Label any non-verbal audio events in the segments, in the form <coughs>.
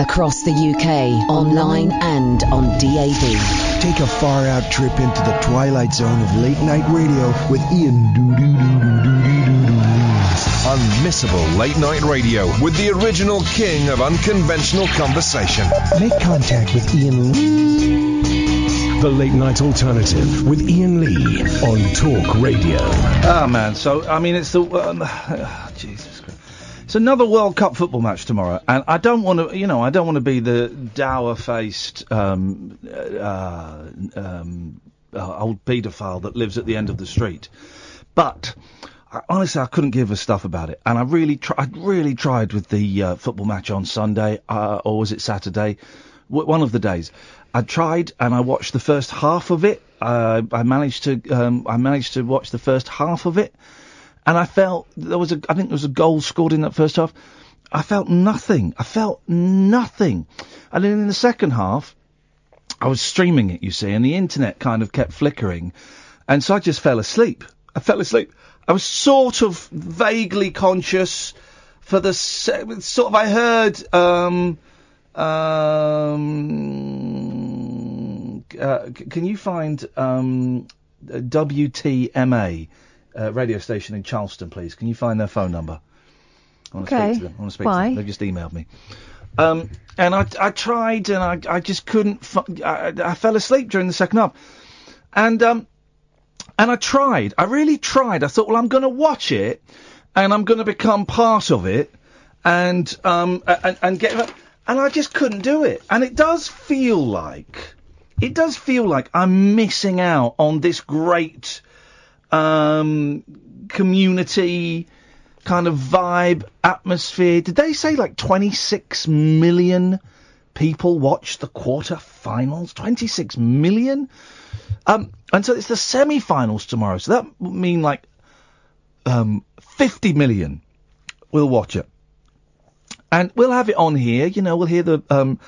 Across the UK, online and on DAB. Take a far out trip into the twilight zone of late night radio with Iain Unmissable late night radio with the original king of unconventional conversation. Make contact with Iain Lee. The Late Night Alternative with Iain Lee on Talk Radio. Ah, man. So, I mean, it's the. Um, Jesus Christ. It's another World Cup football match tomorrow, and I don't want to, you know, I don't want to be the dour-faced um, uh, um, uh, old paedophile that lives at the end of the street. But I, honestly, I couldn't give a stuff about it, and I really, tr- I really tried with the uh, football match on Sunday, uh, or was it Saturday? W- one of the days. I tried, and I watched the first half of it. Uh, I managed to, um, I managed to watch the first half of it, and I felt there was a, I think there was a goal scored in that first half. I felt nothing. I felt nothing, and then in the second half, I was streaming it, you see, and the internet kind of kept flickering, and so I just fell asleep. I fell asleep. I was sort of vaguely conscious for the se- sort of I heard um um uh, c- can you find um WTMA uh, radio station in Charleston please can you find their phone number I want to Okay. speak to them I want to speak Why? to them they've just emailed me um and I I tried and I I just couldn't fu- I, I fell asleep during the second half and um and I tried. I really tried. I thought, well, I'm going to watch it, and I'm going to become part of it, and um and, and get. And I just couldn't do it. And it does feel like, it does feel like I'm missing out on this great um community kind of vibe atmosphere. Did they say like 26 million people watched the quarter-finals? 26 million. Um, and so it's the semi-finals tomorrow. So that would mean like um, 50 million will watch it, and we'll have it on here. You know, we'll hear the um,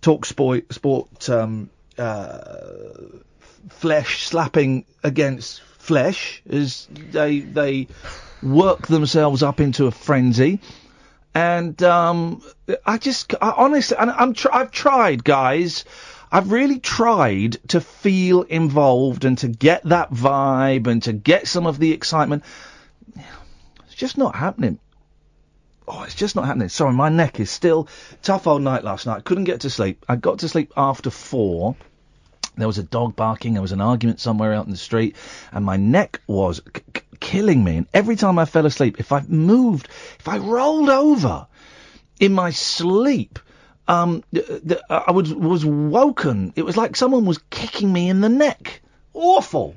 talk sport, sport um, uh, flesh slapping against flesh as they they work themselves up into a frenzy. And um, I just, I, honestly, and I'm, tr- I've tried, guys. I've really tried to feel involved and to get that vibe and to get some of the excitement. It's just not happening. Oh, it's just not happening. Sorry, my neck is still tough old night last night. Couldn't get to sleep. I got to sleep after four. There was a dog barking. There was an argument somewhere out in the street, and my neck was k- k- killing me. And every time I fell asleep, if I moved, if I rolled over in my sleep, um, th- th- I was was woken. It was like someone was kicking me in the neck. Awful.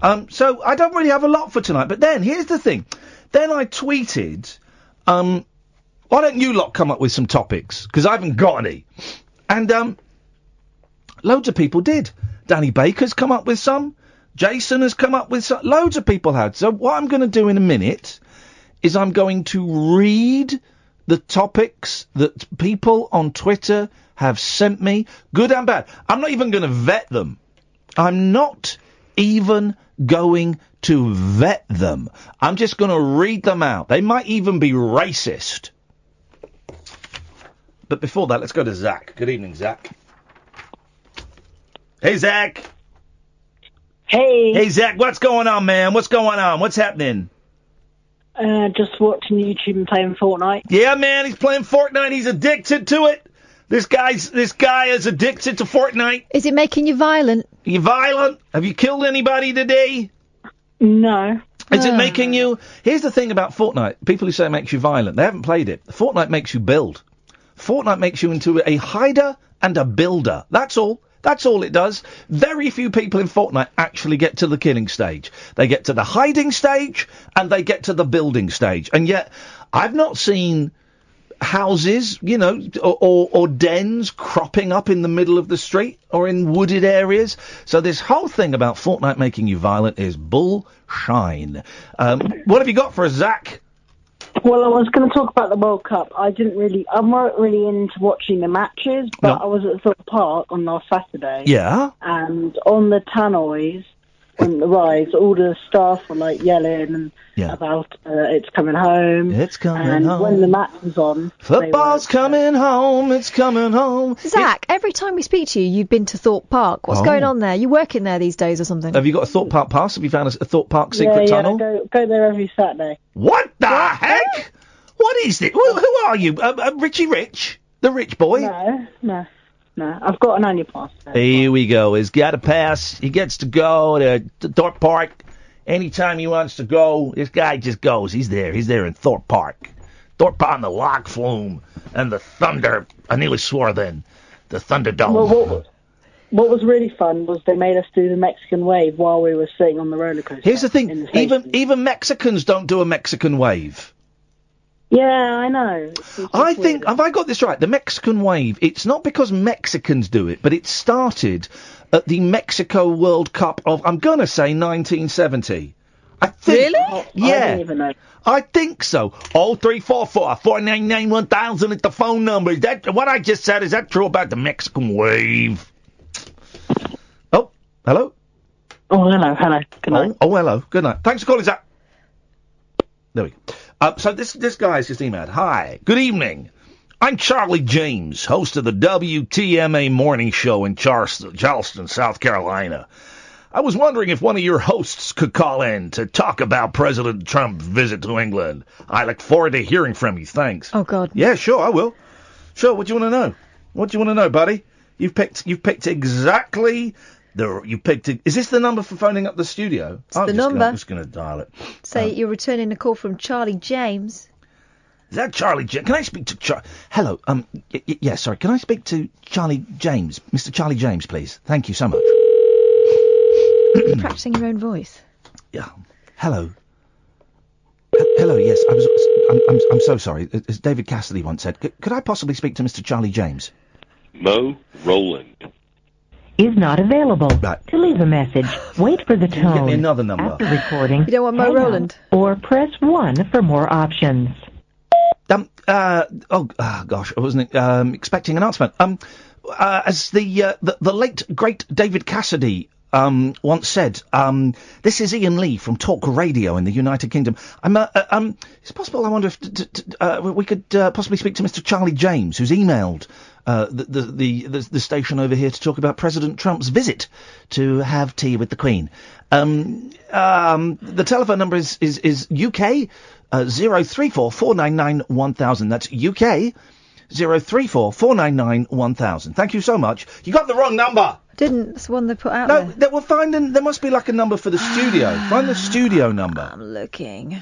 Um, so I don't really have a lot for tonight. But then here's the thing. Then I tweeted, um, why don't you lot come up with some topics? Because I haven't got any. And um, loads of people did. Danny Baker's come up with some. Jason has come up with some. Loads of people had. So what I'm going to do in a minute is I'm going to read the topics that people on Twitter have sent me, good and bad. I'm not even going to vet them. I'm not even going to vet them. I'm just going to read them out. They might even be racist. But before that, let's go to Zach. Good evening, Zach. Hey, Zach. Hey. Hey, Zach. What's going on, man? What's going on? What's happening? Uh, just watching YouTube and playing Fortnite. Yeah, man. He's playing Fortnite. He's addicted to it. This guy's this guy is addicted to Fortnite. Is it making you violent? You violent? Have you killed anybody today? No. Is it making you? Here's the thing about Fortnite. People who say it makes you violent, they haven't played it. Fortnite makes you build. Fortnite makes you into a hider and a builder. That's all. That's all it does. Very few people in Fortnite actually get to the killing stage. They get to the hiding stage and they get to the building stage. And yet, I've not seen houses, you know, or, or, or dens cropping up in the middle of the street or in wooded areas. So this whole thing about Fortnite making you violent is bull shine. Um, what have you got for us, Zach? Well, I was going to talk about the World Cup. I didn't really, I'm not really into watching the matches, but No. I was at Thorpe Park on last Saturday. Yeah. And on the tannoys, when it arrives, all the staff were like yelling Yeah. about uh, it's coming home. It's coming and home. when the match was on, they Football's coming home. It's coming home. Zach, every time we speak to you, you've been to Thorpe Park. What's Oh. going on there? You working there these days or something? Have you got a Thorpe Park pass? Have you found a, a Thorpe Park were, secret yeah, yeah, tunnel? Go go there every Saturday. What the heck? What is it? Who, who are you? Uh, uh, Richie Rich? The rich boy? No, no, no. I've got an annual pass. Here we go. He's got a pass. He gets to go to, to Thorpe Park anytime he wants to go. This guy just goes. He's there. He's there in Thorpe Park. Thorpe on the Log Flume and the Thunder. I nearly swore then. The Thunderdome. Well, what, what was really fun was they made us do the Mexican wave while we were sitting on the roller coaster. Here's the thing. the. Even even Mexicans don't do a Mexican wave. Yeah, I know. It's- it's I just think, have I got this right? The Mexican wave, it's not because Mexicans do it, but it started at the Mexico World Cup of, I'm going to say 1970. I think. Really? I oh, Yeah. don't even know. I think so. Oh three four four four nine nine one thousand is the phone number. Is that what I just said? Is that true about the Mexican wave? Oh, hello. Oh, hello, hello. Good oh, night. Oh, oh, hello. Good night. Thanks for calling, Zach. There we go. Uh, so this this guy's just emailed. Hi. Good evening. I'm Charlie James, host of the WTMA morning show in Charleston, Charleston, South Carolina. I was wondering if one of your hosts could call in to talk about President Trump's visit to England. I look forward to hearing from you. Thanks. Oh God. Yeah, sure, I will. Sure. What do you want to know? What do you want to know, buddy? You've picked. You've picked exactly the. You picked. it- Is this the number for phoning up the studio? It's I'm the just number. Gonna, I'm just going to dial it. Say you're returning a call from Charlie James. Is that Charlie? Ja- Can I speak to Charlie? Hello. Um. Y- y- yeah. Sorry. Can I speak to Charlie James, Mr. Charlie James, please? Thank you so much. you're Practicing your own voice. Yeah. Hello. H- Hello. Yes. I was. I'm. I'm, I'm so sorry. As David Cassidy once said, could I possibly speak to Mr. Charlie James? Mo Roland. Is not available. Right. To leave a message, wait for the Can you get tone. me another number? After recording, You don't want Mo Roland? or press 1 for more options. Um, uh, oh, ah, gosh, I wasn't um, expecting an announcement. Um, uh, as the, uh, the the late great David Cassidy um, once said, um, this is Iain Lee from Talk Radio in the United Kingdom. I'm, uh, uh, um, it's possible. I wonder if t- t- t- uh, we could uh, possibly speak to Mr. Charlie James, who's emailed. Uh, the, the, the the the station over here to talk about President Trump's visit to have tea with the Queen. Um, um, the telephone number is is, is UK uh, zero three four four nine nine one thousand. That's UK zero three four four nine nine one thousand. Thank you so much. You got the wrong number. Didn't. That's the one they put out No, there. they, well, find an, there must be like a number for the studio. Find the studio number. I'm looking.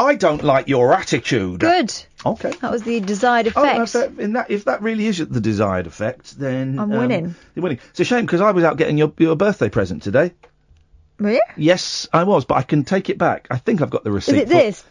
I don't like your attitude. Good. Okay. That was the desired Oh, effect. if that, in that, if that really is the desired effect, then I'm um, winning. You're winning. It's a shame because I was out getting your your birthday present today. Were you? Yes, I was, but I can take it back. I think I've got the receipt. Is it for- this?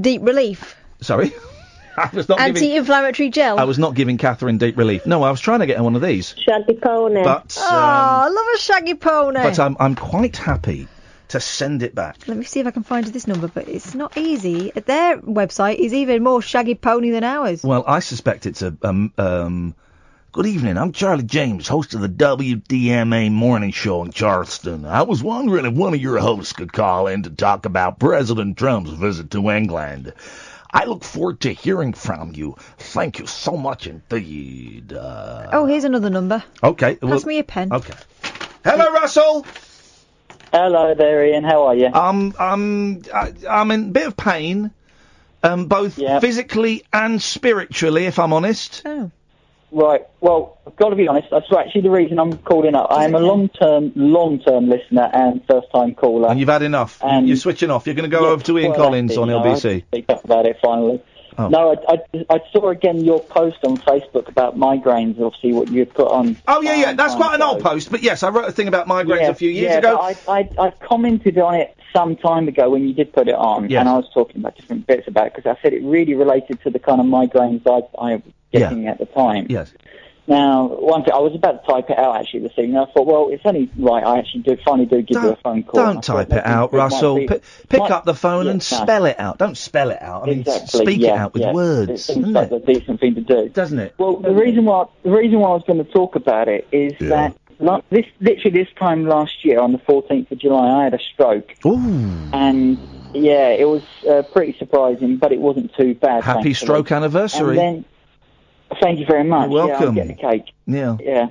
Deep relief. Sorry, <laughs> I was not. Anti-inflammatory gel. I was not giving Katherine deep relief. No, I was trying to get her one of these, Shaggy pony. but Oh, um, I love a shaggy pony. but I'm I'm quite happy to send it back. Let me see if I can find this number, but it's not easy. Their website is even more shaggy pony than ours. Well, I suspect it's a um um. Good evening. I'm Charlie James, host of the WTMA morning show in Charleston. I was wondering if one of your hosts could call in to talk about President Trump's visit to England. I look forward to hearing from you. Thank you so much indeed. Uh, oh, here's another number. okay. Pass me a pen. Okay. Hello, Russell. Hello there, Iain. How are you? Um, um, I'm I'm in a bit of pain, um, both Yeah. physically and spiritually, if I'm honest. Oh. Right. Well, I've got to be honest. That's actually the reason I'm calling up. I am a long-term, long-term listener and first-time caller. And you've had enough. You- Um, You're switching off. You're going to go Yeah, over to Ian well, Collins on LBC. Speak up about it finally. Oh. No, I, I, I saw again your post on Facebook about migraines. Obviously, what you put on. Oh yeah, yeah. um, That's quite an old post, but yes, I wrote a thing about migraines yeah, a few years yeah, ago. I, I, I commented on it some time ago when you did put it on, Yes. and I was talking about different bits about it because I said it really related to the kind of migraines I, I was getting at the time. Yes. Now, one thing, I was about to type it out actually this evening. I thought, well, it's only right. I actually do finally do give you a phone call. Don't type it out, Russell. be- P- pick might- up the phone yeah, and no. spell it out. Don't spell it out. I mean, Exactly, speak yeah, it out with yeah. It words, seems doesn't like it? the decent thing to do. Doesn't it? Well, the reason why the reason why I was going to talk about it is that la- this literally this time last year on the 14th of July, I had a stroke, Ooh. and yeah, it was uh, pretty surprising, but it wasn't too bad. Happy thankfully. stroke anniversary. And then, thank you very much. You're Yeah, welcome. getting a cake. Yeah. Yeah.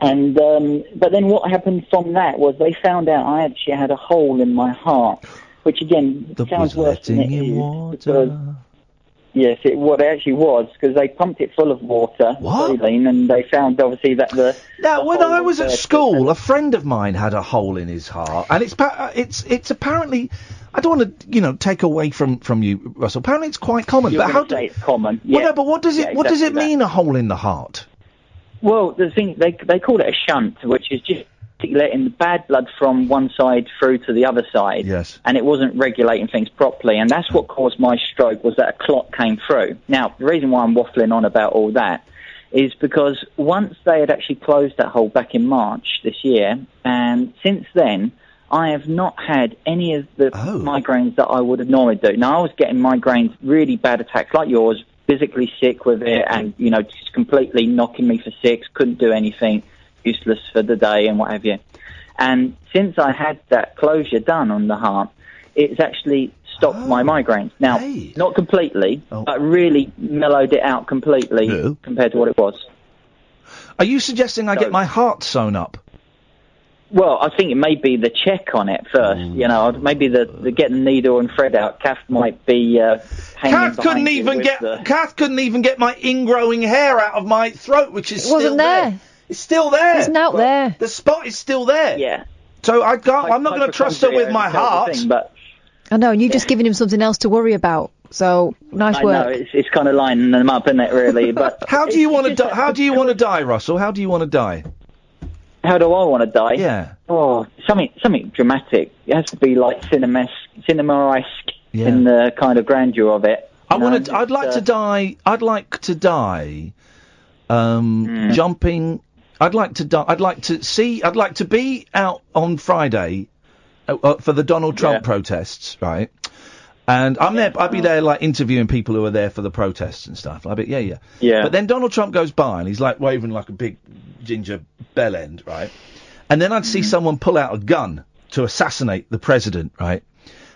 And um, but then what happened from that was they found out I actually had a hole in my heart, which again That sounds was worse than it in is. because- Yes, it what it actually was because they pumped it full of water, saline, and they found obviously that the Now, when I was at school, a friend of mine had a hole in his heart, and it's uh, it's it's apparently. I don't want to, you know, take away from, from you, Russell. Apparently, it's quite common. You're but how do, say it's common. well, Yeah. no, but what does it Yeah, what does it exactly that. mean? A hole in the heart? Well, the thing they they call it a shunt, which is just letting the bad blood from one side through to the other side. Yes. And it wasn't regulating things properly, and that's what caused my stroke. Was that a clot came through? Now, the reason why I'm waffling on about all that is because once they had actually closed that hole back in March this year, and since then. I have not had any of the oh. migraines that I would have normally do. Now I was getting migraines, really bad attacks like yours, physically sick with it, and you know, just completely knocking me for six. Couldn't do anything, useless for the day, and what have you. And since I had that closure done on the heart, it's actually stopped my oh, migraines. Now, not completely, oh. but really mellowed it out completely compared to what it was. Are you suggesting I get my heart sewn up? Well, I think it may be the check on it first. You know, maybe the, the get the needle and thread out. Kath might be uh, hanging Kath couldn't even get the- Kath couldn't even get my ingrowing hair out of my throat, which is It wasn't still there. It's still there. It's not there. The spot is still there. Yeah. So I can't. I'm not going to trust her with my heart. but I know, and you've just given him something else to worry about. So nice I work. know it's it's kind of lining them up, isn't it? Really, but <laughs> How do you want to die? How do you want to die, Russell? How do you want to die? How do I want to die? Yeah. Oh, something something dramatic. It has to be like cinema cinema-esque Yeah. in the kind of grandeur of it. I want to. I'd like uh, to die. I'd like to die. Um, Hmm. jumping. I'd like to die. I'd like to see. I'd like to be out on Friday uh, uh, for the Donald Trump protests, right? And I'm there. I'd be there, like interviewing people who are there for the protests and stuff. I'd be, yeah, yeah, Yeah. But then Donald Trump goes by and he's like waving like a big ginger bell end, right? And then I'd see Mm-hmm. someone pull out a gun to assassinate the president, right?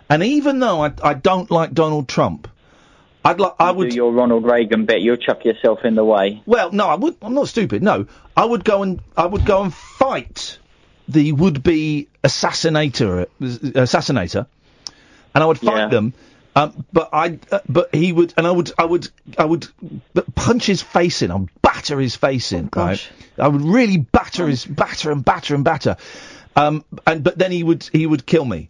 And even though I, I don't like Donald Trump, I'd like I would do your Ronald Reagan bit. You'll chuck yourself in the way. well, no, I would. I'm not stupid. No, I would go and I would go and fight the would-be assassinator, assassinator, and I would fight Yeah. them. Um, but I, uh, but he would, and I would, I would, I would punch his face in. I'd batter his face in, right? I would really batter his, batter and batter and batter. Um, and but then he would, he would kill me.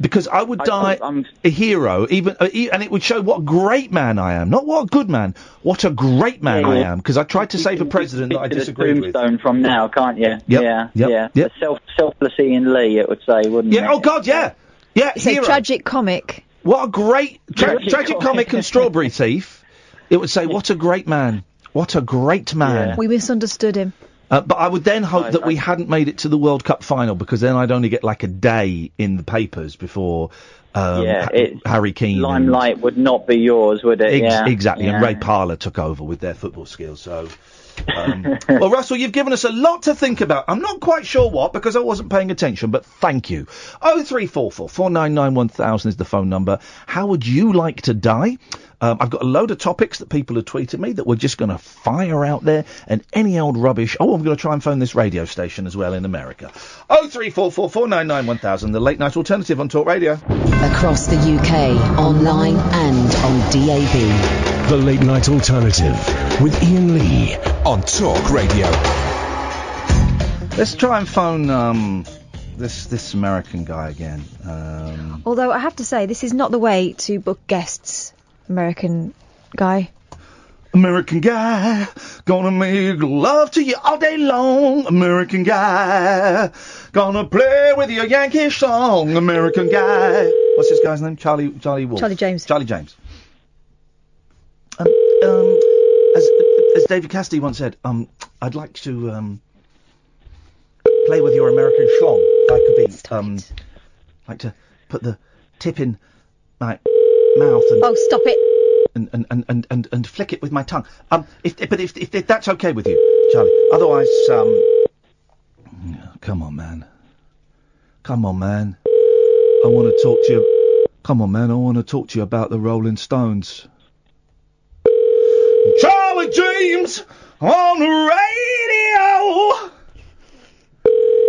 Because I would die a hero, even, uh, and it would show what a great man I am. Not what a good man, what a great man Yeah, I am. Because I tried to save a president that I disagreed with. from now, can't you? Yep, Yeah, yep, yeah. yep. Self selflessly in Lee, it would say, wouldn't it? Yeah. Oh God. Yeah. Yeah. It's a tragic comic. What a great tra- Tragic tragic comic. comic and strawberry thief. It would say, "What a great man! What a great man!" We misunderstood him. Uh, but I would then hope Right, that we hadn't made it to the World Cup final because then I'd only get like a day in the papers before um, Yeah, it- Harry Kane. and- Limelight would not be yours, would it? Ex- yeah. Exactly, yeah. and Ray Parler took over with their football skills. So, um, well, Russell, you've given us a lot to think about. I'm not quite sure what because I wasn't paying attention, but thank you. Oh three four four four nine nine one thousand is the phone number. How would you like to die? Um, I've got a load of topics that people have tweeted me that we're just going to fire out there, and any old rubbish. Oh, I'm going to try and phone this radio station as well in America. Oh three four four four nine nine one thousand, the late night alternative on Talk Radio. Across the UK, online and on DAB. The Late Night Alternative with Iain Lee on Talk Radio. Let's try and phone um, this this American guy again. Um, Although I have to say, this is not the way to book guests, American guy. American guy, gonna make love to you all day long. American guy, gonna play with your Yankee song. American guy. What's this guy's name? Charlie Charlie Wolf. Charlie James. Charlie James. Um, um, as as David Cassidy once said, um, I'd like to um play with your American song. I could be um, like to put the tip in my mouth and Oh, stop it. and, and, and, and, and, and flick it with my tongue. Um, if, but if, if, if that's okay with you, Charlie. Otherwise, um, come on, man. Come on, man. I want to talk to you. Come on, man. I want to talk to you about the Rolling Stones. Charlie James on the radio.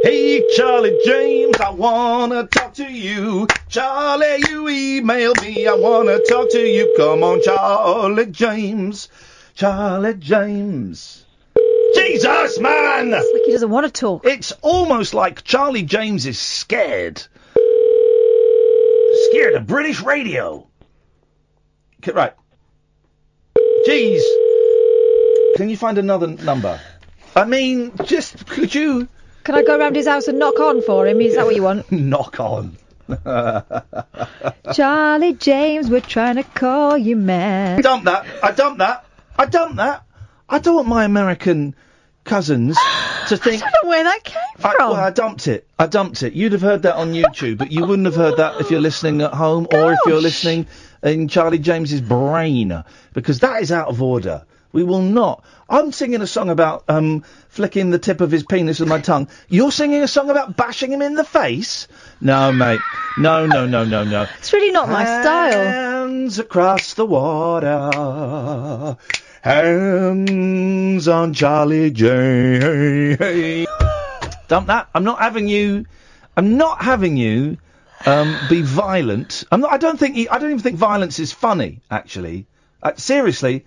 Hey, Charlie James, I wanna talk to you. Charlie, you email me. I wanna talk to you. Come on, Charlie James. Charlie James. Jesus, man! It's like he doesn't want to talk. It's almost like Charlie James is scared. Scared of British radio. Okay, right. Jeez. Can you find another number? I mean, just could you Can I go round his house and knock on for him? Is that what you want? <laughs> knock on? <laughs> Charlie James, we're trying to call you man. dump that. I dump that. I dump that. I don't want my American cousins <gasps> to think. I don't know where that came I, from. well, I dumped it. I dumped it. You'd have heard that on YouTube, but you wouldn't have heard that if you're listening at home or if you're listening in Charlie James's brain, because that is out of order. We will not. I'm singing a song about um, flicking the tip of his penis with my <laughs> tongue. You're singing a song about bashing him in the face? No, mate. No, no, no, no, no. It's really not my style. Hands across the water. Hands on Charlie J. Dump that. I'm not having you. I'm not having you um, be violent. I'm not. I don't think. I don't even think violence is funny. Actually, uh, seriously,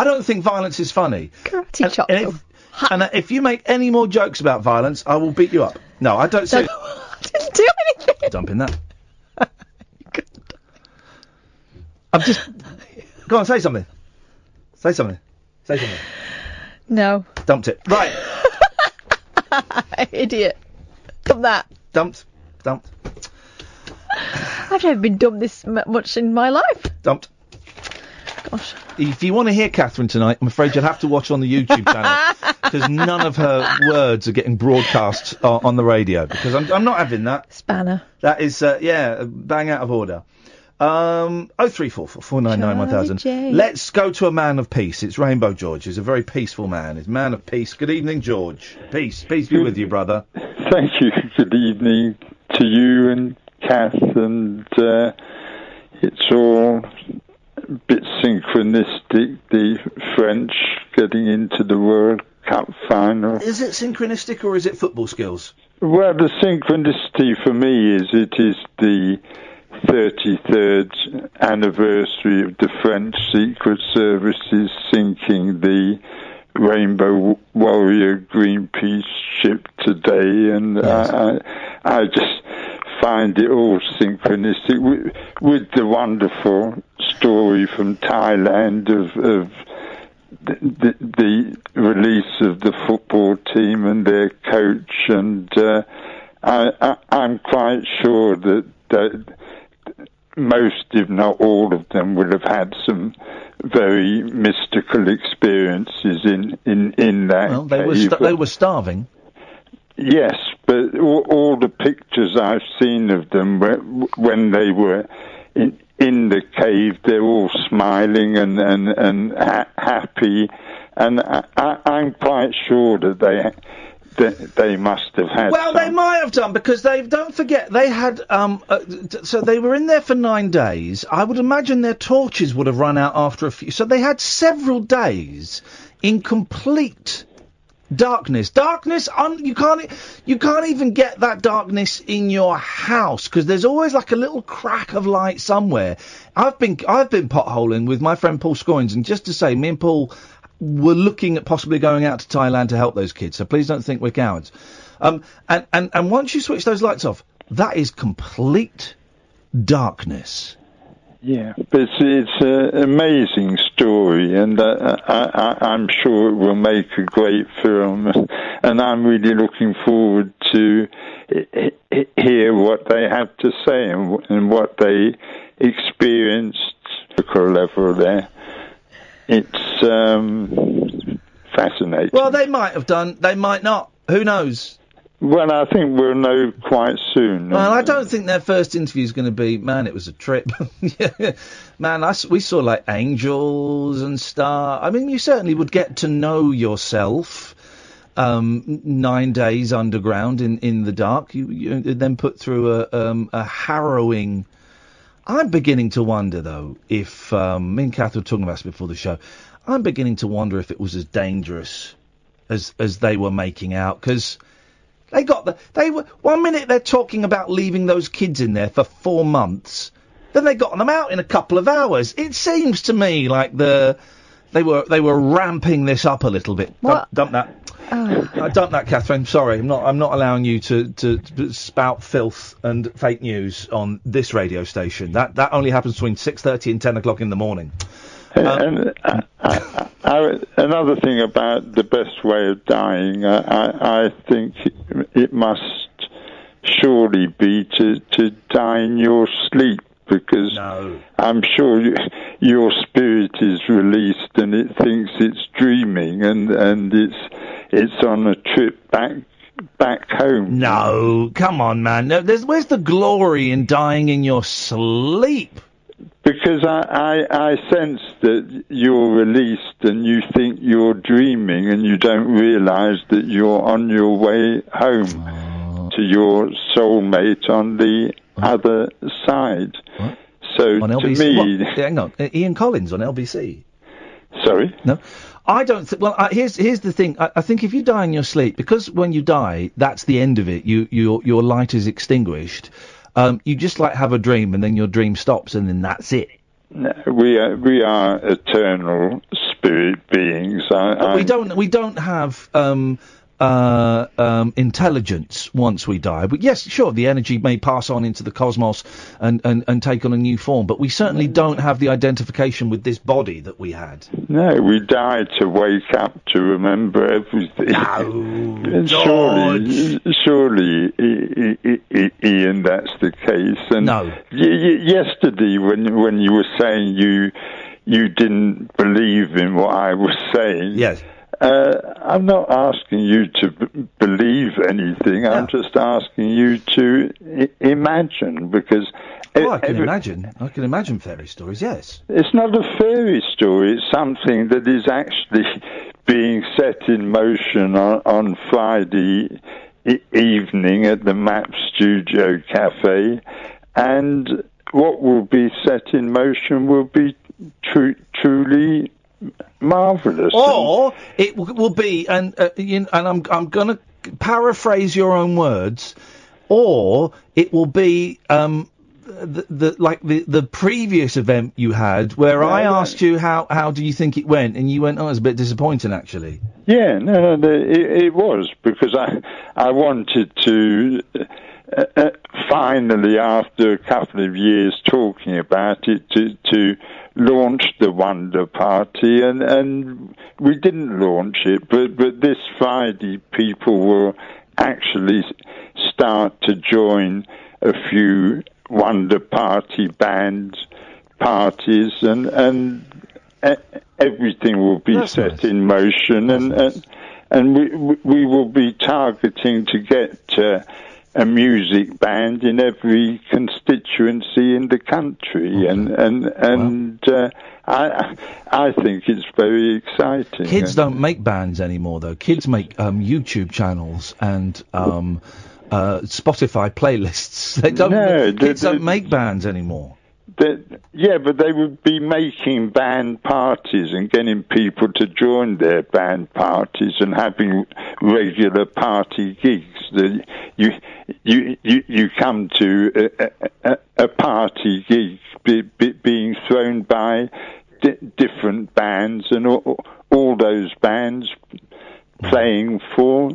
I don't think violence is funny. Karate and, chop and if, and, if you make any more jokes about violence, I will beat you up. No, I don't. See, <laughs> didn't do anything. dumping that. <laughs> I'm just. Go on, say something. Say something. Say something. No. Dumped it. Right. <laughs> Idiot. Dump that. Dumped. Dumped. I've never been dumped this much in my life. Dumped. Gosh. If you want to hear Katherine tonight, I'm afraid you'll have to watch on the YouTube channel <laughs> because none of her words are getting broadcast uh, on the radio because I'm, I'm not having that. Spanner. That is, uh, yeah, bang out of order. Um, oh three four four four nine nine one thousand. Let's go to a man of peace. It's Rainbow George. He's a very peaceful man. He's a man of peace. Good evening, George. Peace, peace be with you, brother. Thank you. Good evening to you and Kath, and uh, it's all a bit synchronistic. The French getting into the World Cup final. Is it synchronistic or is it football skills? Well, the synchronicity for me is it is the 33rd anniversary of the French Secret Services sinking the Rainbow Warrior Greenpeace ship today, and I, uh, I, I just find it all synchronistic with, with the wonderful story from Thailand of, of the, the, the release of the football team and their coach, and uh, I, I, I'm quite sure that, that most, if not all of them, will have had some very mystical experiences in in in that Well, they were cave. sta- they were starving. Yes, but all, all the pictures I've seen of them when they were in, in the cave, they're all smiling and and and ha- happy, and I, I'm quite sure that they they must have had. Well, they might have done because they don't forget they had um uh, so they were in there for nine days. I would imagine their torches would have run out after a few. So they had several days in complete darkness. Darkness. Un- you can't. You can't even get that darkness in your house because there's always like a little crack of light somewhere. I've been I've been potholing with my friend Paul Scoins, and just to say, me and Paul were looking at possibly going out to Thailand to help those kids. So please don't think we're cowards. Um, and, and, and once you switch those lights off, that is complete darkness. Yeah, but it's, it's an amazing story, and uh, I, I, I'm sure it will make a great film. And I'm really looking forward to he- he- hear what they have to say and, and what they experienced at the level there. It's um, fascinating. Well, they might have done. They might not. Who knows? Well, I think we'll know quite soon. Well, I don't think their first interview is going to be, man, it was a trip. <laughs> Yeah. man, I we saw like angels and star. I mean, you certainly would get to know yourself um, nine days underground in, in the dark. You, you then put through a, um, a harrowing. I'm beginning to wonder though if um, me and Kath were talking about this before the show. I'm beginning to wonder if it was as dangerous as as they were making out because they got the they were one minute they're talking about leaving those kids in there for four months, then they got them out in a couple of hours. It seems to me like the they were they were ramping this up a little bit. Dump, dump that. Uh, dump that, Katherine. Sorry, I'm not. I'm not allowing you to, to, to spout filth and fake news on this radio station. That that only happens between six thirty and ten o'clock in the morning. And uh, I, I, another thing about the best way of dying, I, I, I think it must surely be to, to die in your sleep because I'm sure you, your spirit is released and it thinks it's dreaming and, and it's it's on a trip back back home. No, come on, man. No, there's, where's the glory in dying in your sleep? Because I, I, I sense that you're released and you think you're dreaming and you don't realize that you're on your way home to your soulmate on the other side. So On to LBC? me, What? Hang on, Uh, Ian Collins on LBC. sorry. No, I don't. Th- well, uh, here's here's the thing. I, I think if you die in your sleep, because when you die, that's the end of it. You your your light is extinguished. Um, you just like have a dream, and then your dream stops, and then that's it. No, we are we are eternal spirit beings. I, we don't we don't have um, uh, um, intelligence once we die. But yes, sure, the energy may pass on into the cosmos and, and, and take on a new form. But we certainly don't have the identification with this body that we had. No, we die to wake up to remember everything. No, <laughs> surely, surely, Iain, that's the case. And No. y- y- yesterday, when when you were saying you you didn't believe in what I was saying, yes, uh, I'm not asking you to b- believe anything. I'm just asking you to I- imagine because. Oh, I can every- imagine. I can imagine fairy stories. Yes. it's not a fairy story. It's something that is actually <laughs> being set in motion on, on Friday e- evening at the Map Studio Cafe, and what will be set in motion will be tru- truly marvelous. Or it w- will be, and uh, you know, and I'm I'm going to paraphrase your own words, or it will be um, the, the like the the previous event you had where I asked you how how do you think it went, and you went, oh, it's a bit disappointing actually. Yeah, no, no, the, it, it was because I I wanted to uh, uh, finally, after a couple of years talking about it, to to launch the Wonder Party, and and we didn't launch it, but but this Friday people will actually start to join a few Wonder Party bands, parties, and and everything will be set in motion, and and, and we we- we will be targeting to get. Uh, a music band in every constituency in the country, and and and uh, I I think it's very exciting. Kids don't make bands anymore though. Kids make um, YouTube channels and um, uh, Spotify playlists. <laughs> They don't. No, kids they- don't make bands anymore. That, yeah, but they would be making band parties and getting people to join their band parties and having regular party gigs. That you you you, you come to a, a, a party gig be, be, being thrown by di- different bands and all, all those bands playing for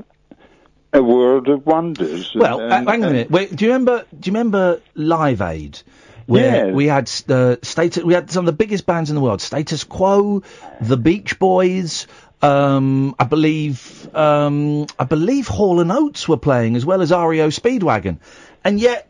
a world of wonders. Well, And- uh, hang on a minute. Wait, do you remember? Do you remember Live Aid? Where Yeah. we had uh, status, we had some of the biggest bands in the world: Status Quo, the Beach Boys. Um, I believe, um, I believe Hall and Oates were playing as well as REO Speedwagon, and yet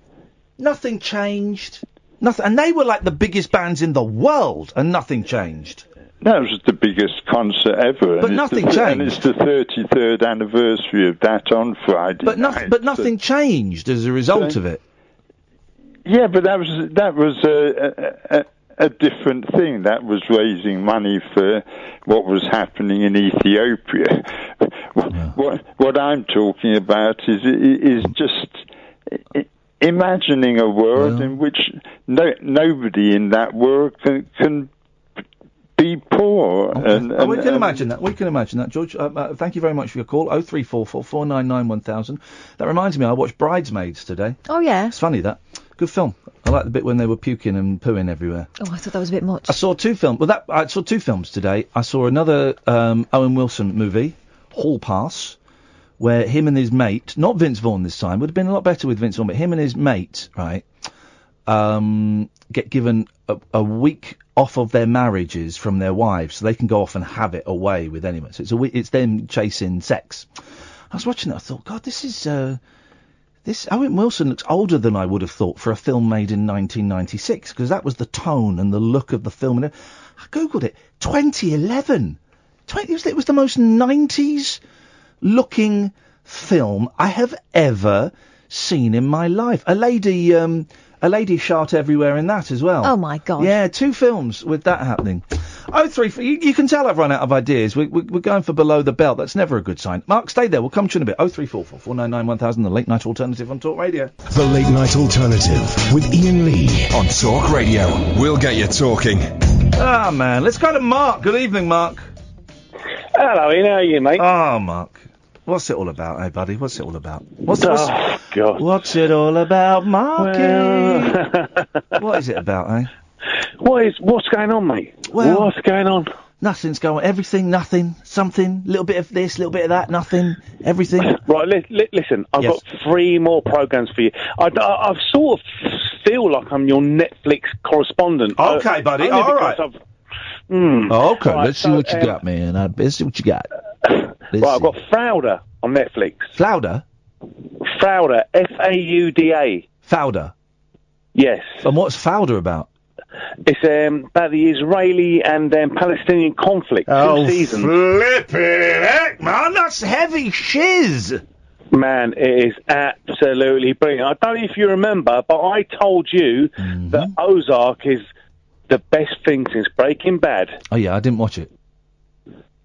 nothing changed. Nothing, and they were like the biggest bands in the world, and nothing changed. That was the biggest concert ever. But and nothing the, And changed. it's the 33rd anniversary of that on Friday But night. nothing, but nothing changed as a result So- of it. Yeah, but that was that was a, a, a, a different thing. That was raising money for what was happening in Ethiopia. <laughs> what what I'm talking about is is just imagining a world in which no nobody in that world can, can be poor. And, Oh, we and- can and- imagine that. We can imagine that, George. Uh, uh, thank you very much for your call. Oh three four four four nine nine one thousand. That reminds me, I watched Bridesmaids today. Oh yeah. It's funny that. Good film. I like the bit when they were puking and pooing everywhere. Oh, I thought that was a bit much. I saw two films. Well, that I saw two films today. I saw another um, Owen Wilson movie, Hall Pass, where him and his mate, not Vince Vaughn this time, would have been a lot better with Vince Vaughn, but him and his mate, right, um, get given a, a week off of their marriages from their wives, so they can go off and have it away with anyone. So it's a it's them chasing sex. I was watching it. I thought, God, this is. Uh, this Owen Wilson looks older than I would have thought for a film made in 1996 because that was the tone and the look of the film. And I googled it, 2011. 20, it, was, it was the most 90s looking film I have ever seen in my life. A lady, um, a lady shot everywhere in that as well. Oh my god. Yeah, two films with that happening. Oh, three. f- You, you can tell I've run out of ideas. We, we, we're going for below the belt. That's never a good sign. Mark, stay there. We'll come to you in a bit. Oh, three, four, four, four, nine, nine, one thousand. The late night alternative on Talk Radio. The Late Night Alternative with Iain Lee. On Talk Radio. We'll get you talking. Ah, man. Let's go to Mark. Good evening, Mark. Hello, Iain. How are you, mate? Oh, Mark. What's it all about, hey, buddy? What's it all about? What's, what's, Oh, God. what's it all about, Marky? Well, what is it about, eh? what is what's going on, mate? Well- what's going on? Nothing's going. Everything, nothing, something. Little bit of this, little bit of that, nothing. Everything. Right, li- li- listen, I've Yes. got three more programs for you. I, I, I sort of feel like I'm your Netflix correspondent. Okay, Uh, buddy, all right. Hmm. Okay, Right, let's see so, what you um, got, man. Uh, let's see what you got. Right, I've got Fauda on Netflix. Flounder? Fauda, F A U D A. Founder. Yes. And what's Founder about? It's um, about the Israeli and um, Palestinian conflict. Oh, two seasons. flippin' heck, man, that's heavy shiz. Man, it is absolutely brilliant. I don't know if you remember, but I told you Mm-hmm. that Ozark is the best thing since Breaking Bad. Oh yeah, I didn't watch it.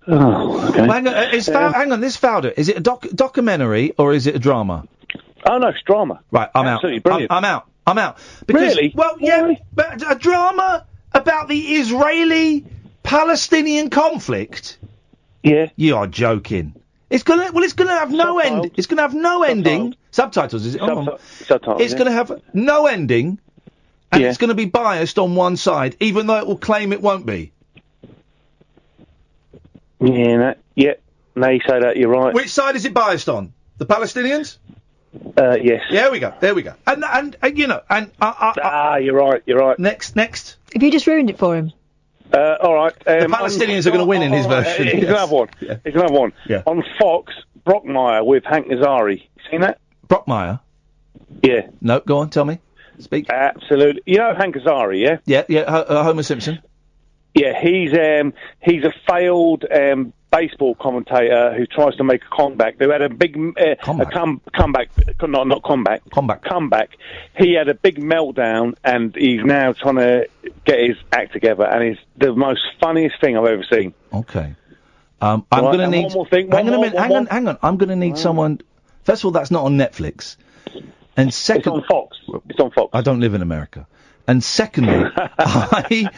Oh, okay. Well, hang on, uh, is Fou- Um, hang on, this Founder, is it a doc- documentary or is it a drama? Oh no, it's drama. Right, I'm Absolutely out. brilliant. I'm, I'm out. I'm out. Because, Really? Well, yeah, but a drama about the Israeli-Palestinian conflict. Yeah. You are joking. It's gonna well, it's gonna have no end. It's gonna have no ending. Subtitles, is it? Oh, subtitles, It's yeah. gonna have no ending, and Yeah. it's gonna be biased on one side, even though it will claim it won't be. Yeah, no, yeah. Now you say that, you're right. Which side is it biased on? The Palestinians? Uh, yes. Yeah, there we go. There we go. And and, and you know, and uh, uh, ah, you're right. You're right. Next, next. If you just ruined it for him. Uh, all right. Um, The Palestinians are gonna win in his all right, version, Here's yes. another one. <laughs> Yeah. Here's another one. Yeah. On Fox, Brockmire with Hank Azaria. Seen that? Brockmire. Yeah. No, go on, tell me. Speak. Absolutely. You know Hank Azaria, yeah? Yeah, yeah. Ho- uh, Homer Simpson. Yeah, he's um he's a failed um baseball commentator who tries to make a comeback. They had a big uh, a come, comeback, not not comeback, comeback, comeback. He had a big meltdown, and he's now trying to get his act together. And it's the most funniest thing I've ever seen. Okay. Um, I'm Right, gonna need. one more thing, hang one on a more. Hang on. Hang on. I'm gonna need someone. First of all, that's not on Netflix. And second, It's on Fox. It's on Fox. I don't live in America. And secondly, I,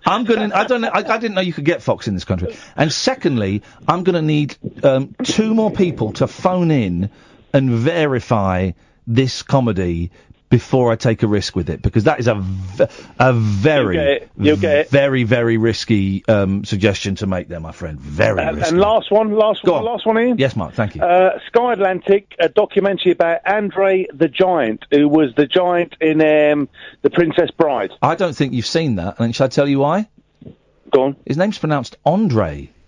<laughs> I'm gonna. I don't know. I, I didn't know you could get Fox in this country. And secondly, I'm gonna need um, two more people to phone in and verify this comedy before I take a risk with it because that is a v- a very You'll get it. You'll get it. very very risky um, suggestion to make there, my friend. Very risky. and last one, last one, last one, Iain. yes, Mark. Thank you. Uh, Sky Atlantic, a documentary about Andre the Giant, who was the giant in um, The Princess Bride. I don't think you've seen that. And should I tell you why? Go on. His name's pronounced Andre. <laughs>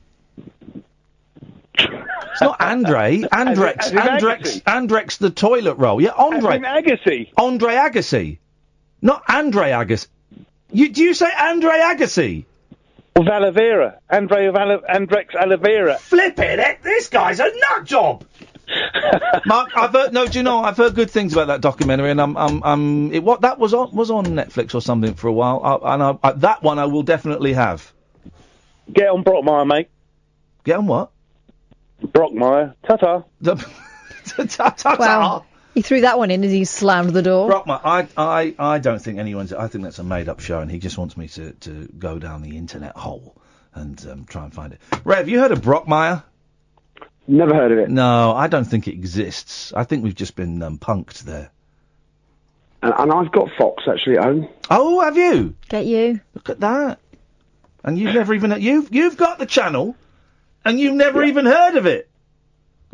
It's not Andre. Andrex. As in Andrex. Andrex the toilet roll. Yeah, Andre. Agassi. Andre Agassi. Not Andre Agassi. You, do you say Andre Agassi? Oliveira. Andre of Ale- Andrex Oliveira. Flip it! Eh? This guy's a nut job! <laughs> Mark, I've heard no. Do you know? I've heard good things about that documentary, and I'm, I'm, I'm. It, what that was on was on Netflix or something for a while, I, and I, I, that one I will definitely have. Get on Brockmire, mate. Get on what? Brockmire. Ta-ta. <laughs> Ta-ta. Wow. He threw that one in as he slammed the door. Brockmire, I, I, I don't think anyone's. I think that's a made-up show, and he just wants me to, to go down the internet hole and um, try and find it. Ray, have you heard of Brockmire? Never heard of it. No, I don't think it exists. I think we've just been um, punked there. And, and I've got Fox actually at home. Oh, have you? Get you. Look at that. And you've never even you've you've got the channel, and you've never even heard of it.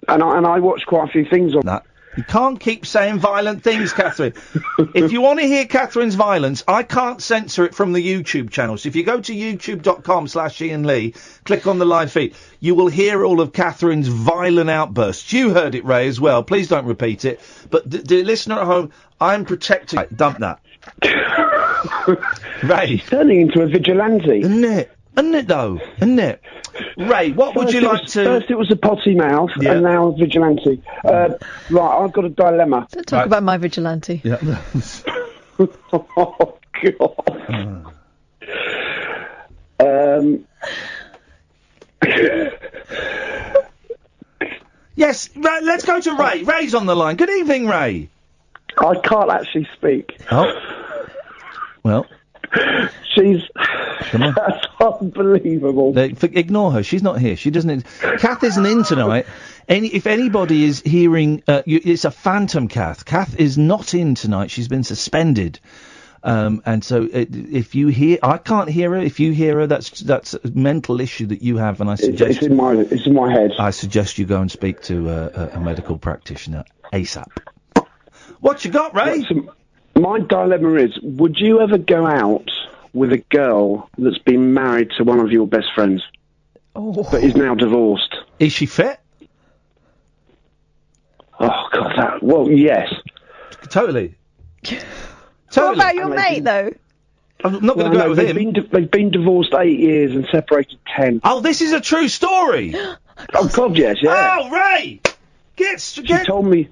And I, and I watch quite a few things on that. You can't keep saying violent things, <laughs> Katherine. if you want to hear Katherine's violence, I can't censor it from the YouTube channel. So if you go to youtube.com slash Iain Lee, click on the live feed, you will hear all of Katherine's violent outbursts. You heard it, Ray, as well. Please don't repeat it. But the, the listener at home, I'm protecting... Right, dump that. <laughs> Ray. He's Turning into a vigilante. Isn't it? Isn't it, though? Isn't it? Ray, what would you like was- to... First it was a potty mouth, Yeah. and now a vigilante. Uh, right, I've got a dilemma. Don't talk about my vigilante. Yeah. <laughs> <laughs> oh, God. Um, Yes, Ray, let's go to Ray. Ray's on the line. Good evening, Ray. I can't actually speak. Oh. Well, <laughs> She's. <laughs> That's unbelievable. They, f- ignore her. She's not here. She doesn't. Kath isn't in tonight. Any, if anybody is hearing, uh, you, it's a phantom Kath. Kath is not in tonight. She's been suspended. Um, and so uh, if you hear, I can't hear her. If you hear her, that's that's a mental issue that you have, and I suggest it's in my it's in my head. I suggest you go and speak to uh, a, a medical practitioner ASAP. What you got, Ray? My dilemma is: Would you ever go out with a girl that's been married to one of your best friends, oh. but is now divorced? Is she fit? Oh God, that. Well, yes. Totally. Totally. What about your mate, though? I'm not going to Well, go no, out with they've him. Been, di- they've been divorced eight years and separated ten. Oh, this is a true story. <gasps> oh God, yes, yeah. Oh, Ray, get She told me.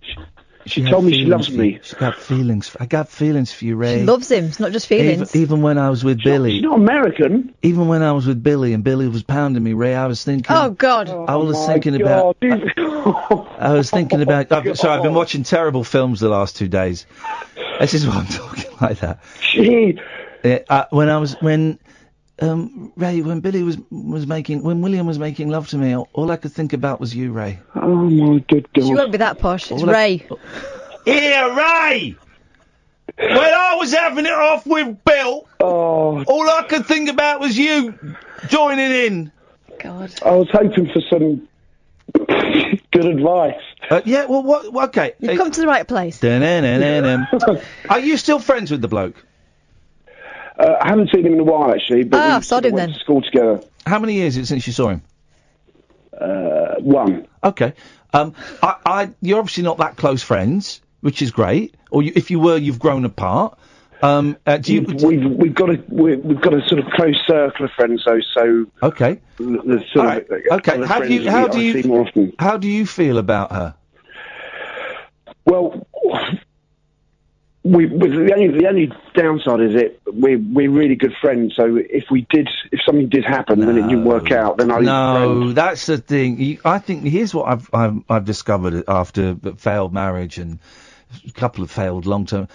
She, had told me she loves me. She got feelings. I got feelings for you, Ray. She loves him. It's not just feelings. even when I was with Billy. She's not American. Even when I was with Billy and Billy was pounding me, Ray, I was thinking. Oh God. I was my thinking God, about. <laughs> I was thinking about. I've, sorry, I've been watching terrible films the last two days. This is why I'm <laughs> talking like that. Gee. Yeah, uh, when I was when um, Ray, when Billy was was making when William was making love to me, all, all I could think about was you, Ray. Oh my good She God. won't be that posh. It's All I- Ray. <laughs> Here, Ray. When I was having it off with Bill, oh. all I could think about was you joining in. God. I was hoping for some <laughs> good advice. Uh, yeah, well, what? what- Okay. You've come to the right place. <laughs> Are you still friends with the bloke? Uh, I haven't seen him in a while actually, but Ah, we sod him went then. to school together. How many years is it since you saw him? Uh, one. Okay. Um, I, I, you're obviously not that close friends, which is great. Or you, if you were, you've grown apart. Um, uh, do you? We've we've got a we- we've got a sort of close circle of friends though, so Okay. there's All sort right. of Okay. How do you? How do you? see more often. How do you feel about her? Well, we, the only the only downside is it we're we're really good friends. So if we did if something did happen and it didn't work out, then I No, that's the thing. I think here's what I've I've, I've discovered after a failed marriage and a couple of failed long term.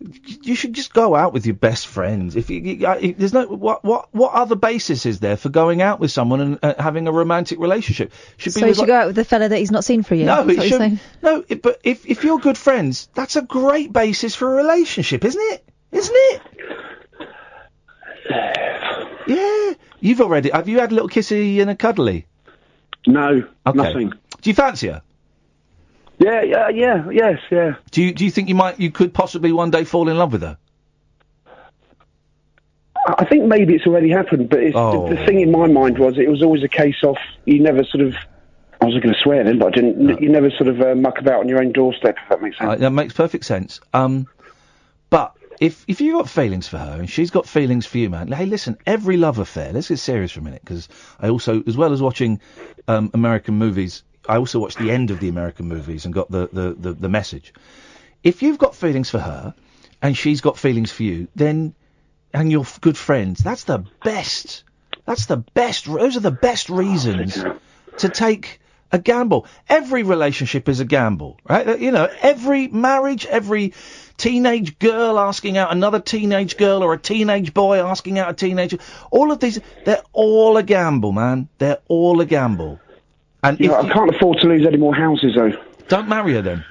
You should just go out with your best friends. If you, you, I- there's no what what what other basis is there for going out with someone and uh, having a romantic relationship? Should So you should like- go out with the fella that he's not seen for a year. no, That's it you're should, saying. no. It, but if if you're good friends, that's a great basis for a relationship, isn't it? Isn't it? Yeah. You've already. Have you had a little kissy and a cuddly? No, Okay. nothing. Do you fancy her? Yeah, yeah, yeah, yes, yeah. Do you do you think you might you could possibly one day fall in love with her? I I think maybe it's already happened, but it's, Oh. the, the thing in my mind was it was always a case of you never sort of. I was going to swear then, but I didn't. You never sort of uh, muck about on your own doorstep, if that makes sense. Uh, that makes perfect sense. Um, but if if you've got feelings for her and she's got feelings for you, man, hey, listen, every love affair. Let's get serious for a minute, because I also, as well as watching um, American movies, I also watched the end of the American movies and got the the, the, the message. If you've got feelings for her and she's got feelings for you, then and you're good friends, that's the best. That's the best. Those are the best reasons to take a gamble. Every relationship is a gamble, right? You know, every marriage, every teenage girl asking out another teenage girl or a teenage boy asking out a teenager, all of these, they're all a gamble, man. They're all a gamble. And Yeah, if I can't afford to lose any more houses though. don't marry her then.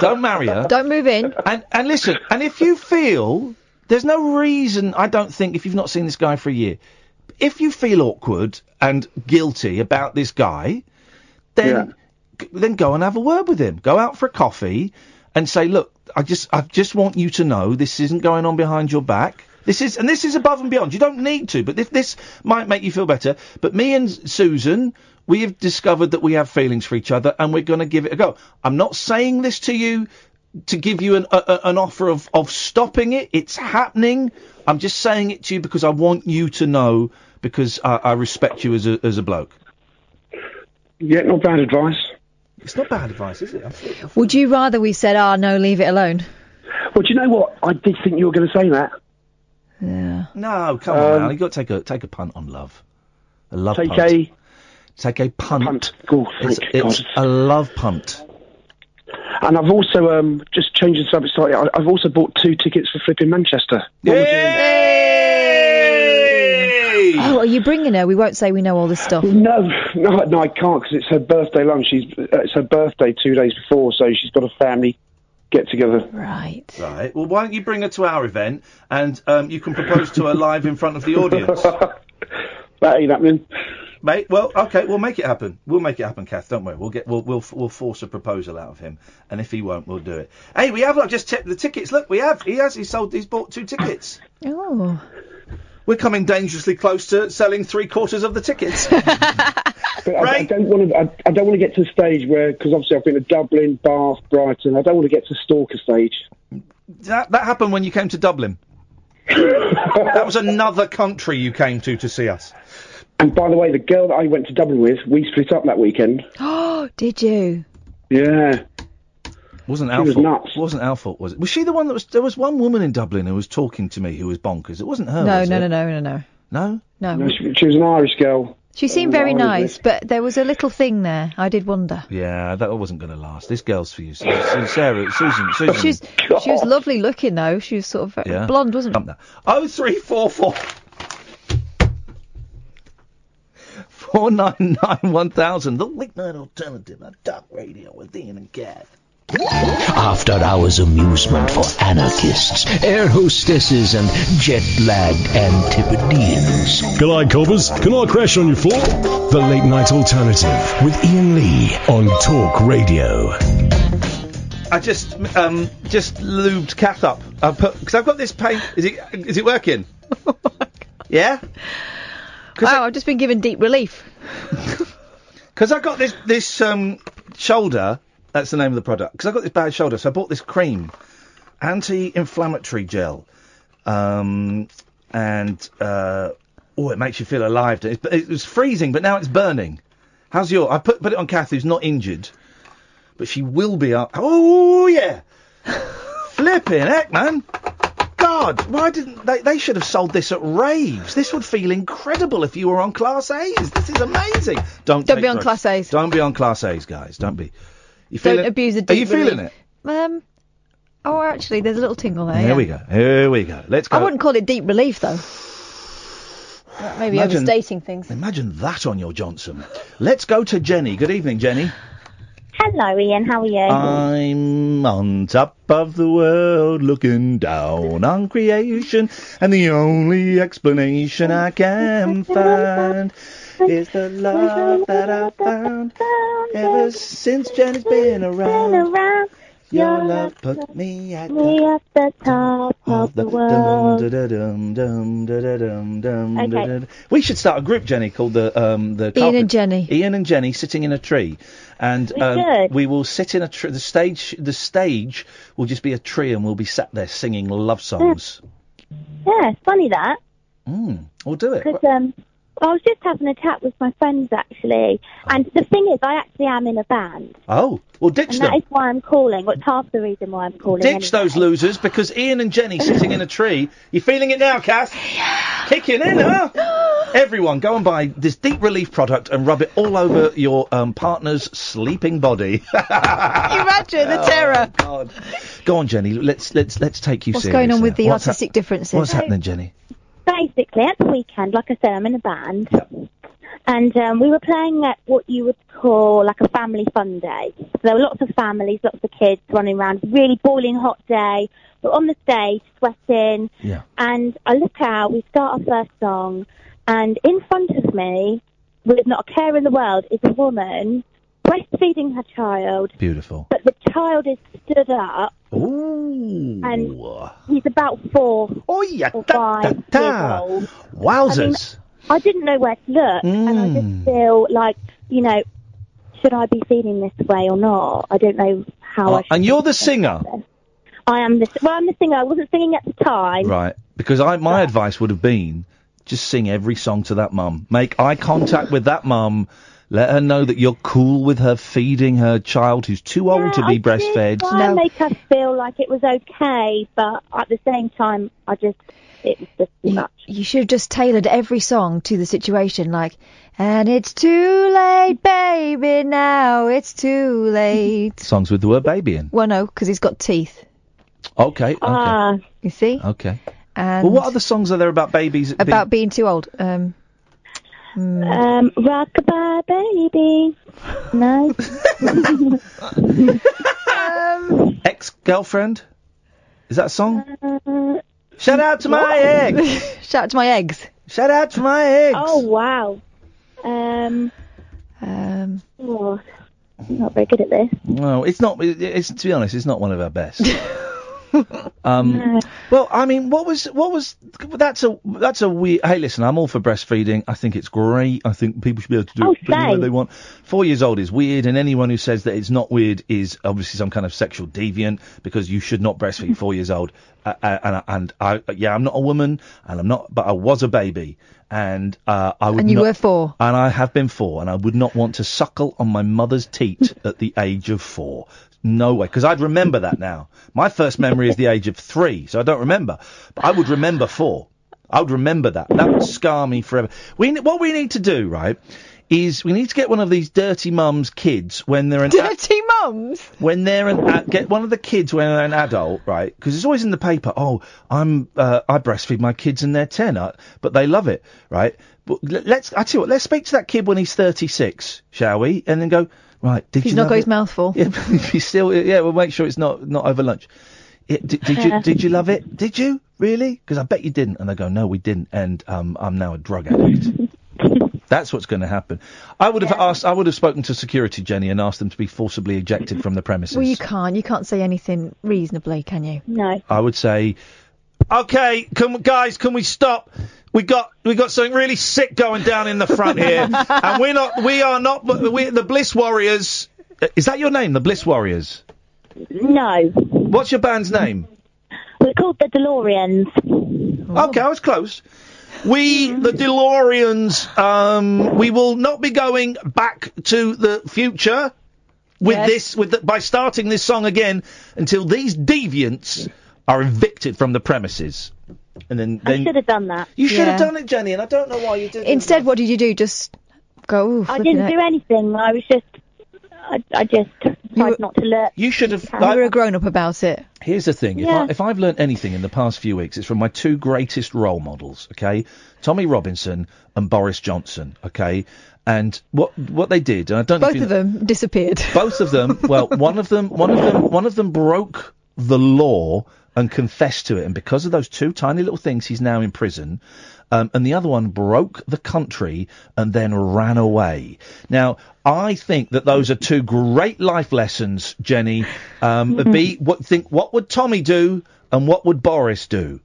don't marry her. Don't move in. And and listen, and if you feel there's no reason, I don't think, if you've not seen this guy for a year, if you feel awkward and guilty about this guy, then g- then go and have a word with him. Go out for a coffee and say, look, I just I just want you to know this isn't going on behind your back. This is and this is above and beyond. You don't need to, but if this might make you feel better. But me and Susan, we have discovered that we have feelings for each other, and we're going to give it a go. I'm not saying this to you to give you an a, a- an offer of of stopping it. It's happening. I'm just saying it to you because I want you to know because I, I respect you as a as a bloke. Yeah, not bad advice. It's not bad advice, is it? Would you rather we said, "Ah, no, leave it alone"? Well, do you know what? I did think you were going to say that. Yeah. No, come on, Um, man. You got to take a take a punt on love. A love Take punt. a- take a punt. Oh, it's thank it's a love punt. And I've also um, just changing the subject slightly. I- I've also bought two tickets for flipping Manchester. Yay! Oh, are you bringing her? We won't say we know all this stuff. No, no, no, I can't because it's her birthday lunch. She's uh, it's her birthday two days before, so she's got a family get together. Right. Right. Well, why don't you bring her to our event and um, you can propose to her live in front of the audience. <laughs> that ain't happening. Mate, well, okay, we'll make it happen. We'll make it happen, Kath. Don't worry. We'll get, we'll, we'll, we'll force a proposal out of him, and if he won't, we'll do it. Hey, we have like just tipped the tickets. Look, we have. He has. He sold. He's bought two tickets. Oh. We're coming dangerously close to selling three quarters of the tickets. <laughs> But I, I don't want to. I, I don't want to get to the stage where, because obviously I've been to Dublin, Bath, Brighton. I don't want to get to stalker stage. that that happened when you came to Dublin. <laughs> that was another country you came to to see us. And by the way, the girl that I went to Dublin with, we split up that weekend. Oh, <gasps> did you? Yeah. Wasn't our She our was fault. nuts. Wasn't our fault, was it? Was she the one that was? There was one woman in Dublin who was talking to me who was bonkers. It wasn't her. no, was no, it? no, no, no, no, no, no. No, she, she was an Irish girl. She seemed very Irish. nice, but there was a little thing there. I did wonder. Yeah, that wasn't going to last. This girl's for you, Su- Su- Sarah, Susan, Susan. She's she was <laughs> lovely looking though. She was sort of Yeah. blonde, wasn't she? Oh three four four four nine nine one thousand. The late night alternative on Talk Radio with Iain and Kath. After hours amusement for anarchists, air hostesses, and jet lagged Antipodeans. G'day, Cobbers. Can I crash on your floor? The Late Night Alternative with Iain Lee on Talk Radio. I just um just lubed Kath up. I put because I've got this paint. Is it is it working? <laughs> yeah. Wow, I've just been given deep relief. <laughs> Because I got this this um shoulder. That's the name of the product. Because I got this bad shoulder, so I bought this cream, anti-inflammatory gel, um, and uh, oh, it makes you feel alive. It, it was freezing, but now it's burning. How's your? I put put it on Kath, who's not injured, but she will be up. Oh yeah, <laughs> flipping heck, man. God, why didn't they? They should have sold this at raves. This would feel incredible if you were on Class A's. This is amazing. Don't Don't be on drugs. Class A's. Don't be on Class A's, guys. Don't be. You Don't feeling? abuse the Are you deep feeling relief. it? Um. Oh, actually, there's a little tingle there. Here yeah. we go. Here we go. Let's go. I wouldn't call it deep relief though. Maybe Imagine- overstating things. Imagine that on your Johnson. Let's go to Jenny. Good evening, Jenny. Hello, Iain. How are you? I'm on top of the world looking down on creation, and the only explanation I can find is the love that I found ever since Jenny's been around. Your love put me at me at the top of the world. dum, da-da-dum, dum, da-da-dum, dum, Okay. We should start a group, Jenny, called the um the Iain carpet- and Jenny. Iain and Jenny sitting in a tree, and We um, we will sit in a tree. The stage, the stage will just be a tree, and we'll be sat there singing love songs. Yeah, it's funny that. Mm, we'll do it. Because um, I was just having a chat with my friends actually, and the thing is, I actually am in a band, Oh, well, ditch and them. that is why I'm calling. What's half the reason why I'm calling? Ditch anyway. those losers because Iain and Jenny sitting in a tree. You feeling it now, Kath? Kicking in, huh? <gasps> Everyone, go and buy this deep relief product and rub it all over your um, partner's sleeping body. <laughs> Imagine the Oh, terror. God. Go on, Jenny. Let's let's let's take you What's serious going on with now. the What's hap- artistic differences? What's happening, Jenny? Basically at the weekend, like I said, I'm in a band, and um, we were playing at what you would call like a family fun day. So there were lots of families, lots of kids running around. Really boiling hot day. We're on the stage, sweating, Yeah. and I look out. We start our first song, and in front of me, with not a care in the world, is a woman breastfeeding her child. Beautiful. But the child is stood up. Ooh. And he's about four oh, yeah, or five da. years old. Wowzers. I, mean, I didn't know where to look, and I Mm. just feel like, you know, should I be feeling this way or not? I don't know how I should. and you're the singer, I am the well, I'm the singer. I wasn't singing at the time. right? Because I my advice would have been just sing every song to that mum. Make eye contact with that mum. Let her know that you're cool with her feeding her child who's too old to Yeah, be I breastfed. Did try and make her feel like it was okay, but at the same time, I just it was just too much. You should have just tailored every song to the situation, like, and it's too late, baby, now it's too late. <laughs> Songs with the word baby in. Well, no, because he's got teeth. Okay. Okay. Ah. you see? okay. And Well, what other songs are there about babies? being- about being too old. Um, mm, Um, rockabye baby. No. um, Ex girlfriend? Is that a song? uh, Shout out to my what? eggs. <laughs> Shout out to my eggs. Shout out to my eggs. Oh wow. Um. Um. Oh, I'm not very good at this. No, it's not. It's to be honest, it's not one of our best. <laughs> um, well, I mean, what was what was that's a that's a weird. Hey, listen, I'm all for breastfeeding. I think it's great. I think people should be able to do Oh, it any way they want. Four years old is weird, and anyone who says that it's not weird is obviously some kind of sexual deviant because you should not breastfeed <laughs> four years old. Uh, uh, and and I yeah, I'm not a woman, and I'm not, but I was a baby, and uh, I would And you not- were four. and I have been four, and I would not want to suckle on my mother's teat <laughs> at the age of four. No way, because I'd remember that now. My first memory is the age of three, so I don't remember. But I would remember four. I would remember that. That would scar me forever. We what we need to do, right, is we need to get one of these dirty mums kids when they're an dirty mums when they're an a- get one of the kids when they're an adult, right? Because it's always in the paper. Oh, I'm uh, I breastfeed my kids and they're ten, uh, but they love it, right? But l- let's I tell you what, let's speak to that kid when he's thirty six, shall we? And then go right. Did He's you not got it? his mouth full. Yeah, <laughs> he's still yeah, we'll make sure it's not not over lunch. It, did, did you did you love it? Did you really? Because I bet you didn't. And they go, no, we didn't. And um, I'm now a drug addict. That's what's going to happen. I would have asked. I would have spoken to security, Jenny, and asked them to be forcibly ejected from the premises. Well, you can't. You can't say anything reasonably, can you? No. I would say, okay, can guys, can we stop? We got we got something really sick going down in the front here, <laughs> and we're not. We are not. We're the Bliss Warriors. Is that your name, the Bliss Warriors? No. What's your band's name? We're called the DeLoreans. Okay, I was close. We, the DeLoreans, um, we will not be going back to the future with Yes. this, with the, by starting this song again until these deviants are evicted from the premises. And then, I should have done that. you should have done it, Jenny, and I don't know why you didn't. Instead, what did you do? Just go. I didn't heck. do anything. I was just, I, I just tried not to look. You should have. You were a grown up about it. Here's the thing: if, Yeah. I, if I've learned anything in the past few weeks, it's from my two greatest role models. Okay, Tommy Robinson and Boris Johnson. Okay, and what what they did, and I don't know Both you of them disappeared. <laughs> both of them. Well, one of them, one of them, one of them broke the law and confessed to it, and because of those two tiny little things, he's now in prison. Um, and the other one broke the country and then ran away. Now, I think that those are two great life lessons, Jenny. Um, <laughs> Be what think what would Tommy do and what would Boris do?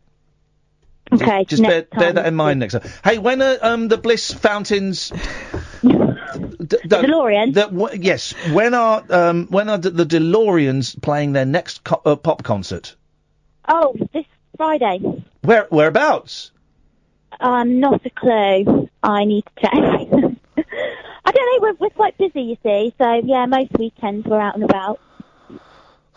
Okay. Just bear, bear that in mind next time. Hey, when are um, the Bliss fountains? <laughs> D- d- DeLorean? The, w- yes. When are um, when are the, the DeLoreans playing their next co- uh, pop concert? Oh, this Friday. Where whereabouts? Um, not a clue. I need to check. <laughs> I don't know. We're, we're quite busy, you see. So yeah, most weekends we're out and about.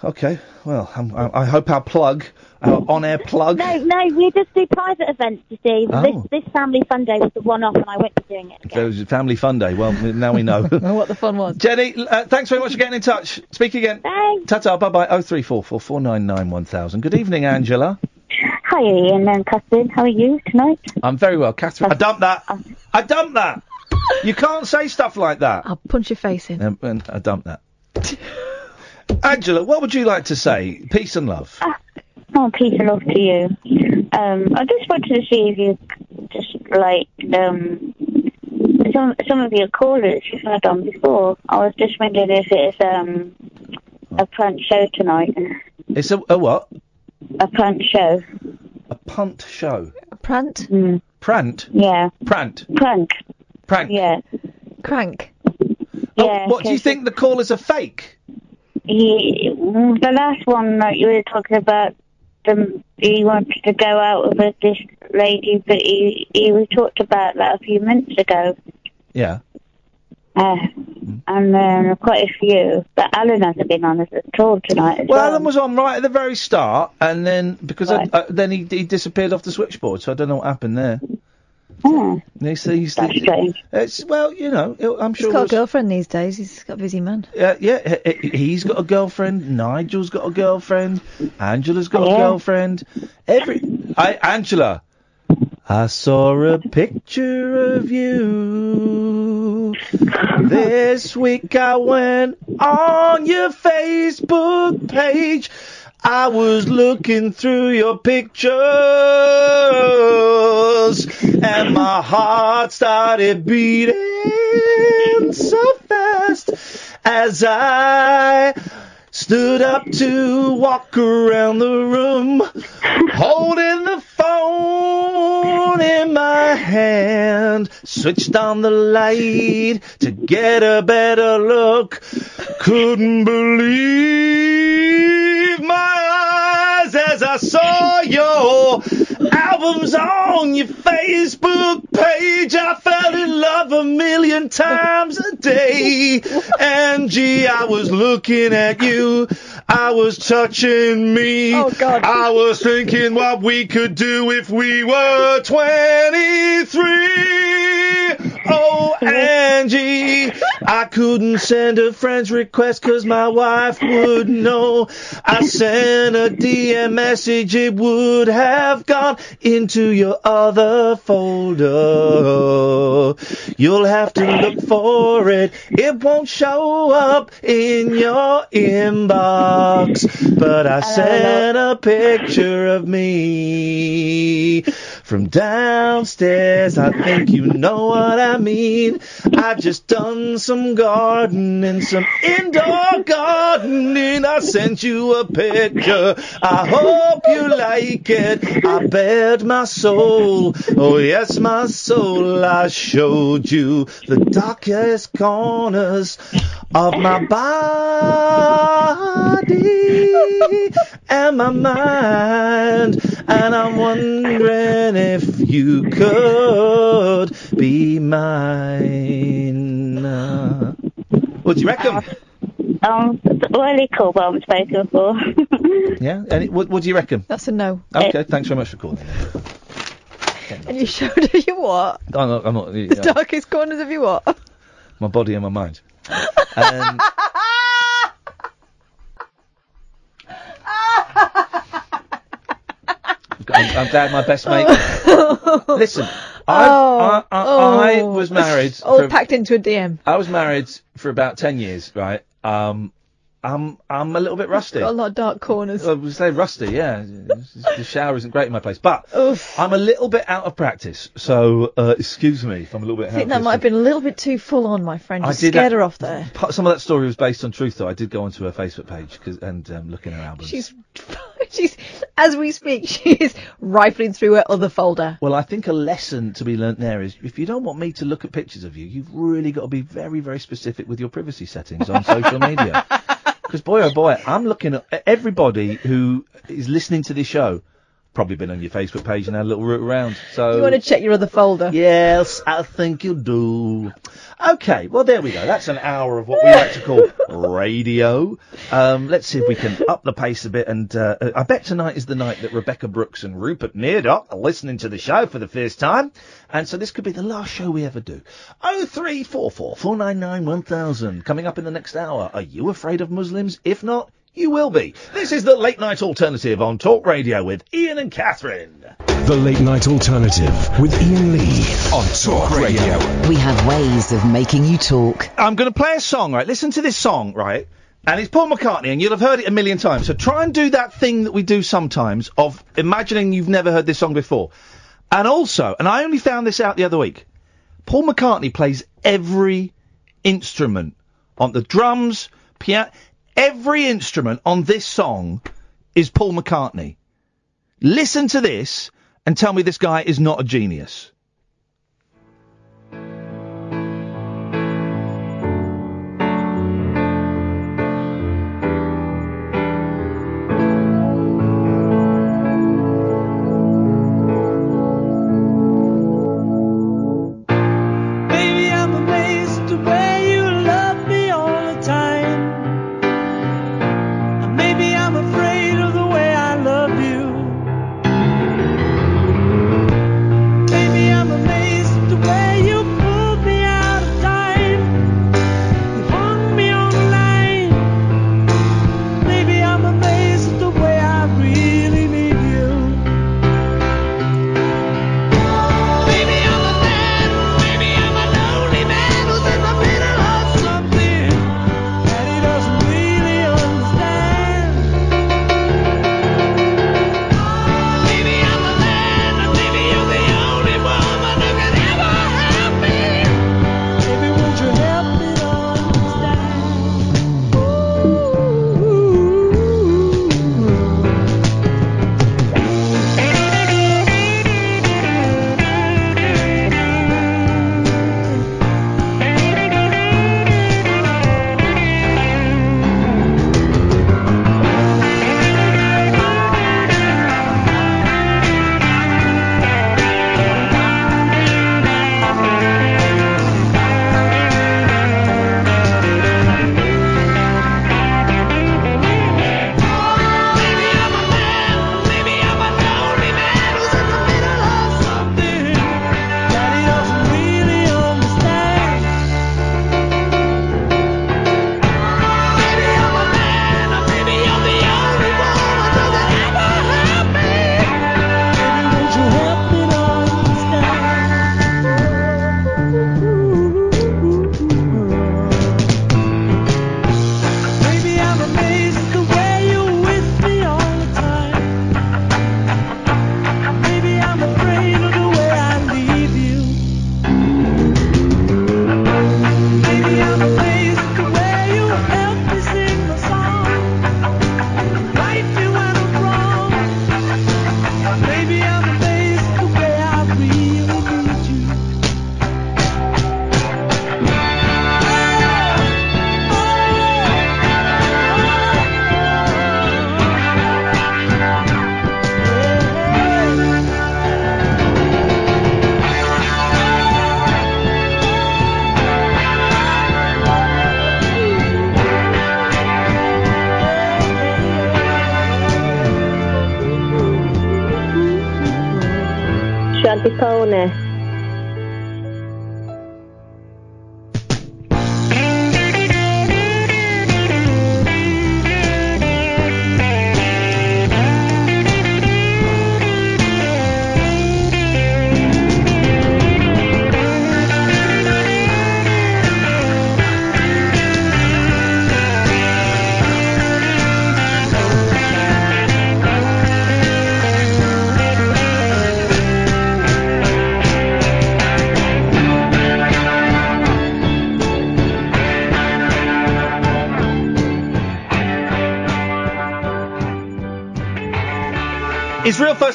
Okay. Well, I'm, I, I hope our plug, our on-air plug. No, no, we just do private events. You see, Oh. this this family fun day was the one-off, and I won't be doing it. There was a family fun day. Well, now we <laughs> know. what the fun was. Jenny, uh, thanks very much for getting in touch. Speak again. Thanks. Ta-ta, bye-bye. Oh three four four four nine nine one thousand. Good evening, Angela. Hi, Iain and Katherine. How are you tonight? I'm very well, Katherine. I dumped that. I dumped that. You can't say stuff like that. I'll punch your face in. Um, and I dumped that. Angela, what would you like to say? Peace and love. Oh, peace and love to you. Um, I just wanted to see if you just like um some some of your callers you've had on before. I was just wondering if it's um a prank show tonight. It's a, a what? A prank show. A punt show. A prant? Mm. Prant? Yeah. Prant. Prank. Prank. Yeah. Crank. Yeah. What do you think the callers are fake? He, the last one that you were talking about, the, he wanted to go out with this lady, but he he we talked about that a few minutes ago, Yeah. Uh, and then quite a few. But Alan hasn't been on us at all tonight. As Well, well, Alan was on right at the very start, and then because I, uh, then he, he disappeared off the switchboard, so I don't know what happened there. Hmm. He's, he's, That's strange. It's well, you know, it- I'm sure. He's got a it's- girlfriend these days. He's got a busy man. Uh, yeah, he- he- he's got a girlfriend. Nigel's got a girlfriend. Angela's got a Yeah. girlfriend. Every I Angela, I saw a picture of you this week. I went on your Facebook page. I was looking through your pictures and my heart started beating so fast as I stood up to walk around the room holding the phone in my hand. Switched on the light to get a better look. Couldn't believe my eyes as I saw your albums on your Facebook page. I fell in love a million times a day. Angie, I was looking at you. I was touching me. Oh God. I was thinking what we could do if we were 23. Oh, Angie, I couldn't send a friend's request 'cause my wife would know. I sent a DM message, it would have gone into your other folder. You'll have to look for it. It won't show up in your inbox. But I sent a picture of me from downstairs. I think you know what I mean. I've just done some gardening, some indoor gardening. I sent you a picture. I hope you like it. I bared my soul. Oh yes, my soul. I showed you the darkest corners of my body and my mind. And I'm wondering if you could be mine. Uh, what do you reckon? um, really cool, but I'm spoken for. <laughs> Yeah? Any, what, what do you reckon? That's a no. Okay, thanks very much for calling. And you showed her you what? I'm not, I'm not, The yeah, darkest corners of you what? my body and my mind. <laughs> Um, <laughs> I'm, I'm glad my best mate. <laughs> Listen, I, Oh, I, I, I oh. was married. All for- packed into a DM. I was married for about ten years, right? Um, I'm I'm a little bit rusty. Got a lot of dark corners. I would say rusty, yeah. the shower isn't great in my place, but I'm a little bit out of practice. So uh, excuse me if I'm a little bit. I think that might have been a little bit too full on, my friend. You I did scared that- her off there. Some of that story was based on truth, though. I did go onto her Facebook page 'cause- and um, look in her albums. She's, <laughs> she's, as we speak, <laughs> she is rifling through her other folder. Well, I think a lesson to be learnt there is if you don't want me to look at pictures of you, you've really got to be very, very specific with your privacy settings on social media. <laughs> Because boy, oh boy, I'm looking at everybody who is listening to this show. Probably been on your Facebook page and had a little root around. So you want to check your other folder? Yes, I think you do. Okay, well there we go. That's an hour of what we like to call <laughs> radio. Um, let's see if we can up the pace a bit. And uh, I bet tonight is the night that Rebekah Brooks and Rupert Murdoch are listening to the show for the first time, and so this could be the last show we ever do. Oh three four four four nine nine one thousand. Coming up in the next hour. Are you afraid of Muslims? If not. You will be. This is the late night alternative on Talk Radio with Iain and Katherine. The Late Night Alternative with Iain Lee on Talk Radio. We have ways of making you talk. I'm going to play a song, right? Listen to this song, right? And it's Paul McCartney, and you'll have heard it a million times. So try and do that thing that we do sometimes of imagining you've never heard this song before. And also, and I only found this out the other week, Paul McCartney plays every instrument on the drums, piano, every instrument on this song is Paul McCartney. Listen to this and tell me this guy is not a genius.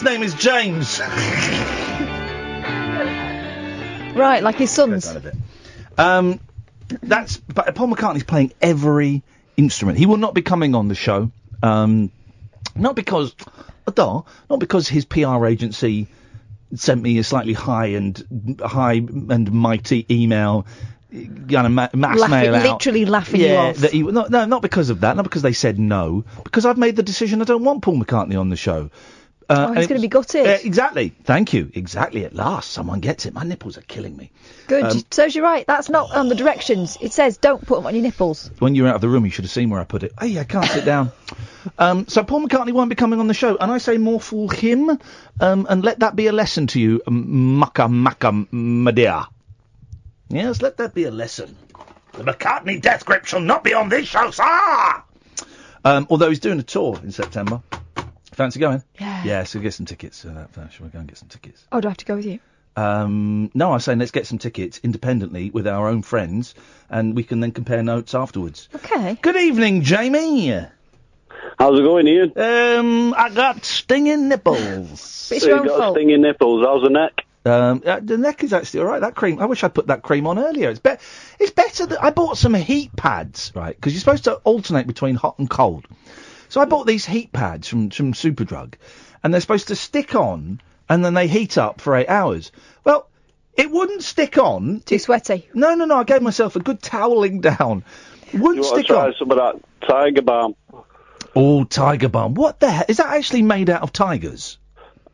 First name is James. <laughs> Right, like his sons. Um, that's but Paul McCartney's playing every instrument. He will not be coming on the show. Um, not because I don't. Because his PR agency sent me a slightly high and high and mighty email, kind of ma- mass Laughing- mail out. literally laughing you yeah, off. That he, no, no, not because of that. Not because they said no. Because I've made the decision I don't want Paul McCartney on the show. Uh, Oh, he's going to be gutted. uh, exactly. Thank you. Exactly. At last, someone gets it. My nipples are killing me. Good. Um, Serves you right. That's not on the directions. It says don't put them on your nipples. when you were out of the room, you should have seen where I put it. Hey, I can't sit down. Um, so Paul McCartney won't be coming on the show, and I say more fool him, um, and let that be a lesson to you, um, Mucka Mucka Madea. Yes, let that be a lesson. The McCartney death grip shall not be on this show, sir. Um, although he's doing a tour in September. Fancy going? Yeah. Yeah, so get some tickets. Uh, that, shall we go and get some tickets? Oh, do I have to go with you? Um, no, I was saying let's get some tickets independently with our own friends, and we can then compare notes afterwards. Okay. Good evening, Jamie. How's it going, Iain? Um, I got stinging nipples. It's So your you own got fault. stinging nipples. How's the neck? Um, uh, the neck is actually all right. That cream. I wish I'd put that cream on earlier. It's better. It's better that I bought some heat pads, right? Because you're supposed to alternate between hot and cold. So I bought these heat pads from from Superdrug, and they're supposed to stick on, and then they heat up for eight hours. Well, it wouldn't stick on. Too sweaty. No, no, no. I gave myself a good toweling down. It You wouldn't want to stick on. try some of that Tiger Balm? Oh, tiger balm. What the hell? Is that actually made out of tigers?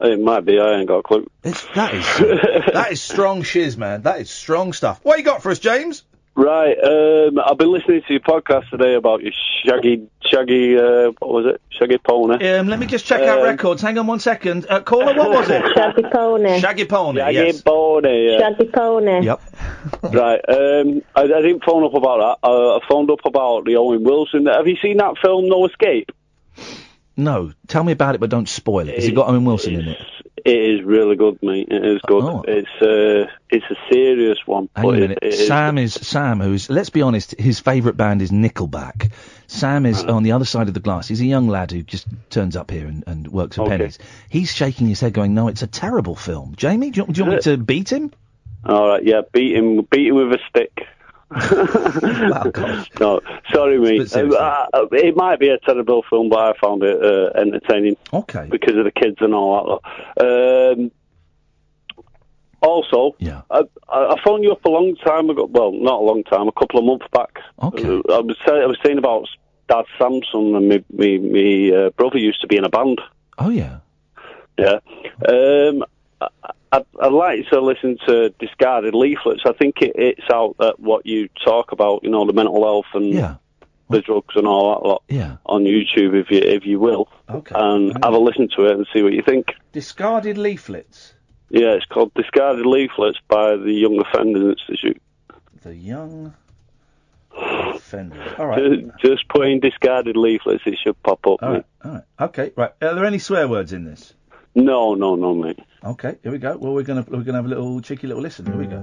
It might be. I ain't got a clue. It's, that is <laughs> that is strong shiz, man. That is strong stuff. What you got for us, James? Right. Um, I've been listening to your podcast today about your shaggy, shaggy. Uh, what was it? Shaggy pony. Um, let me just check out Um, records. Hang on one second. Uh, caller, what was it? Shaggy pony. Shaggy pony. Shaggy yes. pony. Yeah. Shaggy pony. Yep. <laughs> <laughs> right. Um, I, I didn't phone up about that. Uh, I phoned up about the Owen Wilson. Have you seen that film, No Escape? No, tell me about it, but don't spoil it. Has it got Owen Wilson in it? It is really good, mate. It is good. It's uh, it's a serious one. Oh. Hang a it- minute. it is- Sam is Sam, who's let's be honest, his favourite band is Nickelback. Sam is on the other side of the glass. He's a young lad who just turns up here and, and works for Okay. pennies. He's shaking his head, going, "No, it's a terrible film." Jamie, do you, do you want me to beat him? All right, yeah, beat him, beat him with a stick. <laughs> No, sorry, mate. Uh, uh, it might be a terrible film, but I found it uh, entertaining. Okay. Because of the kids and all that. Um, also, yeah. I, I phoned you up a long time ago. Well, not a long time, a couple of months back. Okay. I was I was saying about Dad Samson and me me, me uh, brother used to be in a band. Oh yeah. Yeah. Um, I'd, I'd like to listen to Discarded Leaflets. I think it, it's out at what you talk about, you know, the mental health and the drugs and all that lot Yeah. on YouTube, if you if you will. Okay. And have a listen to it and see what you think. Discarded leaflets. Yeah, it's called Discarded Leaflets by the Young Offenders Institute. The young offenders. All right. Just, just put in Discarded Leaflets, it should pop up. All right. All right. Okay. Right. Are there any swear words in this? No, no, no, mate. Okay. Here we go. Well, we're gonna we're gonna have a little cheeky little listen. Here we go.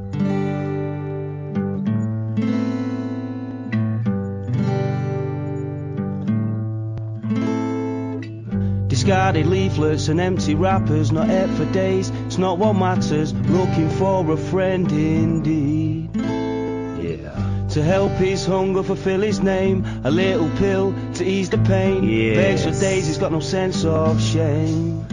Discarded leaflets and empty wrappers, not ate for days. It's not what matters. Looking for a friend indeed. Yeah. To help his hunger, fulfill his name. A little pill to ease the pain. Yes. Begs for days, he's got no sense of shame.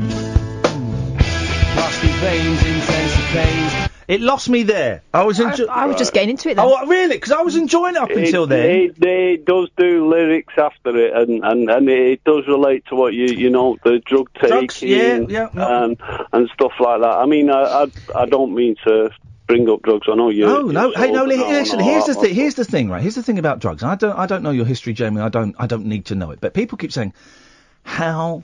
Plastic veins, intense pain. It lost me there. I was enjoying. I was just getting into it then. Oh, really? Because I was enjoying it up until then. It, it does do lyrics after it, and, and, and it does relate to what you you know the drug taking Drugs, yeah, yeah, no. and and stuff like that. I mean, I I, I don't mean to bring up drugs. I know you. No, no. Hey, no. sober li- now and Listen. Here's the that, thing. Here's the thing. Right. Here's the thing about drugs. I don't. I don't know your history, Jamie. I don't. I don't need to know it. But people keep saying, how.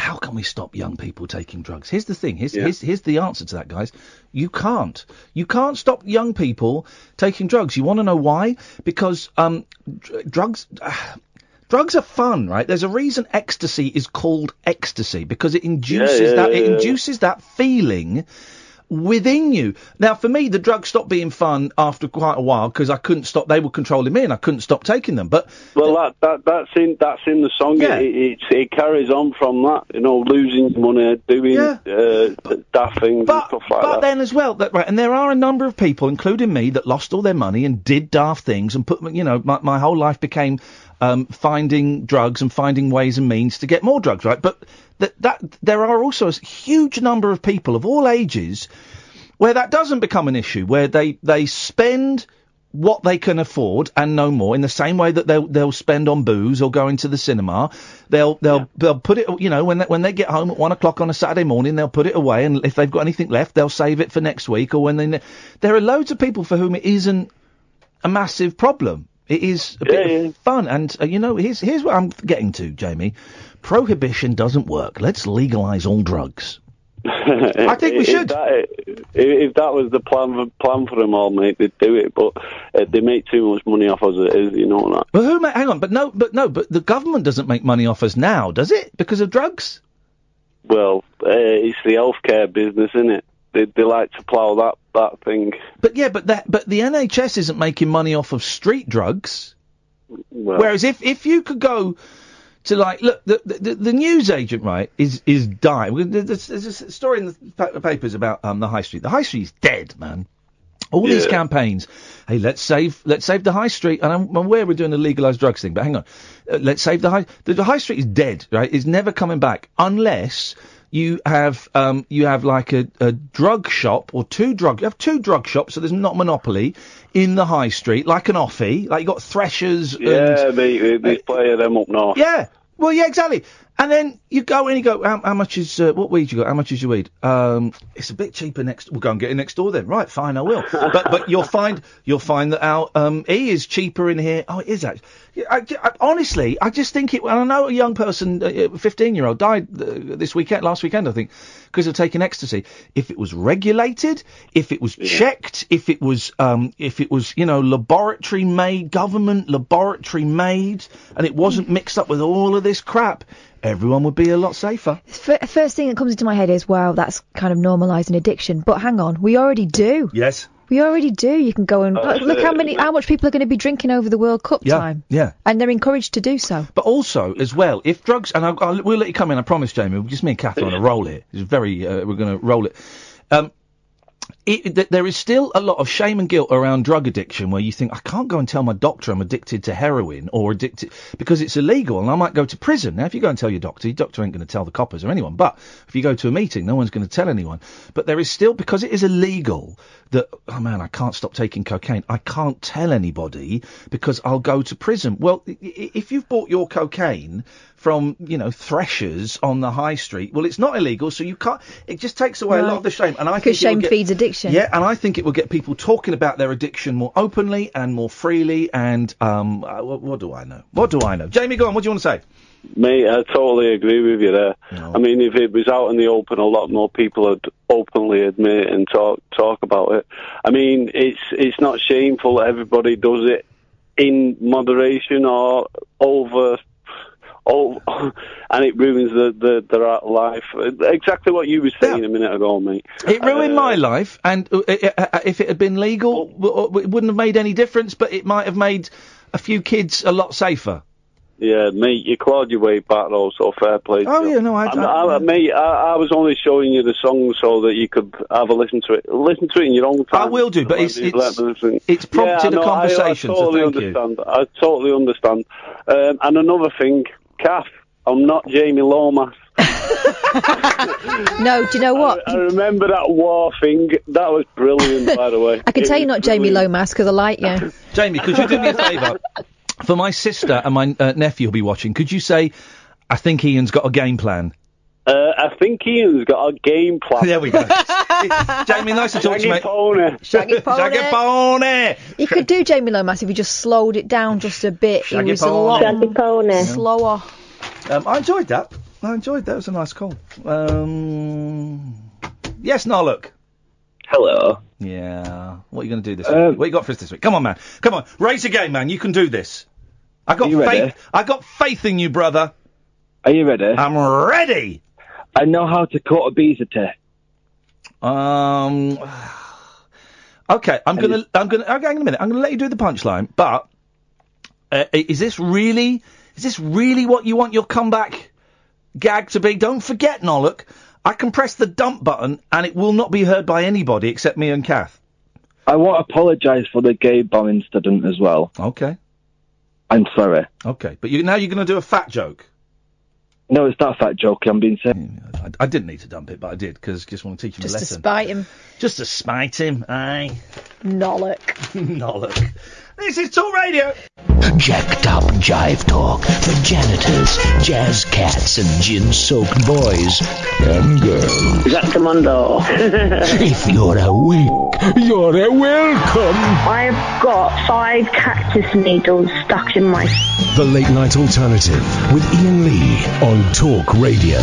How can we stop young people taking drugs? Here's the thing. Here's, Yeah. here's, here's the answer to that, guys. You can't. You can't stop young people taking drugs. You want to know why? Because um, dr- drugs. <sighs> Drugs are fun, right? There's a reason ecstasy is called ecstasy because it induces yeah, that yeah, it induces that feeling within you. Now, for me, the drugs stopped being fun after quite a while because I couldn't stop. They were controlling me, and I couldn't stop taking them. But Well, that, that that's in that's in the song. Yeah. It, it, it carries on from that. You know, losing money, doing Yeah. uh, daft things and stuff like but that. then as well, that right, and there are a number of people, including me, that lost all their money and did daft things and put, you know, my, my whole life became um, finding drugs and finding ways and means to get more drugs, right? But that that there are also a huge number of people of all ages where that doesn't become an issue, where they they spend what they can afford and no more in the same way that they'll they'll spend on booze or going to the cinema. They'll they'll they'll put it you know when they, when they get home at one o'clock on a Saturday morning they'll put it away and if they've got anything left they'll save it for next week or when they ne- there are loads of people for whom it isn't a massive problem. It is a bit of fun and uh, you know here's here's what I'm getting to Jamie prohibition doesn't work let's legalize all drugs <laughs> I think we should. If that, if, that was the plan for, plan for them all, mate, they'd do it. But uh, they make too much money off us as it is, you know that. Well, who? Ma- hang on, but no, but no, but the government doesn't make money off us now, does it? Because of drugs? Well, uh, it's the healthcare business, isn't it? They, they like to plough that that thing. But yeah, but that, but the NHS isn't making money off of street drugs. Well, Whereas if if you could go to like look the the, the news agent right is is dying. There's, there's a story in the pa- papers about um the high street. The high street's dead, man. All these campaigns, hey, let's save let's save the high street, and I'm I'm aware we're doing the legalised drugs thing, but hang on, uh, let's save the high. The, the high street is dead, right? It's never coming back unless you have um you have like a, a drug shop or two drug you have two drug shops, so there's not monopoly in the high street, like an offie, like you got Threshers. and, yeah, they, they play them up north. yeah. Well, yeah, exactly. And then you go and you go, how, how much is uh, what weed you got? How much is your weed? Um, it's a bit cheaper next. We'll go and get it next door then. Right, fine, I will. <laughs> but but you'll find you'll find that our um, E is cheaper in here. Oh, it is actually. I, I- honestly, I just think it. And I know a young person, a fifteen year old, died uh, this weekend, last weekend, I think, because of taking ecstasy. If it was regulated, if it was checked, if it was um, if it was you know laboratory made, government laboratory made, and it wasn't mixed up with all of this crap, everyone would be a lot safer. F- first thing that comes into my head is, wow, that's kind of normalising addiction. But hang on, we already do. Yes. We already do. You can go and Oh, look, look how many, how much people are going to be drinking over the World Cup Yeah. time, Yeah. and they're encouraged to do so. But also, as well, if drugs, and I'll, I'll, we'll let you come in, I promise, Jamie, just me and Kath are on a roll here. It's very, uh, we're going to roll it. Um, it, th- there is still a lot of shame and guilt around drug addiction where you think, I can't go and tell my doctor I'm addicted to heroin or addicted, because it's illegal and I might go to prison. Now, if you go and tell your doctor, your doctor ain't going to tell the coppers or anyone, but if you go to a meeting, no one's going to tell anyone. But there is still, because it is illegal, that, oh man, I can't stop taking cocaine. I can't tell anybody because I'll go to prison. Well, i- i- if you've bought your cocaine from, you know, threshers on the high street, well, it's not illegal, so you can't, it just takes away a lot of the shame. And I think shame get- feeds addiction. Yeah, and I think it will get people talking about their addiction more openly and more freely. And um, uh, what, what do I know? What do I know? Jamie, go on. What do you want to say? Mate, I totally agree with you there. I mean, if it was out in the open, a lot more people would openly admit and talk talk about it. I mean, it's it's not shameful. Everybody does it in moderation or over. Oh, <laughs> and it ruins the, the their life. Exactly what you were saying a minute ago, mate. It ruined my life, and uh, uh, uh, if it had been legal, w- w- it wouldn't have made any difference. But it might have made a few kids a lot safer. Yeah, mate, you clawed your way back though, so fair play. Oh, you. yeah, no, I- I- I- mate, I, I was only showing you the song so that you could have a listen to it. Listen to it in your own time. I will do, but it's- it's- let me listen. it's prompted yeah, a know, I- conversation, I, so totally you. understand. I totally understand. Um, and another thing, Kath, I'm not Jamie Lomas. No, do you know what? I remember that war thing. That was brilliant, by the way. <laughs> I can It tell you're was not Jamie. Lomas because I like you. <laughs> Jamie, could you do me a favour? For my sister and my uh, nephew who'll be watching, could you say, I think Iain's got a game plan? Uh, I think Iain's got a game plan. There we go. <laughs> Jamie, nice to talk to you, mate. Pony. Shaggy <laughs> pony. Shaggy pony. You could do Jamie Lomas if you just slowed it down just a bit. Shaggy he was a pony. lot Shaggy pony. slower. Um, I enjoyed that. I enjoyed that. It was a nice call. Um, yes, Narlook. Hello. Yeah. What are you going to do this Um, week? What you got for us this week? Come on, man. Come on. Raise a game, man. You can do this. I got faith. ready? I got faith in you, brother. Are you ready? I'm ready. I know how to cut obesity. Um. Okay, I'm gonna. I'm gonna. Okay, hang on a minute. I'm gonna let you do the punchline. But uh, is this really? Is this really what you want your comeback gag to be? Don't forget, Nollook. I can press the dump button and it will not be heard by anybody except me and Kath. I want to apologise for the gay bomb incident as well. Okay. I'm sorry. Okay, but you, now you're going to do a fat joke. No, it's not a fat joke. I'm being serious. Hmm, I, I didn't need to dump it, but I did because just want to teach him Just a lesson. Just to spite him. Just to spite him, aye. Nollock. <laughs> Nollock. This is Talk Radio. Jacked up jive talk for janitors, jazz cats, and gin soaked boys and girls. Jack Commando. <laughs> if you're awake, you're a welcome. I've got five cactus needles stuck in my. The Late Night Alternative with Iain Lee on Talk Radio.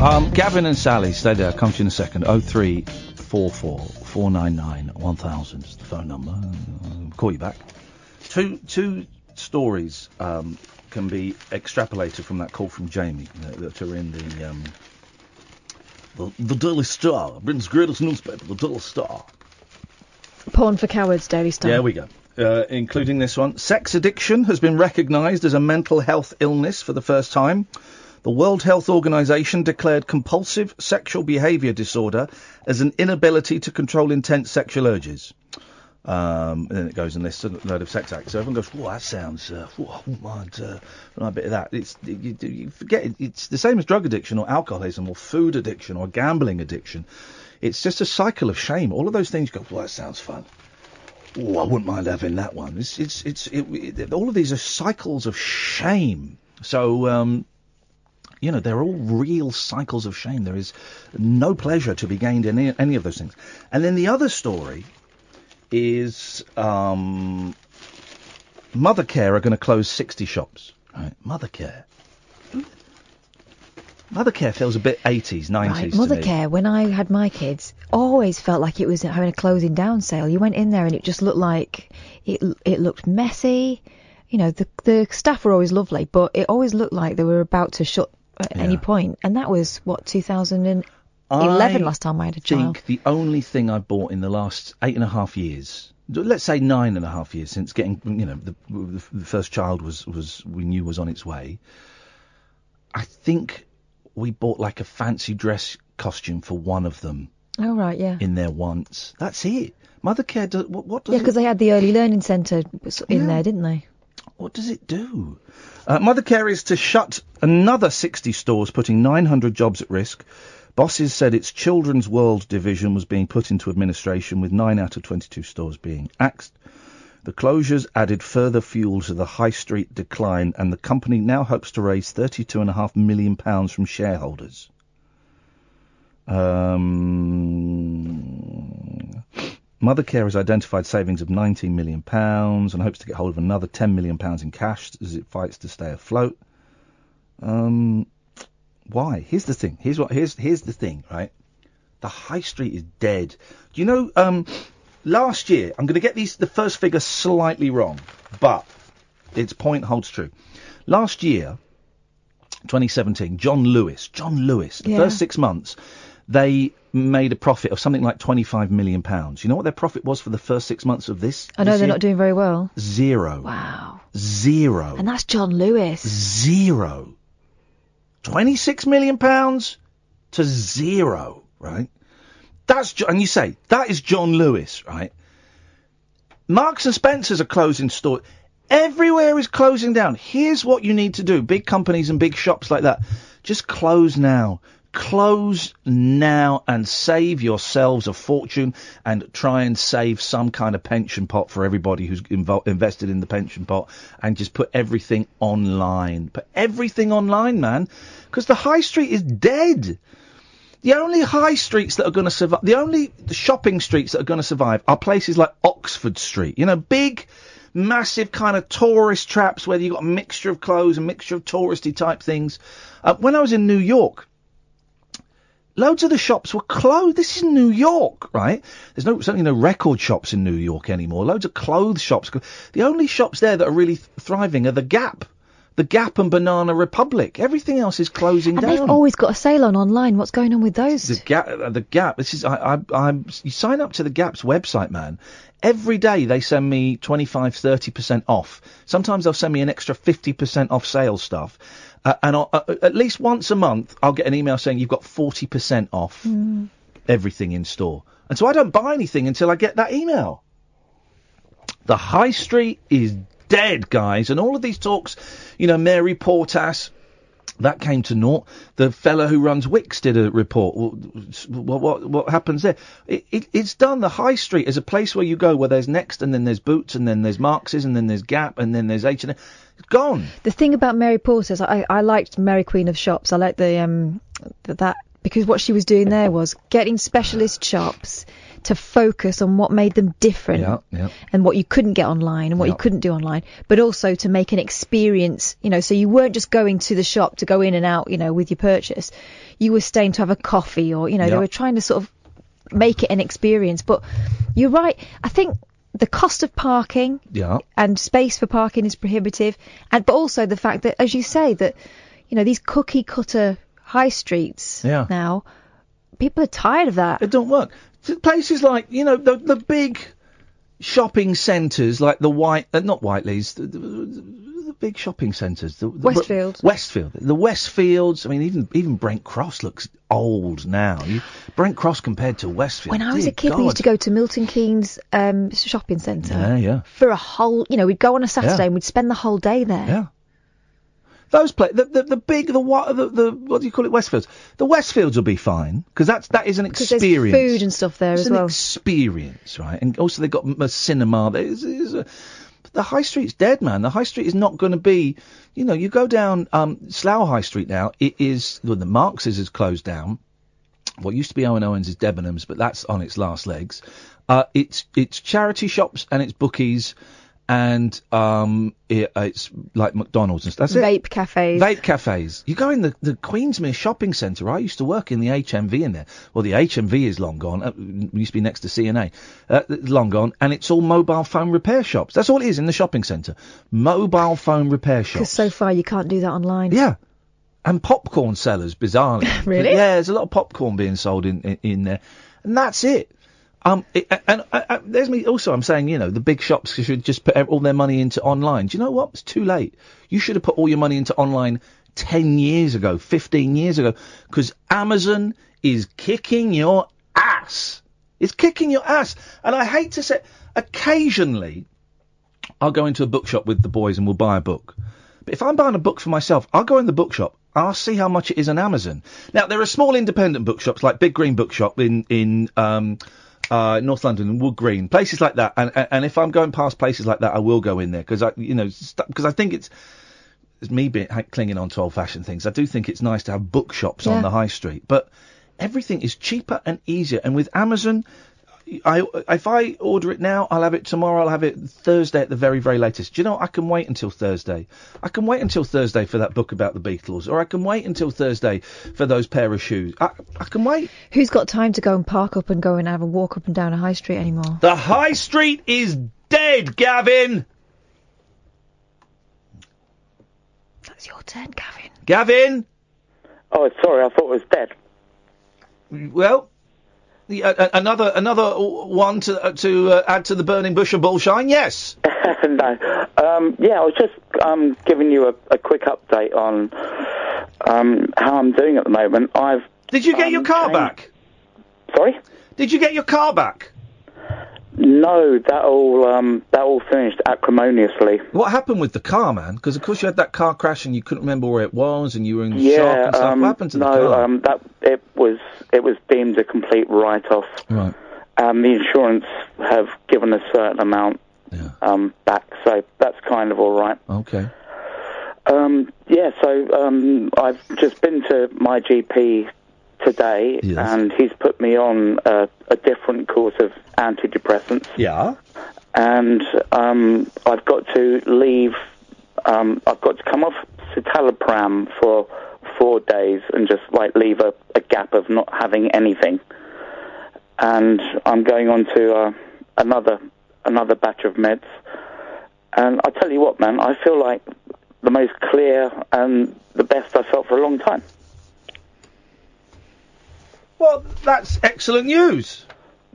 Um, Gavin and Sally, stay there. I'll come to you in a second. Oh three four four four nine nine one thousand is the phone number. I'll call you back. Two two stories um, can be extrapolated from that call from Jamie uh, that are in the um, the, the Daily Star, Britain's greatest newspaper, the Daily Star. Porn for cowards, Daily Star. There we go. Uh, including this one. Sex addiction has been recognised as a mental health illness for the first time. The World Health Organization declared compulsive sexual behavior disorder as an inability to control intense sexual urges. Um, and then it goes and lists a load of sex acts. So everyone goes, "Oh, that sounds. Uh, oh, I wouldn't mind uh, a bit of that." It's you, you forget it, it's the same as drug addiction or alcoholism or food addiction or gambling addiction. It's just a cycle of shame. All of those things go, "Well, that sounds fun." Oh, I wouldn't mind having that one. It's it's it's it, it, all of these are cycles of shame. So um, you know they're all real cycles of shame. There is no pleasure to be gained in any, of those things. And then the other story is um, Mothercare are going to close 60 shops. Right, Mothercare. Mothercare feels a bit 80s, 90s. Right, to mother me. care. When I had my kids, always felt like it was having a closing down sale. You went in there and it just looked like it. It looked messy. You know, the the staff were always lovely, but it always looked like they were about to shut at any point. And that was what 2011 I last time I had a child. I think the only thing I bought in the last eight and a half years, let's say nine and a half years since getting, you know, the, the, the first child was, was we knew was on its way. I think we bought like a fancy dress costume for one of them Oh right, yeah. in there once. That's it. Mothercare does what? What does Yeah, because they had the early learning centre in Yeah. there, didn't they? What does it do? Uh, Mothercare is to shut another 60 stores, putting 900 jobs at risk. Bosses said its Children's World division was being put into administration, with 9 out of 22 stores being axed. The closures added further fuel to the high street decline, and the company now hopes to raise £32.5 million from shareholders. Um, Mothercare has identified savings of £19 million and hopes to get hold of another £10 million in cash as it fights to stay afloat. Um, why? Here's the thing. Here's what. Here's here's the thing. Right. The high street is dead. Do you know? Um, last year, I'm going to get these the first figure slightly wrong, but its point holds true. Last year, 2017, John Lewis. John Lewis. The Yeah. first six months, they made a profit of something like 25 million pounds. You know what their profit was for the first six months of this? I know this they're year? not doing very well. Zero. Wow. Zero. And that's John Lewis. Zero. 26 million pounds to zero, right? That's and you say that is John Lewis, right? Marks and Spencers are closing stores. Everywhere is closing down. Here's what you need to do. Big companies and big shops like that. Just close now. Close now and save yourselves a fortune and try and save some kind of pension pot for everybody who's invo- invested in the pension pot and just put everything online. Put everything online, man. Because the high street is dead. The only high streets that are going to survive, the only shopping streets that are going to survive are places like Oxford Street. You know, big, massive kind of tourist traps where you've got a mixture of clothes, a mixture of touristy type things. Uh, when I was in New York, loads of the shops were closed. This is New York, right? There's no certainly no record shops in New York anymore. Loads of clothes shops. The only shops there that are really th- thriving are the Gap. The Gap and Banana Republic. Everything else is closing And down. they've always got a sale on online. What's going on with those? The Gap, uh, the Gap. This is I, I, I'm. You sign up to the Gap's website, man. Every day they send me 25, 30 percent off. Sometimes they'll send me an extra 50 percent off sales stuff. Uh, and I'll, uh, at least once a month, I'll get an email saying you've got 40 percent off Mm. everything in store. And so I don't buy anything until I get that email. The high street is dead, guys. And all of these talks, you know, Mary Portas, that came to naught. The fellow who runs Wickes did a report. What what what happens there? It, it, it's done. The high street is a place where you go where there's Next and then there's Boots and then there's Marks's and then there's Gap and then there's H and M. It's gone. The thing about Mary Portas, I, I liked Mary Queen of Shops. I liked the um th- that because what she was doing there was getting specialist shops to focus on what made them different Yeah, yeah. and what you couldn't get online and what you couldn't do online, but also to make an experience, you know, so you weren't just going to the shop to go in and out, you know, with your purchase. You were staying to have a coffee or, you know, they were trying to sort of make it an experience. But you're right. I think the cost of parking Yeah. and space for parking is prohibitive, and but also the fact that, as you say, that you know these cookie cutter high streets Yeah. now, people are tired of that. It don't work. Places like you know the the big shopping centres like the White, uh, not Whiteley's, the, the, the big shopping centres. The, the, Westfield. Westfield. The Westfields. I mean, even even Brent Cross looks old now. You, Brent Cross compared to Westfield. When I was a kid, we used to go to Milton Keynes um, shopping centre Yeah, yeah. for a whole. You know, we'd go on a Saturday Yeah. and we'd spend the whole day there. Yeah. Those play the, the the big the what the, the what do you call it Westfields? The Westfields will be fine because that's that is an 'Cause there's experience. food and stuff there it's as an well. experience, right? And also they've got a cinema. There's, there's a, the high street's dead, man. The high street is not going to be. You know, you go down um, Slough High Street now. It is well, the Marks's is closed down. What used to be Owen Owens is Debenhams, but that's on its last legs. Uh, it's it's charity shops and it's bookies, and um, it, it's like McDonald's and stuff. That's it. Vape cafes. Vape cafes. You go in the, the Queensmere shopping centre. I used to work in the HMV in there. Well, the HMV is long gone. Uh, it used to be next to C&A. Uh, long gone. And it's all mobile phone repair shops. That's all it is in the shopping centre. Mobile phone repair shops. Because so far you can't do that online. Yeah. And popcorn sellers, bizarrely. <laughs> Really? Yeah, there's a lot of popcorn being sold in, in, in there. And that's it. Um, it, and there's me also. I'm saying, you know, the big shops should just put all their money into online. Do you know what? It's too late. You should have put all your money into online ten years ago, fifteen years ago, because Amazon is kicking your ass. It's kicking your ass. And I hate to say, occasionally, I'll go into a bookshop with the boys and we'll buy a book. But if I'm buying a book for myself, I'll go in the bookshop. I'll see how much it is on Amazon. Now there are small independent bookshops like Big Green Bookshop in in um, uh, North London and Wood Green, places like that. And, and and if I'm going past places like that, I will go in there because I you know because I think it's it's me being ha- clinging on to old fashioned things. I do think it's nice to have bookshops Yeah. on the high street, but everything is cheaper and easier. And with Amazon, I if I order it now, I'll have it tomorrow. I'll have it Thursday at the very very latest. Do you know? I can wait until Thursday. I can wait until Thursday for that book about the Beatles, or I can wait until Thursday for those pair of shoes. I, I can wait. Who's got time to go and park up and go and have a walk up and down a high street anymore? The high street is dead, Gavin. That's your turn, Gavin. Gavin. Oh, sorry, I thought it was dead. Well, the, uh, uh, another another one to uh, to uh, add to the burning bush of bullshine. Yes. <laughs> no. Um, yeah, I was just um, giving you a, a quick update on um, how I'm doing at the moment. I've. Did you get your car back? Sorry. Did you get your car back? No, that all um, that all finished acrimoniously. What happened with the car, man? Because of course you had that car crash and you couldn't remember where it was and you were in shock Yeah, and stuff. um, what happened to no, the car? um, that it was it was deemed a complete write-off. Right. Um, the insurance have given a certain amount um, back, so that's kind of all right. Okay. Um, yeah, so um, I've just been to my GP today, and he's put me on a, a different course of antidepressants. Yeah. And um, I've got to leave. Um, I've got to come off citalopram for four days and just like leave a, a gap of not having anything. And I'm going on to uh, another another batch of meds. And I tell you what, man, I feel like the most clear and the best I felt for a long time. Well, that's excellent news.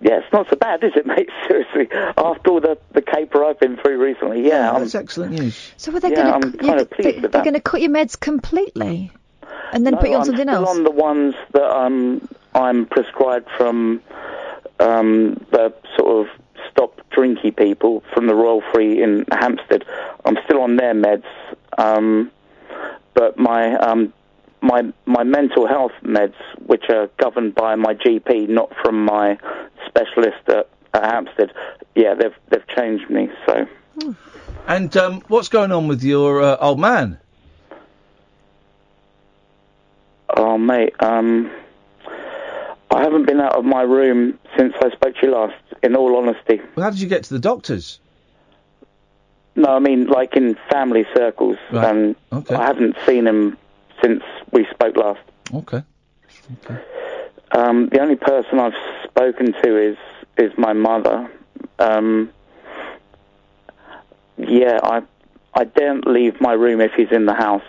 Yeah, it's not so bad, is it, mate? <laughs> Seriously, after all the, the caper I've been through recently, yeah, I'm, that's excellent news. So are they yeah, going to kind they, they're going to cut your meds completely and then no, put you on I'm something still else? on the ones that um, I'm prescribed from um, the sort of stop drinky people from the Royal Free in Hampstead. I'm still on their meds, um, but my um, my my mental health meds, which are governed by my GP, not from my specialist at, at Hampstead, yeah, they've they've changed me. So And um, what's going on with your uh, old man? Oh, mate, um, I haven't been out of my room since I spoke to you last, in all honesty. Well, how did you get to the doctors? No, I mean, like in family circles, and I haven't seen him since we spoke last. Okay. Um, the only person I've spoken to is is my mother. Um, yeah, I I daren't leave my room if he's in the house,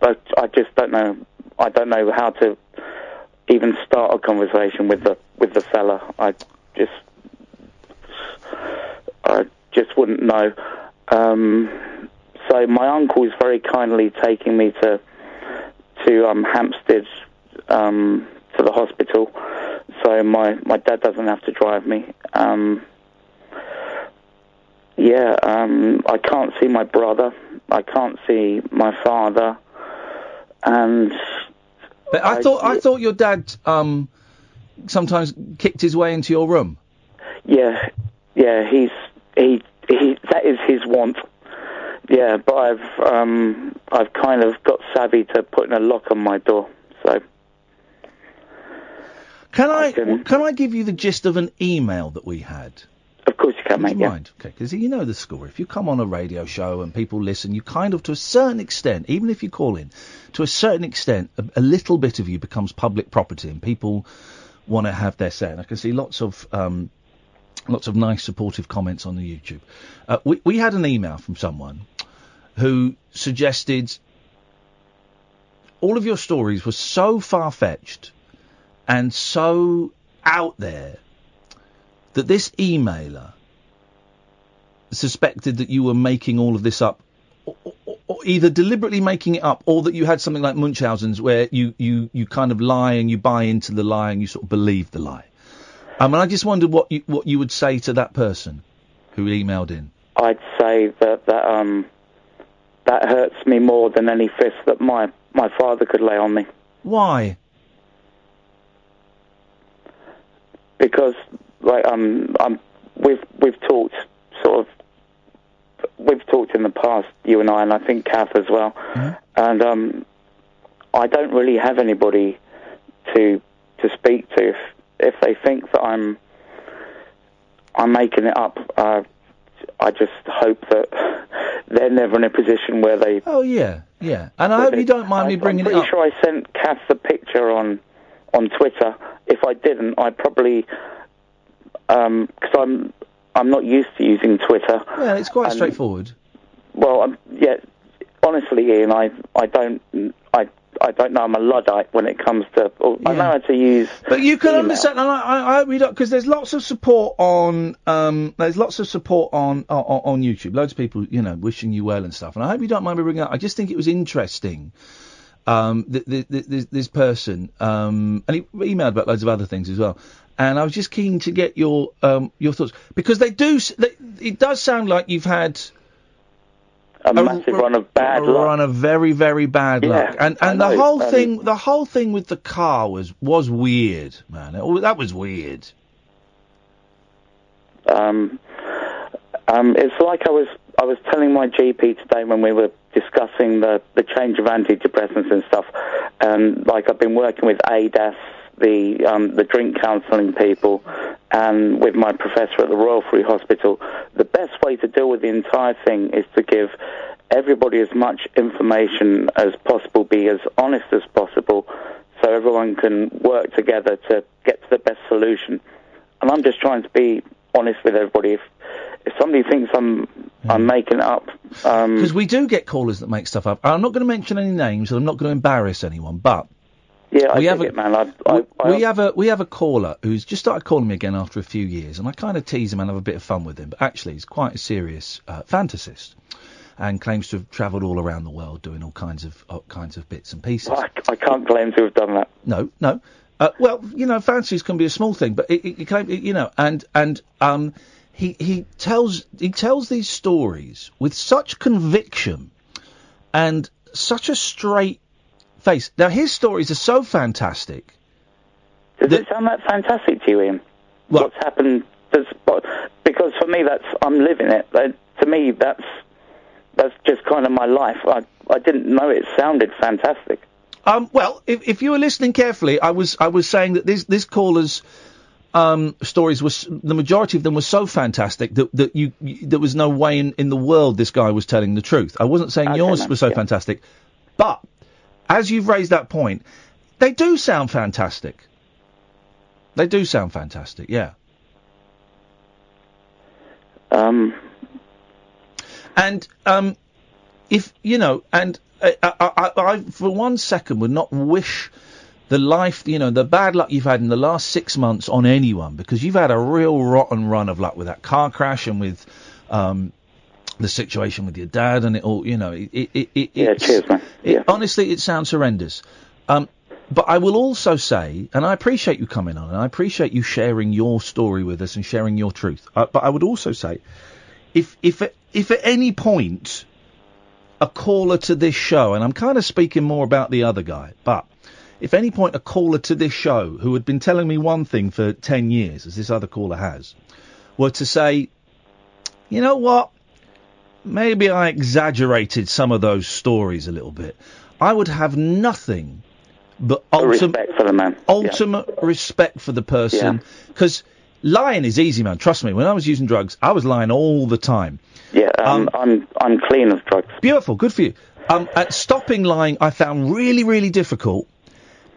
but I just don't know. I don't know how to even start a conversation with the with the fella. I just I just wouldn't know. Um, so my uncle is very kindly taking me to to um, Hampstead um, to the hospital, so my my dad doesn't have to drive me. Um, yeah, um, I can't see my brother. I can't see my father, and But I, thought I thought your dad um, sometimes kicked his way into your room. yeah, yeah, he's he he that is his want. Yeah, but I've um I've kind of got savvy to putting a lock on my door. So Can I, can I give you the gist of an email that we had? Of course you can, mate. Mind, okay? Because you know the score. If you come on a radio show and people listen, you kind of, to a certain extent, even if you call in, to a certain extent, a, a little bit of you becomes public property, and people want to have their say. And I can see lots of um, lots of nice supportive comments on the YouTube. Uh, we we had an email from someone who suggested all of your stories were so far fetched and so out there that this emailer suspected that you were making all of this up, or, either deliberately making it up, or that you had something like Munchausen's, where you, you, you kind of lie and you buy into the lie and you sort of believe the lie. Um, and I just wondered what you, what you would say to that person who emailed in. I'd say that that um that hurts me more than any fist that my my father could lay on me. Why? because like um um we've we've talked sort of we've talked in the past you and I and I think Kath as well. And um I don't really have anybody to to speak to if if they think that I'm I'm making it up. Uh, I just hope that they're never in a position where they Oh yeah, yeah. And I hope you don't mind me bringing I'm it pretty up. sure I sent Kath the picture on on Twitter. If I didn't, I probably because I'm I'm not used to using Twitter. Yeah, it's quite And- straightforward. Well, um, yeah. Honestly, Iain, I I don't I don't know. I'm a luddite when it comes to. Or I know how to use. But you can email. understand, and I, I, I hope you don't, because there's lots of support on, um, there's lots of support on, on on YouTube. Loads of people, you know, wishing you well and stuff. And I hope you don't mind me bringing up. I just think it was interesting. Um, th- th- th- this, this person, um, and he emailed about loads of other things as well. And I was just keen to get your um your thoughts because they do. They, it does sound like you've had a massive run of bad luck. a luck. run of very very bad Yeah, luck. And I and the know, whole um, thing, the whole thing with the car was was weird, man. It, that was weird. Um, um, it's like I was I was telling my GP today when we were discussing the the change of antidepressants and stuff, and like I've been working with ADAS, the um, the drink counselling people, and with my professor at the Royal Free Hospital. The best way to deal with the entire thing is to give everybody as much information as possible, be as honest as possible, so everyone can work together to get to the best solution. And I'm just trying to be honest with everybody. If if somebody thinks I'm I'm making it up, um, Because we do get callers that make stuff up. I'm not going to mention any names, and I'm not going to embarrass anyone. But yeah, I we have a- it, man. I, I, I, we have a we have a caller who's just started calling me again after a few years, and I kind of tease him and have a bit of fun with him. But actually, he's quite a serious uh, fantasist, and claims to have travelled all around the world doing all kinds of all kinds of bits and pieces. I, I can't claim to have done that. No, no. Uh, well, you know, fantasies can be a small thing, but it, it it, you know, and and um, he he tells he tells these stories with such conviction and such a straight face. Now his stories are so fantastic. Does it sound that fantastic to you, Iain? What's happened? Does, because for me, that's I'm living it. To me, that's that's just kind of my life. I I didn't know it sounded fantastic. Um, well, if, if you were listening carefully, I was I was saying that this this caller's um, stories was the majority of them were so fantastic that that you, you there was no way in, in the world this guy was telling the truth. I wasn't saying yours man, was so yeah. fantastic, but as you've raised that point, they do sound fantastic. They do sound fantastic, yeah. Um, and um, if you know, and I, I, I, I, for one second, would not wish the life, you know, the bad luck you've had in the last six months on anyone, because you've had a real rotten run of luck with that car crash and with um, the situation with your dad, and it all, you know, it, it, it, it Yeah, it's- cheers, man. it- honestly, it sounds horrendous. Um, but I will also say, and I appreciate you coming on, and I appreciate you sharing your story with us and sharing your truth. Uh, but I would also say, if if if at any point a caller to this show, and I'm kind of speaking more about the other guy, but if any point a caller to this show who had been telling me one thing for ten years, as this other caller has, were to say, you know what, maybe I exaggerated some of those stories a little bit, I would have nothing but ultimate respect for the man. ultimate respect for the person because lying is easy, man. Trust me. When I was using drugs, I was lying all the time. Yeah, um, I'm I'm clean of drugs. Beautiful, good for you. Um, at stopping lying, I found really, really difficult,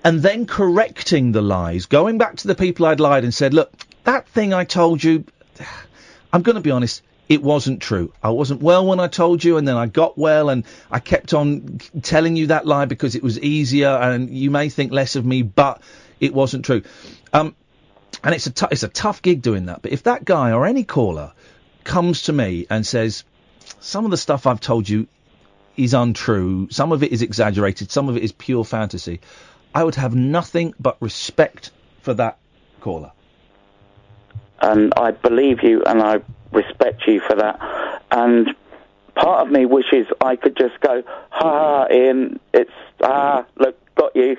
and then correcting the lies, going back to the people I'd lied and said, "Look, that thing I told you, <sighs> I'm going to be honest, it wasn't true. I wasn't well when I told you, and then I got well, and I kept on telling you that lie because it was easier, and you may think less of me, but it wasn't true." Um, and it's a it's a tough gig doing that. But if that guy or any caller comes to me and says, "Some of the stuff I've told you is untrue, some of it is exaggerated, some of it is pure fantasy," I would have nothing but respect for that caller. And I believe you and I respect you for that. And part of me wishes I could just go, ha, ha, Iain, it's ah, look, got you.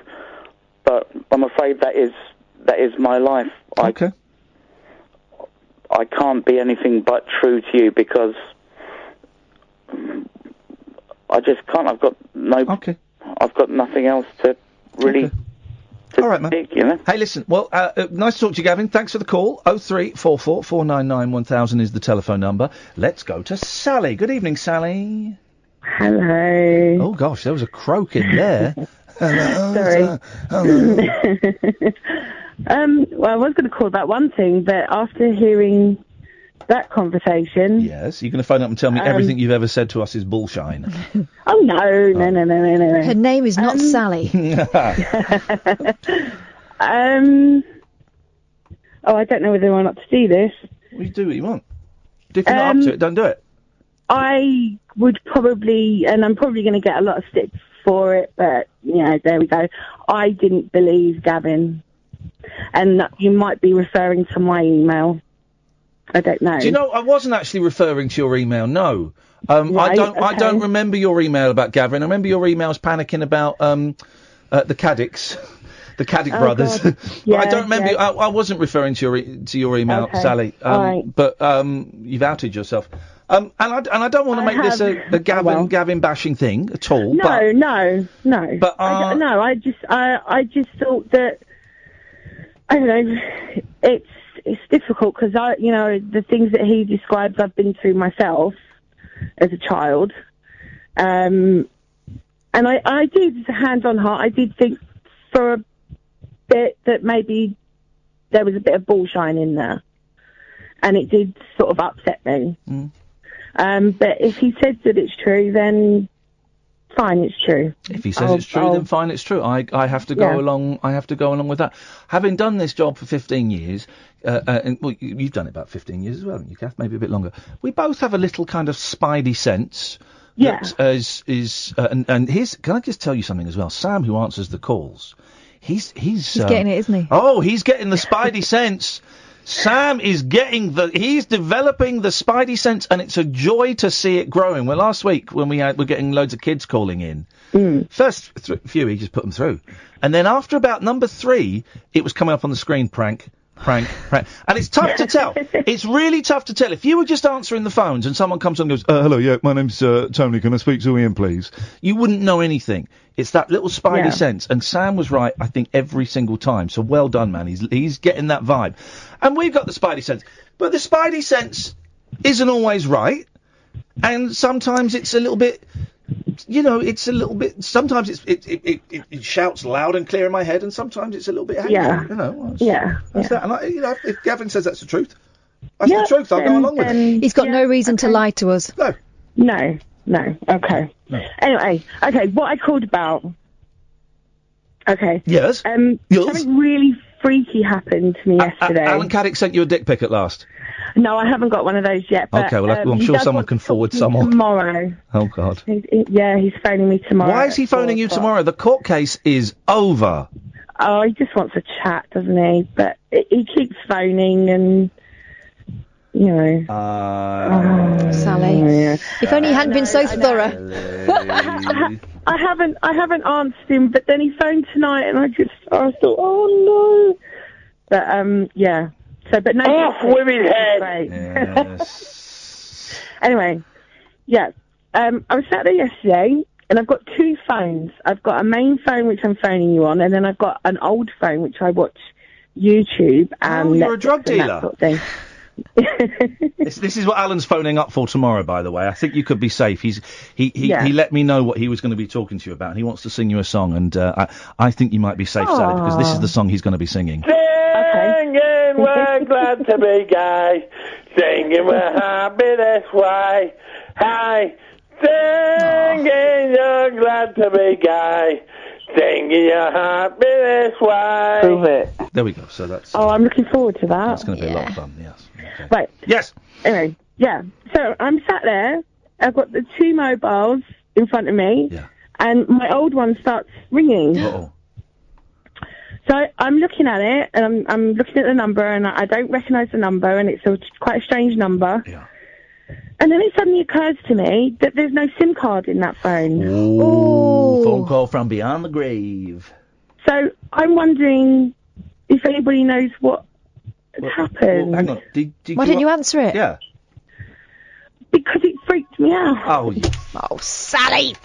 But I'm afraid that is that is my life. Okay. I, I can't be anything but true to you because I just can't. I've got no. Okay. I've got nothing else to really. All right, man. you know? Hey, listen. Well, uh, uh, nice to talk to you, Gavin. Thanks for the call. Oh three four four four nine nine one thousand is the telephone number. Let's go to Sally. Good evening, Sally. Hello. Oh gosh, there was a croak in there. <laughs> Hello, Sorry. sir. Hello. <laughs> um, well, I was going to call that one thing, but after hearing that conversation, Yes, you're going to phone up and tell me Um, everything you've ever said to us is bullshine. <laughs> oh no, no, no, no, no, no, no. Her name is not Sally. <laughs> <laughs> Um, oh, I don't know whether or not to do this. Well, you do what you want. If you're not up Um, to it, don't do it. I would probably, and I'm probably going to get a lot of stick for it, but you know, there we go. I didn't believe Gavin, and you might be referring to my email. I don't know. Do you know, I wasn't actually referring to your email. No, um, I don't. I don't remember your email about Gavin. I remember your emails panicking about um, uh, the Caddicks, <laughs> the Caddick Oh, brothers. <laughs> But I don't remember. yeah. I, I wasn't referring to your e- to your email, Okay, Sally. Um, right. But um, you've outed yourself. Um, and I and I don't want to I make this a, a Gavin Gavin bashing thing at all. No, but no, no. But, uh, don't- no, I just, I, I just thought that I don't know. It's it's difficult because I, you know, the things that he describes, I've been through myself as a child, um, and I, I did hand on heart. I did think for a bit that maybe there was a bit of bullshine in there, and it did sort of upset me. Mm. Um, but if he says that it's true, then fine, it's true. If he says I'll- it's true, I'll- then fine, it's true. I I have to go Yeah. along. I have to go along with that. Having done this job for 15 years, uh, uh, and well, you, you've done it about 15 years as well, haven't you, Kath? Maybe a bit longer. We both have a little kind of spidey sense. Yeah. That is is uh, and and here's can I just tell you something as well? Sam, who answers the calls, he's he's He's um, getting it, isn't he? Oh, he's getting the spidey <laughs> sense. Sam is getting the, he's developing the spidey sense and it's a joy to see it growing. Well, last week when we had, we're getting loads of kids calling in, hmm. first th- few he just put them through. And then after about number three, it was coming up on the screen, prank, prank, prank. And it's tough to tell. <laughs> It's really tough to tell. If you were just answering the phones and someone comes on and goes, uh, hello, yeah, my name's uh, Tony, can I speak to Iain, please? You wouldn't know anything. It's that little spidey Yeah. sense. And Sam was right, I think, every single time. So well done, man. He's, he's getting that vibe. And we've got the spidey sense. But the spidey sense isn't always right. And sometimes it's a little bit, you know, it's a little bit, sometimes it's, it, it, it, it, it shouts loud and clear in my head, and sometimes it's a little bit angry. Yeah. You know, well, Yeah, That's that. And I, you know, if Gavin says that's the truth, that's the truth. I'll go along with it. He's got no reason to lie to us. No. No, no. Okay. No. Anyway, okay, what I called about. Okay. Yes. Um, something really freaky happened to me yesterday. Alan Caddick sent you a dick pic at last. no, I haven't got one of those yet. But, Okay, well, um, I'm sure someone can forward to me some tomorrow. Oh God. He, he- yeah, he's phoning me tomorrow. Why is he phoning you o'clock. tomorrow? The court case is over. Oh, he just wants a chat, doesn't he? But he keeps phoning and, you know. Uh, Sally. yeah. If only you hadn't been so thorough. <laughs> I haven't, I haven't answered him, but then he phoned tonight, and I just, I thought, oh no. But um, yeah. So, but no. Off with his head. Great. <laughs> anyway, yeah. Um, I was sat there yesterday, and I've got two phones. I've got a main phone which I'm phoning you on, and then I've got an old phone which I watch YouTube and Oh, you're a drug dealer. sort of thing. This, this is what Alan's phoning up for tomorrow, by the way. I think you could be safe. He's he he, Yeah. he let me know what he was going to be talking to you about, he wants to sing you a song, and uh, I I think you might be safe, Sally, because this is the song he's going to be singing. Singing, we're glad to be gay. Singing, we're happy this way. Hey, singing, you're glad to be gay. Singing, you're happy this way. Prove it. There we go. So that's Oh, I'm looking forward to that. that's going to be a lot of fun. Yes. Right. Yes. Anyway, yeah. So I'm sat there. I've got the two mobiles in front of me. Yeah. And my old one starts ringing. Uh-oh. So I'm looking at it, and I'm I'm looking at the number, and I I don't recognise the number, and it's a, quite a strange number. Yeah. And then it suddenly occurs to me that there's no SIM card in that phone. Ooh, phone call from beyond the grave. So I'm wondering if anybody knows what has happened. Hang on. Did, did Why didn't you answer it? Yeah. Because it freaked me out. Oh, you... oh, Sally.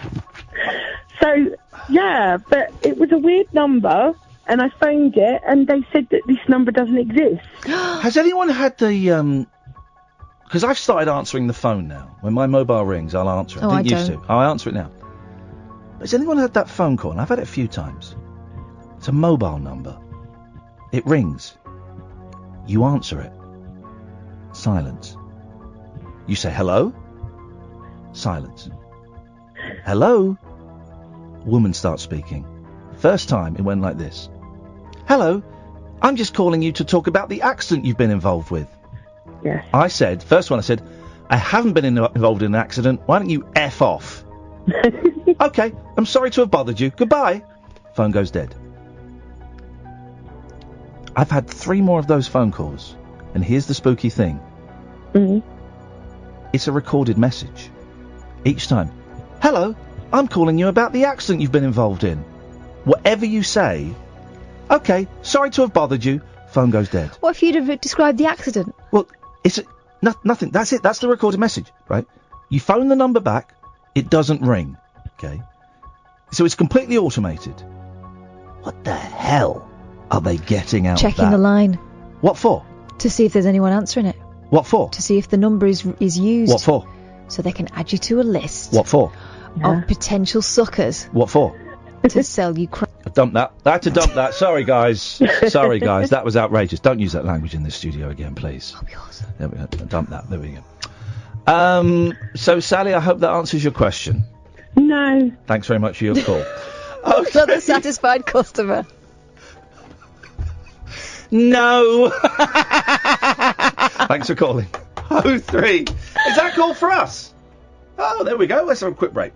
So yeah, but it was a weird number, and I phoned it, and they said that this number doesn't exist. <gasps> Has anyone had the um? Because I've started answering the phone now. When my mobile rings, I'll answer it. Oh, I I didn't used don't. to. I'll answer it now. Has anyone had that phone call? And I've had it a few times. It's a mobile number. It rings. You answer it. Silence. You say hello. Silence. Hello. Woman starts speaking. First time it went like this. Hello. I'm just calling you to talk about the accident you've been involved with. Yes. I said, first one I said, I haven't been in, involved in an accident. Why don't you F off? <laughs> okay, I'm sorry to have bothered you. Goodbye. Phone goes dead. I've had three more of those phone calls. And here's the spooky thing. Mm-hmm. It's a recorded message. Each time. Hello, I'm calling you about the accident you've been involved in. Whatever you say. Okay, sorry to have bothered you. Phone goes dead. What if you'd have described the accident? Well, it's a, no, nothing. That's it. That's the recorded message, right? You phone the number back, it doesn't ring. Okay. So it's completely automated. What the hell are they getting out of Checking that? the line What for? to see if there's anyone answering it. What for? To see if the number is is used. What for? So they can add you to a list What for? of potential suckers What for? <laughs> to sell you crap. Dump that. I had to dump that. Sorry, guys. Sorry, guys. That was outrageous. Don't use that language in this studio again, please. There we go. Dump that. There we go. Um. So, Sally, I hope that answers your question. No. Thanks very much for your call. <laughs> Another satisfied customer. No. <laughs> Thanks for calling. Oh three. Is that call for us? Oh, there we go. Let's have a quick break.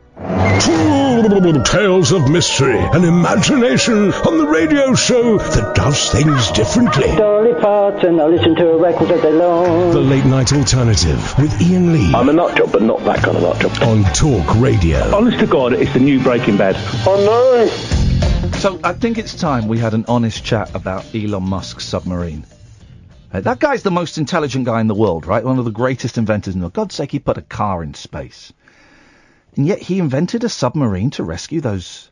Tales of mystery and imagination on the radio show that does things differently. Dolly Parton, I listen to a record all day long. The Late Night Alternative with Iain Lee. I'm a nut job, but not that kind of nut job. On Talk Radio. Honest to God, it's the new Breaking Bad. Oh no! So I think it's time we had an honest chat about Elon Musk's submarine. Uh, that guy's the most intelligent guy in the world, right? One of the greatest inventors in the world. God's sake, he put a car in space. And yet he invented a submarine to rescue those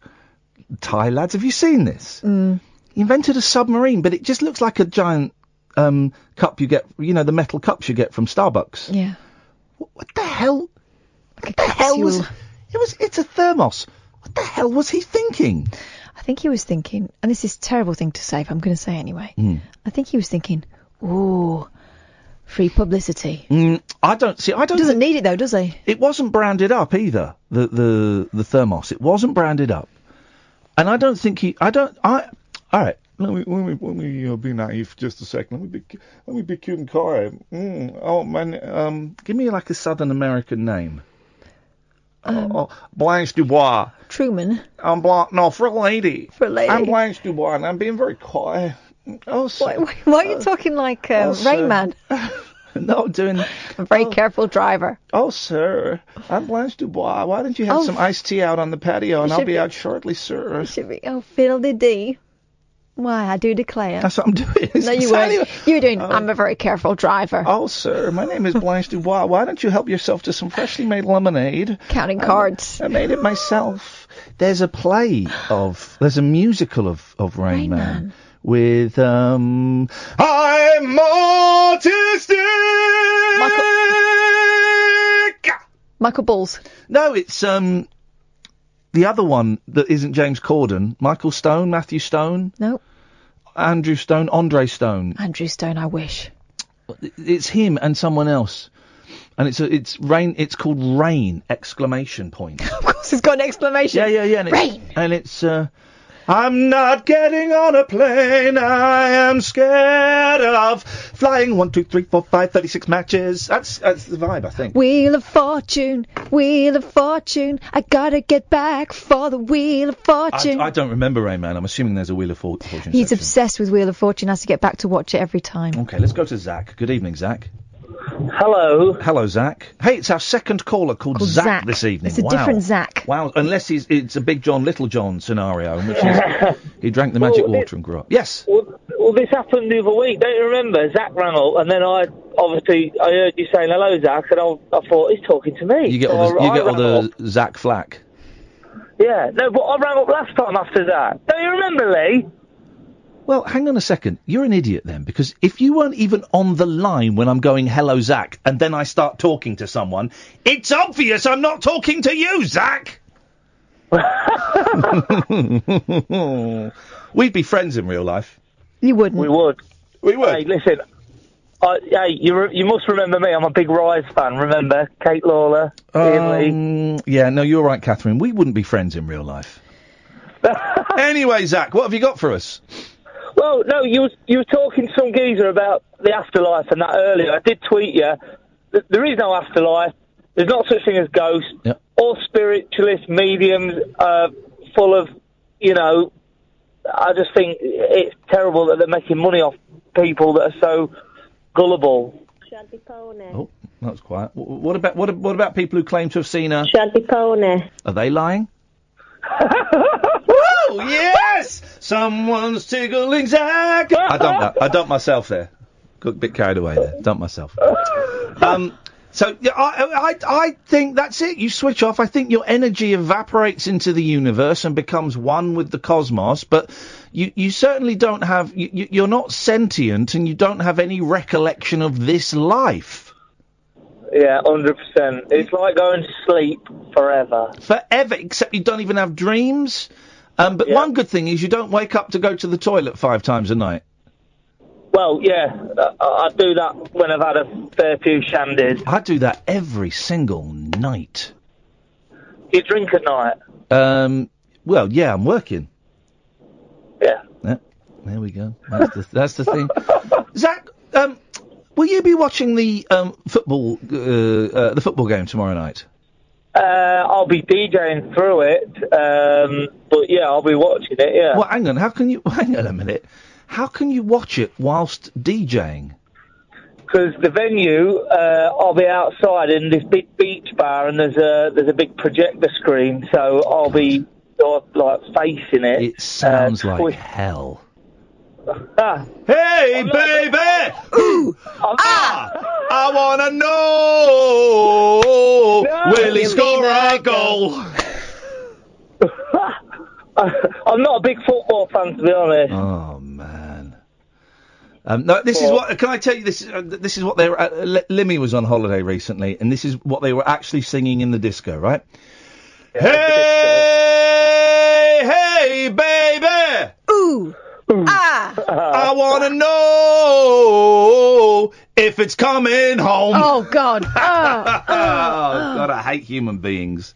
Thai lads. Have you seen this? Mm. He invented a submarine, but it just looks like a giant um, cup you get, you know, the metal cups you get from Starbucks. Yeah. What the hell? What the hell was? It was. It's a thermos. What the hell was he thinking? I think he was thinking, and this is a terrible thing to say, but I'm going to say anyway. Mm. I think he was thinking, ooh, free publicity. Mm, I don't see. I don't. Doesn't need it though, does he? It wasn't branded up either. The the the thermos. It wasn't branded up, and I don't think he. I don't. I. All right. Let me let me let me uh, be naive for just a second. Let me be let me be cute and quiet. Mm, oh man, um, give me like a Southern American name. Um, oh, Blanche Dubois. Truman. I'm Blanche. No, for a lady. For a lady. I'm Blanche Dubois, and I'm being very quiet. Oh, Why, why, why are you talking like um, oh. Rain <laughs> no, doing. A very careful driver. Oh, sir, I'm Blanche Dubois. Why don't you have Oh. some iced tea out on the patio, and I'll be, be- out shortly, sir. Should be. Oh, fiddle dee. Why, I do declare. That's what I'm doing. No, you <laughs> Exactly weren't. You were doing. I'm a very careful driver. Oh, sir, my name is Blanche Dubois. <laughs> Why don't you help yourself to some freshly made lemonade? Counting cards. I made it myself. There's a play of. There's a musical of of Rain, Rain Man, Man. with um. I'm autistic. Michael Balls. No, it's um. The other one that isn't James Corden, Michael Stone, Matthew Stone, No, Andrew Stone, Andre Stone. Andrew Stone. I wish. It's him and someone else, and it's a, it's rain. It's called Rain! Exclamation point. <laughs> Of course, it's got an exclamation. Yeah, yeah, yeah. And it's, Rain. And it's, uh, I'm not getting on a plane. I am scared of flying. One, two, three, four, five, thirty-six matches. That's that's the vibe, I think. Wheel of Fortune, Wheel of Fortune. I gotta get back for the Wheel of Fortune. I don't remember Rain Man. I'm assuming there's a Wheel of For- Fortune. He's section. obsessed with Wheel of Fortune. Has to get back to watch it every time. Okay, let's go to Zach. Good evening, Zach. Hello. Hello, Zach. Hey, it's our second caller called, Called Zach, Zach. this evening. It's a wow. different Zach. Wow, unless he's it's a Big John, Little John scenario in which he's, <laughs> he drank the magic Well, it- water and grew up. Yes. Well, well, this happened the other week. Don't you remember? Zach rang up, and then I obviously I heard you saying hello, Zach, and I, I thought he's talking to me. You get So all the, I- you I get all rang up. the Zach flack. Yeah, no, but I rang up last time after that. Don't you remember, Lee? Well, hang on a second. You're an idiot then, because if you weren't even on the line when I'm going, hello, Zach, and then I start talking to someone, it's obvious I'm not talking to you, Zach! <laughs> <laughs> We'd be friends in real life. You wouldn't. We would. We would. Hey, listen. I, hey, you re- you must remember me. I'm a big Rise fan. Remember Kate Lawler, Iain Lee. Um, yeah, no, you're right, Katherine. We wouldn't be friends in real life. <laughs> anyway, Zach, what have you got for us? Well, no, you was you were talking to some geezer about the afterlife and that earlier. I did tweet you. Th- There is no afterlife. There's not such thing as ghosts. Yep. All spiritualist mediums are full of, you know. I just think it's terrible that they're making money off people that are so gullible. Oh, that was quiet. Wh- What about what, what about people who claim to have seen a? Shanty Pony. Are they lying? <laughs> Woo! Yes! Someone's tickling Zach. I dumped that. I dumped myself there. Got a bit carried away there. Dumped myself. Um. So yeah, I, I I think that's it. You switch off. I think your energy evaporates into the universe and becomes one with the cosmos. But you you certainly don't have. You, you- you're not sentient and you don't have any recollection of this life. Yeah, hundred percent. It's like going to sleep forever. forever, except you don't even have dreams. Um, but one good thing is you don't wake up to go to the toilet five times a night. Well, yeah, I, I do that when I've had a fair few shandies. I do that every single night. You drink at night. Um, well, yeah, I'm working. Yeah. Yeah, there we go. That's the, that's the thing. <laughs> Zach, um, will you be watching the um, football uh, uh, the football game tomorrow night? Uh, I'll be DJing through it, um, but yeah, I'll be watching it. Yeah. Well, hang on. How can you? <laughs> Hang on a minute. How can you watch it whilst DJing? because the venue, uh, I'll be outside in this big beach bar, and there's a there's a big projector screen, so I'll be sort of, like facing it. It sounds uh, like twi- hell. Ah. <laughs> Hey, baby! Ooh! Ah! I wanna know. will he score a goal? <laughs> I'm not a big football fan, to be honest. Oh man. Um, no, this is what. Can I tell you? This is uh, this is what they were. Uh, L- Limmy was on holiday recently, and this is what they were actually singing in the disco, right? hey, hey, baby! Ooh. Mm. Ah. I wanna know if it's coming home. Oh God. <laughs> Ah, oh. oh God, I hate human beings.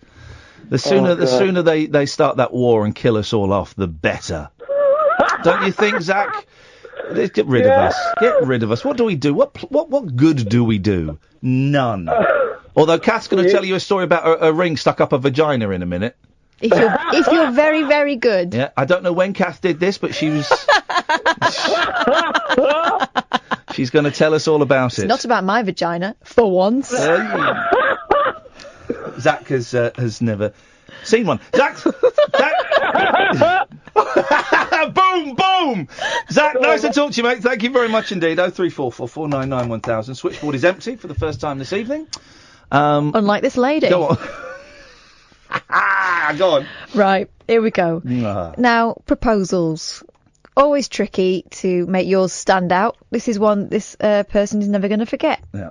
The oh, sooner Oh, the God. sooner they, they start that war and kill us all off, the better. Don't you think, Zach? Let's get rid of us. Get rid of us. What do we do? What pl- what what good do we do? None. Although Kath's going to tell you a story about a, a ring stuck up a vagina in a minute. If you're if you're very very good. Yeah, I don't know when Kath did this, but she was. <laughs> she's going to tell us all about It's it. not about my vagina for once. Zach has uh, has never seen one. Zach, Zach, <laughs> boom, boom. Zach, nice to talk to you, mate. Thank you very much indeed. Oh three four four four nine nine one thousand. Switchboard is empty for the first time this evening. Um, Unlike this lady. go on. Ah, <laughs> go on. Right, here we go. Ah. Now, proposals. Always tricky to make yours stand out. This is one this uh, person is never going to forget. Yeah.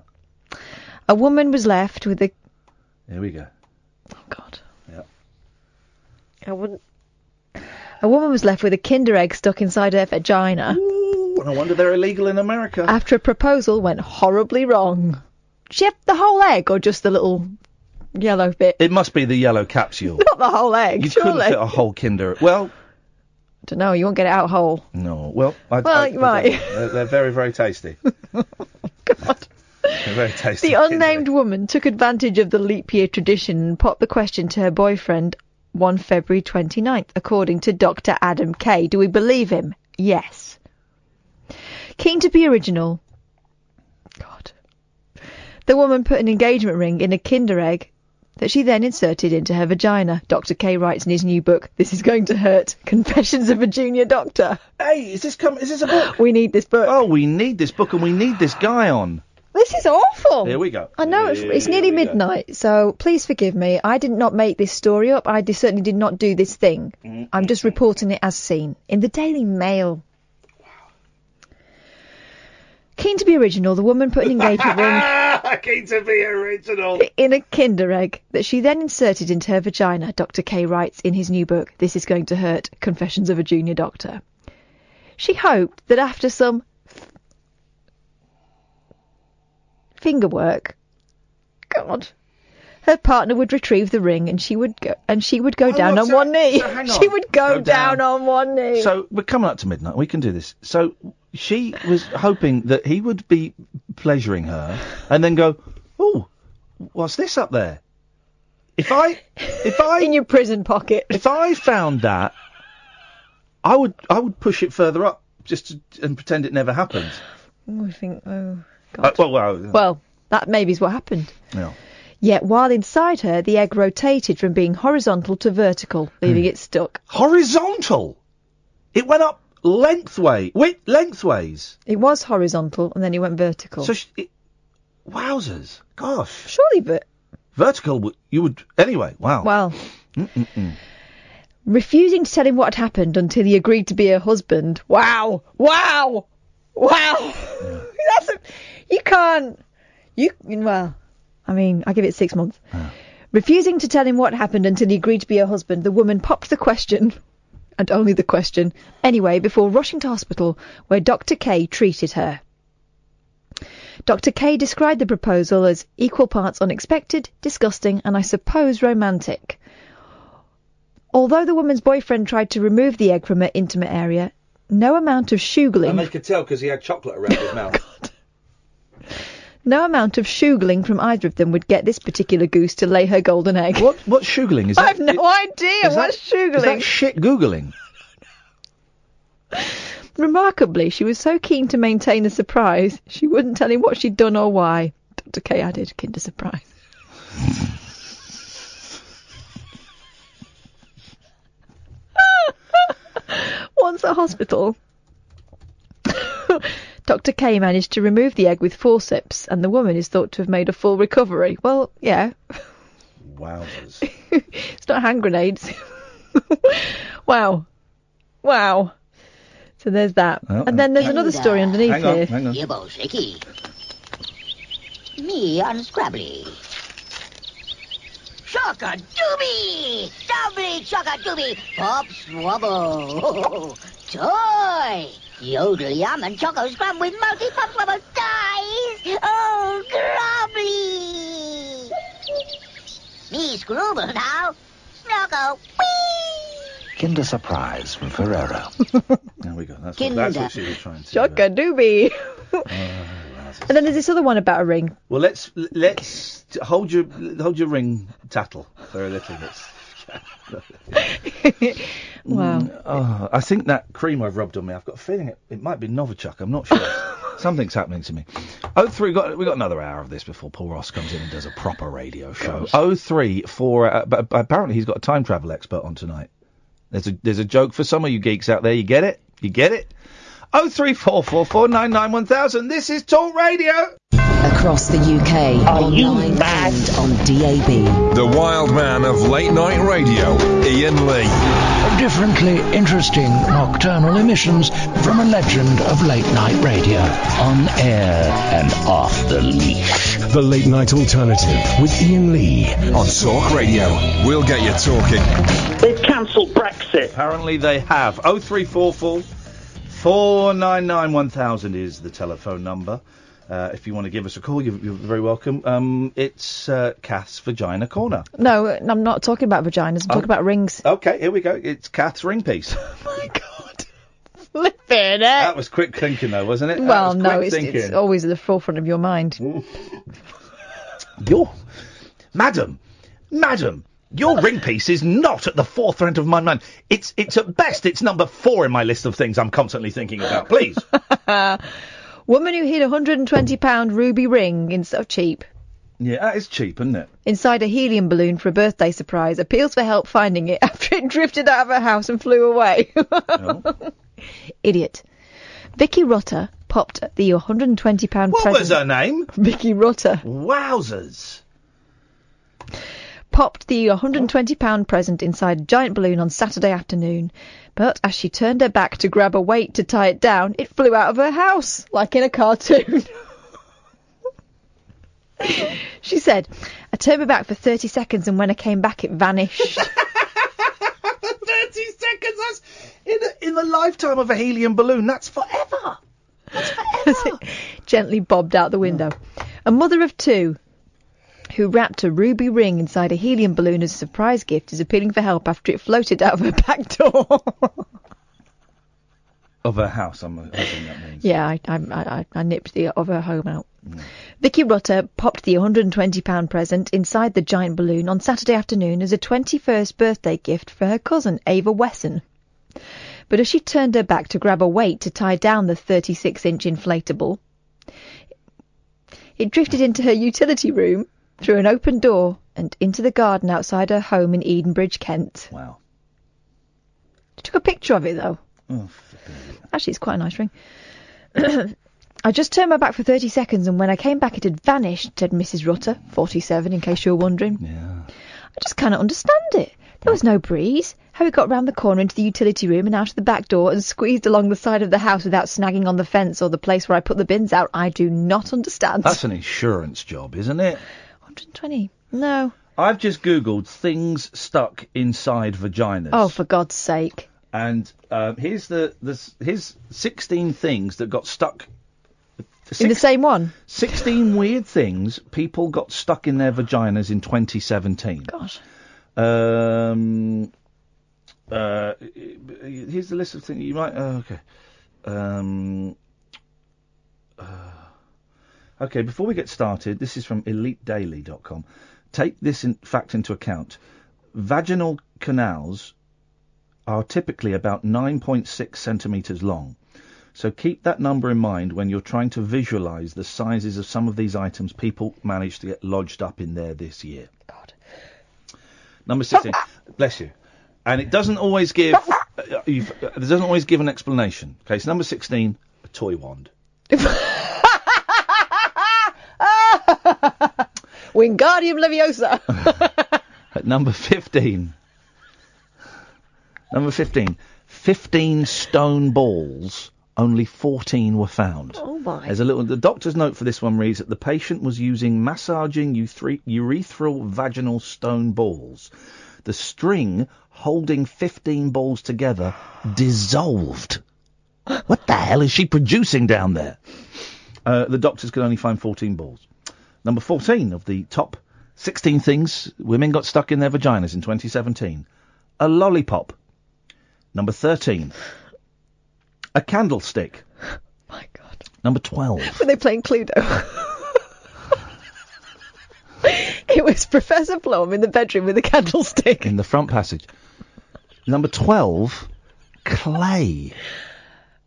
A woman was left with a. Here we go. I wouldn't. A woman was left with a Kinder egg stuck inside her vagina Ooh, no wonder they're illegal in America. after a proposal went horribly wrong. She had the whole egg or just the little yellow bit? It must be the yellow capsule. <laughs> Not the whole egg, You couldn't fit a whole Kinder. Well, I Don't know. You won't get it out whole. no. Well, I, Well, I- you might. They're, they're very, very tasty. <laughs> They're very tasty. The unnamed woman took advantage of the leap year tradition and popped the question to her boyfriend one February 29th, according to Dr. Adam Kay. Do we believe him? Yes. Keen to be original. God. The woman put an engagement ring in a Kinder egg that she then inserted into her vagina. Dr. Kay writes in his new book, This is Going to Hurt <laughs> Confessions of a Junior Doctor. Hey, is this come? Is this a book? <gasps> We need this book. Oh, we need this book and we need this guy on. This is awful. Here we go. I know it's, it's nearly midnight, so please forgive me. I did not make this story up. I certainly did not do this thing. I'm just reporting it as seen in the Daily Mail. Keen to be original, the woman put an engagement ring Keen to be original. in a Kinder egg that she then inserted into her vagina. Dr. Kay writes in his new book, This is Going to Hurt Confessions of a Junior Doctor. She hoped that after some finger work, God, her partner would retrieve the ring and she would go and she would go down look, on so- one knee. so hang she would go, Go down. down. on one knee. So we're coming up to midnight. We can do this. So she was hoping that he would be pleasuring her and then go, "Oh, what's this up there?" If I, if I <laughs> in your prison pocket, if I found that, I would, I would push it further up just to, and pretend it never happened. Oh, I think, oh, Uh, well, well, well, that maybe is what happened. yeah. Yet while inside her, the egg rotated from being horizontal to vertical, leaving hmm. it stuck. Horizontal. It went up lengthway, wait, lengthways. It was horizontal and then it went vertical. So, sh- it, wowzers, gosh. Surely, but Vertical, you would anyway. Wow. well, Mm-mm-mm. refusing to tell him what had happened until he agreed to be her husband. Wow, wow, wow. <laughs> That's a, you can't. You well, I mean, I give it six months. Refusing to tell him what happened until he agreed to be her husband, the woman popped the question, <laughs> and only the question, anyway, before rushing to hospital, where Dr. Kay treated her. Dr. Kay described the proposal as equal parts unexpected, disgusting, and I suppose romantic. Although the woman's boyfriend tried to remove the egg from her intimate area, no amount of shoogling And they could tell because he had chocolate around his <laughs> mouth. No amount of shoogling from either of them would get this particular goose to lay her golden egg. What what's shoogling? Is that, <laughs> I have no idea. is What's shoogling? Is that shit googling? <laughs> Remarkably, she was so keen to maintain a surprise, she wouldn't tell him what she'd done or why. Dr. Kay added, Kinder Surprise. <laughs> Once at hospital, Dr. Kay managed to remove the egg with forceps, and the woman is thought to have made a full recovery. Well, yeah, <laughs> Wowzers. <laughs> it's not hand grenades. <laughs> wow. Wow. So there's that. Oh, and then there's another story underneath Hang on, here. hang on. You both shaky. Me unscrabbly. Shaka dooby! Doubly shaka dooby! Pop swabble! <laughs> Toy! Yodel yum and choco scrum with multi pop swabble dies! Oh, grubbly! Me scrubble now! Snuggle! Kinder Surprise from Ferrero. <laughs> There we go. That's what, that's what she was trying to. Shaka doobie. <laughs> Uh, and then there's this other one about a ring. well, let's let's hold your hold your ring tattle for a little bit. <laughs> Wow. Mm, oh, I think that cream I've rubbed on me. I've got a feeling it, it might be Novichok. I'm not sure. <laughs> Something's happening to me. Oh three, got we got another hour of this before Paul Ross comes in and does a proper radio show. Oh three four. Uh, but apparently he's got a time travel expert on tonight. There's a there's a joke for some of you geeks out there. You get it? You get it? Oh three four four four nine nine one thousand. This is Talk Radio. Across the UK, online and on DAB. The wild man of late night radio, Iain Lee. Differently interesting nocturnal emissions from a legend of late night radio. On air and off the leash. The Late Night Alternative with Iain Lee. On Talk Radio. We'll get you talking. They've cancelled Brexit. Apparently they have. Oh three four four four nine nine one thousand is the telephone number. Uh, if you want to give us a call, you're, you're very welcome. Um, it's uh, Kath's Vagina Corner. No, I'm not talking about vaginas. I'm talking about rings. Okay, here we go. It's Kath's ring piece. <laughs> My God. Flipping it. that was quick thinking, though, wasn't it? Well, no, it's, it's always at the forefront of your mind. <laughs> Your, madam, madam, your ring piece is not at the forefront of my mind. It's, it's at best, it's number four in my list of things I'm constantly thinking about. Please. <laughs> Woman who hid a £120 ruby ring in so cheap yeah, that is cheap, isn't it? inside a helium balloon for a birthday surprise appeals for help finding it <laughs> after it drifted out of her house and flew away. Oh. <laughs> Idiot. Vicky Rutter popped the £120 What present. was her name? Vicky Rutter. Wowzers. Popped the £120 present inside a giant balloon on Saturday afternoon. But as she turned her back to grab a weight to tie it down, it flew out of her house, like in a cartoon. <laughs> she said, I turned my back for 30 seconds and when I came back it vanished. <laughs> 30 seconds, that's in, a, in the lifetime of a helium balloon. That's forever. <laughs> as it gently bobbed out the window. A mother of two who wrapped a ruby ring inside a helium balloon as a surprise gift is appealing for help after it floated out of her back door. <laughs> Of her house, I'm hoping that means. yeah, I, I, I, I nipped the of her home out. Mm. Vicky Rutter popped the £120 present inside the giant balloon on Saturday afternoon as a 21st birthday gift for her cousin Ava Wesson. But as she turned her back to grab a weight to tie down the 36 inch inflatable, it drifted into her utility room through an open door and into the garden outside her home in Edenbridge, Kent. Wow. She took a picture of it though. Oh, Actually, it's quite a nice ring. <coughs> I just turned my back for 30 seconds, and when I came back, it had vanished, said Mrs. Rutter, 47, in case you were wondering. Yeah. I just cannot understand it. There was no breeze. How it got round the corner into the utility room and out of the back door and squeezed along the side of the house without snagging on the fence or the place where I put the bins out, I do not understand. That's an insurance job, isn't it? 120. No. I've just googled things stuck inside vaginas. Oh, for God's sake. And um, here's the, the here's 16 things that got stuck. In the same one? 16 weird things people got stuck in their vaginas in 2017. Gosh. Um, uh, here's the list of things you might. Oh, okay. Um, uh, Okay, before we get started, this is from EliteDaily.com. Take this in fact into account. Vaginal canals are typically about 9.6 centimetres long. So keep that number in mind when you're trying to visualise the sizes of some of these items people managed to get lodged up in there this year. God. Number 16. bless you. And it doesn't always give. Uh, uh, it doesn't always give an explanation. Okay, so number 16, a toy wand. <laughs> Wingardium Leviosa. At <laughs> number 15. Number 15. 15 stone balls, only 14 were found. Oh my. There's a little. The doctor's note for this one reads that the patient was using massaging urethral vaginal stone balls. The string holding 15 balls together dissolved. What the hell is she producing down there? Uh, the doctors could only find 14 balls. Number 14 of the top 16 things women got stuck in their vaginas in 2017. A lollipop. Number 13. A candlestick. My God. Number 12. Were they playing Cluedo? <laughs> it was Professor Plum in the bedroom with a candlestick. In the front passage. Number 12. Clay.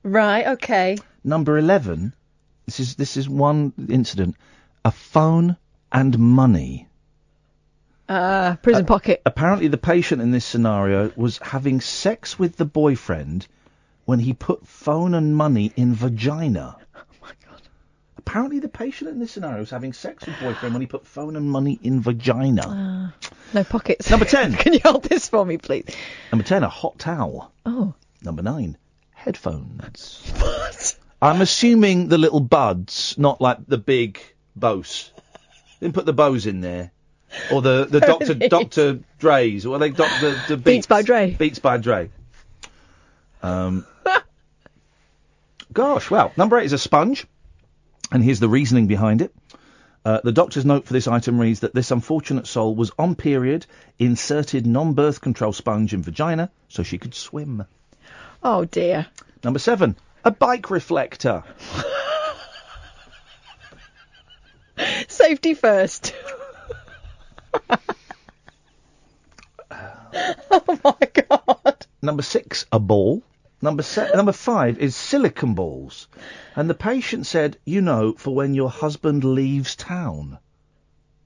Right, okay. Number 11. This is this is one incident. A phone and money. Uh, prison pocket. Apparently, the patient in this scenario was having sex with the boyfriend when he put phone and money in vagina. <laughs> Oh my god. Apparently, the patient in this scenario was having sex with boyfriend when he put phone and money in vagina. Uh, no pockets. Number 10. <laughs> Can you hold this for me, please? Number 10, a hot towel. Oh. Number 9, headphones. <laughs> What? I'm assuming the little buds, not like the big Bose. Didn't put the Bose in there. Or the, the <laughs> Dr. Dr. Dre's, or they Dr. The, the Beats, by Dre. Beats by Dre. Um, gosh, well, number eight is a sponge, and here's the reasoning behind it. Uh, the doctor's note for this item reads that this unfortunate soul was on period, inserted non-birth control sponge in vagina so she could swim. Oh dear. Number seven, a bike reflector. <laughs> Safety first. <laughs> oh my god. Number six, a ball. Number se- number five is silicon balls, and the patient said, "You know, for when your husband leaves town."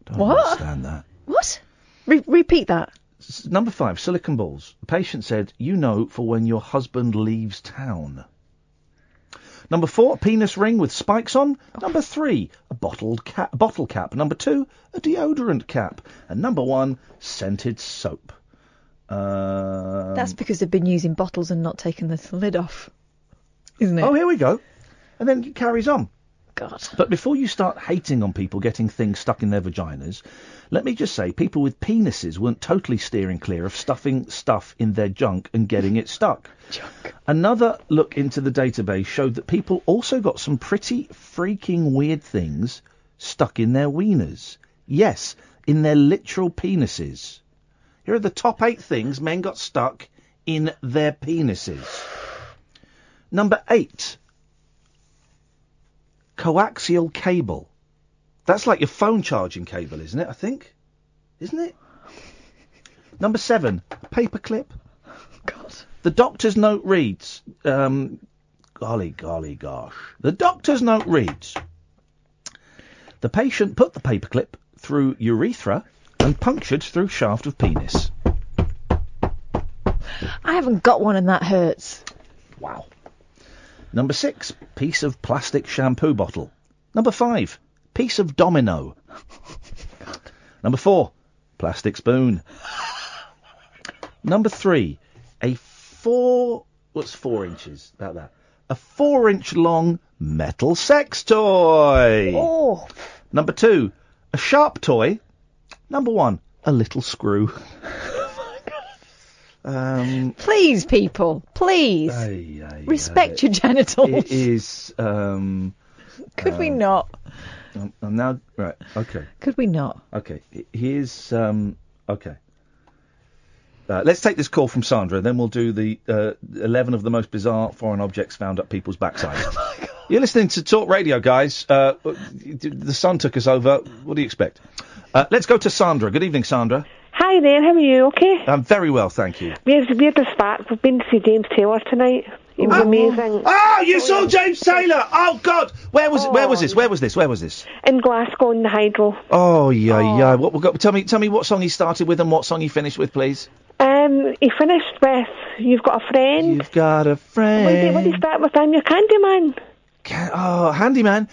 Don't What? understand that. What? Re- repeat that. S- Number five, silicon balls. The patient said, "You know, for when your husband leaves town." Number four, a penis ring with spikes on. Number three, a bottled cap, bottle cap. Number two, a deodorant cap. And number one, scented soap. Um, That's because they've been using bottles and not taken the lid off, isn't it? Oh, here we go. And then it carries on. God. But before you start hating on people getting things stuck in their vaginas, let me just say people with penises weren't totally steering clear of stuffing stuff in their junk and getting it stuck. <laughs> Junk. Another look into the database showed that people also got some pretty freaking weird things stuck in their wieners. Yes, in their literal penises. Here are the top eight things men got stuck in their penises. Number eight, coaxial cable. That's like your phone charging cable, isn't it? I think. Isn't it? Number seven, paperclip. God. The doctor's note reads, um, golly, golly, gosh. The doctor's note reads, the patient put the paperclip through urethra and punctured through shaft of penis. I haven't got one and that hurts. Wow. Number six, piece of plastic shampoo bottle. Number five, piece of domino. <laughs> Number four, plastic spoon. Number three, a four. What's four inches? About that. A four inch long metal sex toy. Oh. Number two, a sharp toy. Number one, a little screw. <laughs> um, Please, people, please. Ay, ay, Respect ay. your genitals. It is. Um, Could we uh, not? I'm, I'm now right. Okay. Could we not? Okay. Here's um. Okay. Uh, let's take this call from Sandra, then we'll do the uh, 11 of the most bizarre foreign objects found up people's backsides. <laughs> Oh my god. You're listening to Talk Radio, guys. Uh, the sun took us over. What do you expect? Uh, let's go to Sandra. Good evening, Sandra. Hi there, how are you? Okay? I'm very well, thank you. The weirdest fact. We've been to see James Taylor tonight. It was amazing. Oh, you saw James Taylor! Oh God, where was where was this? Where was this? Where was this? In Glasgow in the Hydro. Oh yeah, yeah. What we got? Tell me, tell me what song he started with and what song he finished with, please. Um, he finished with You've Got a Friend. You've got a friend. What did, what did he start with? I'm your Candyman. Oh, handyman.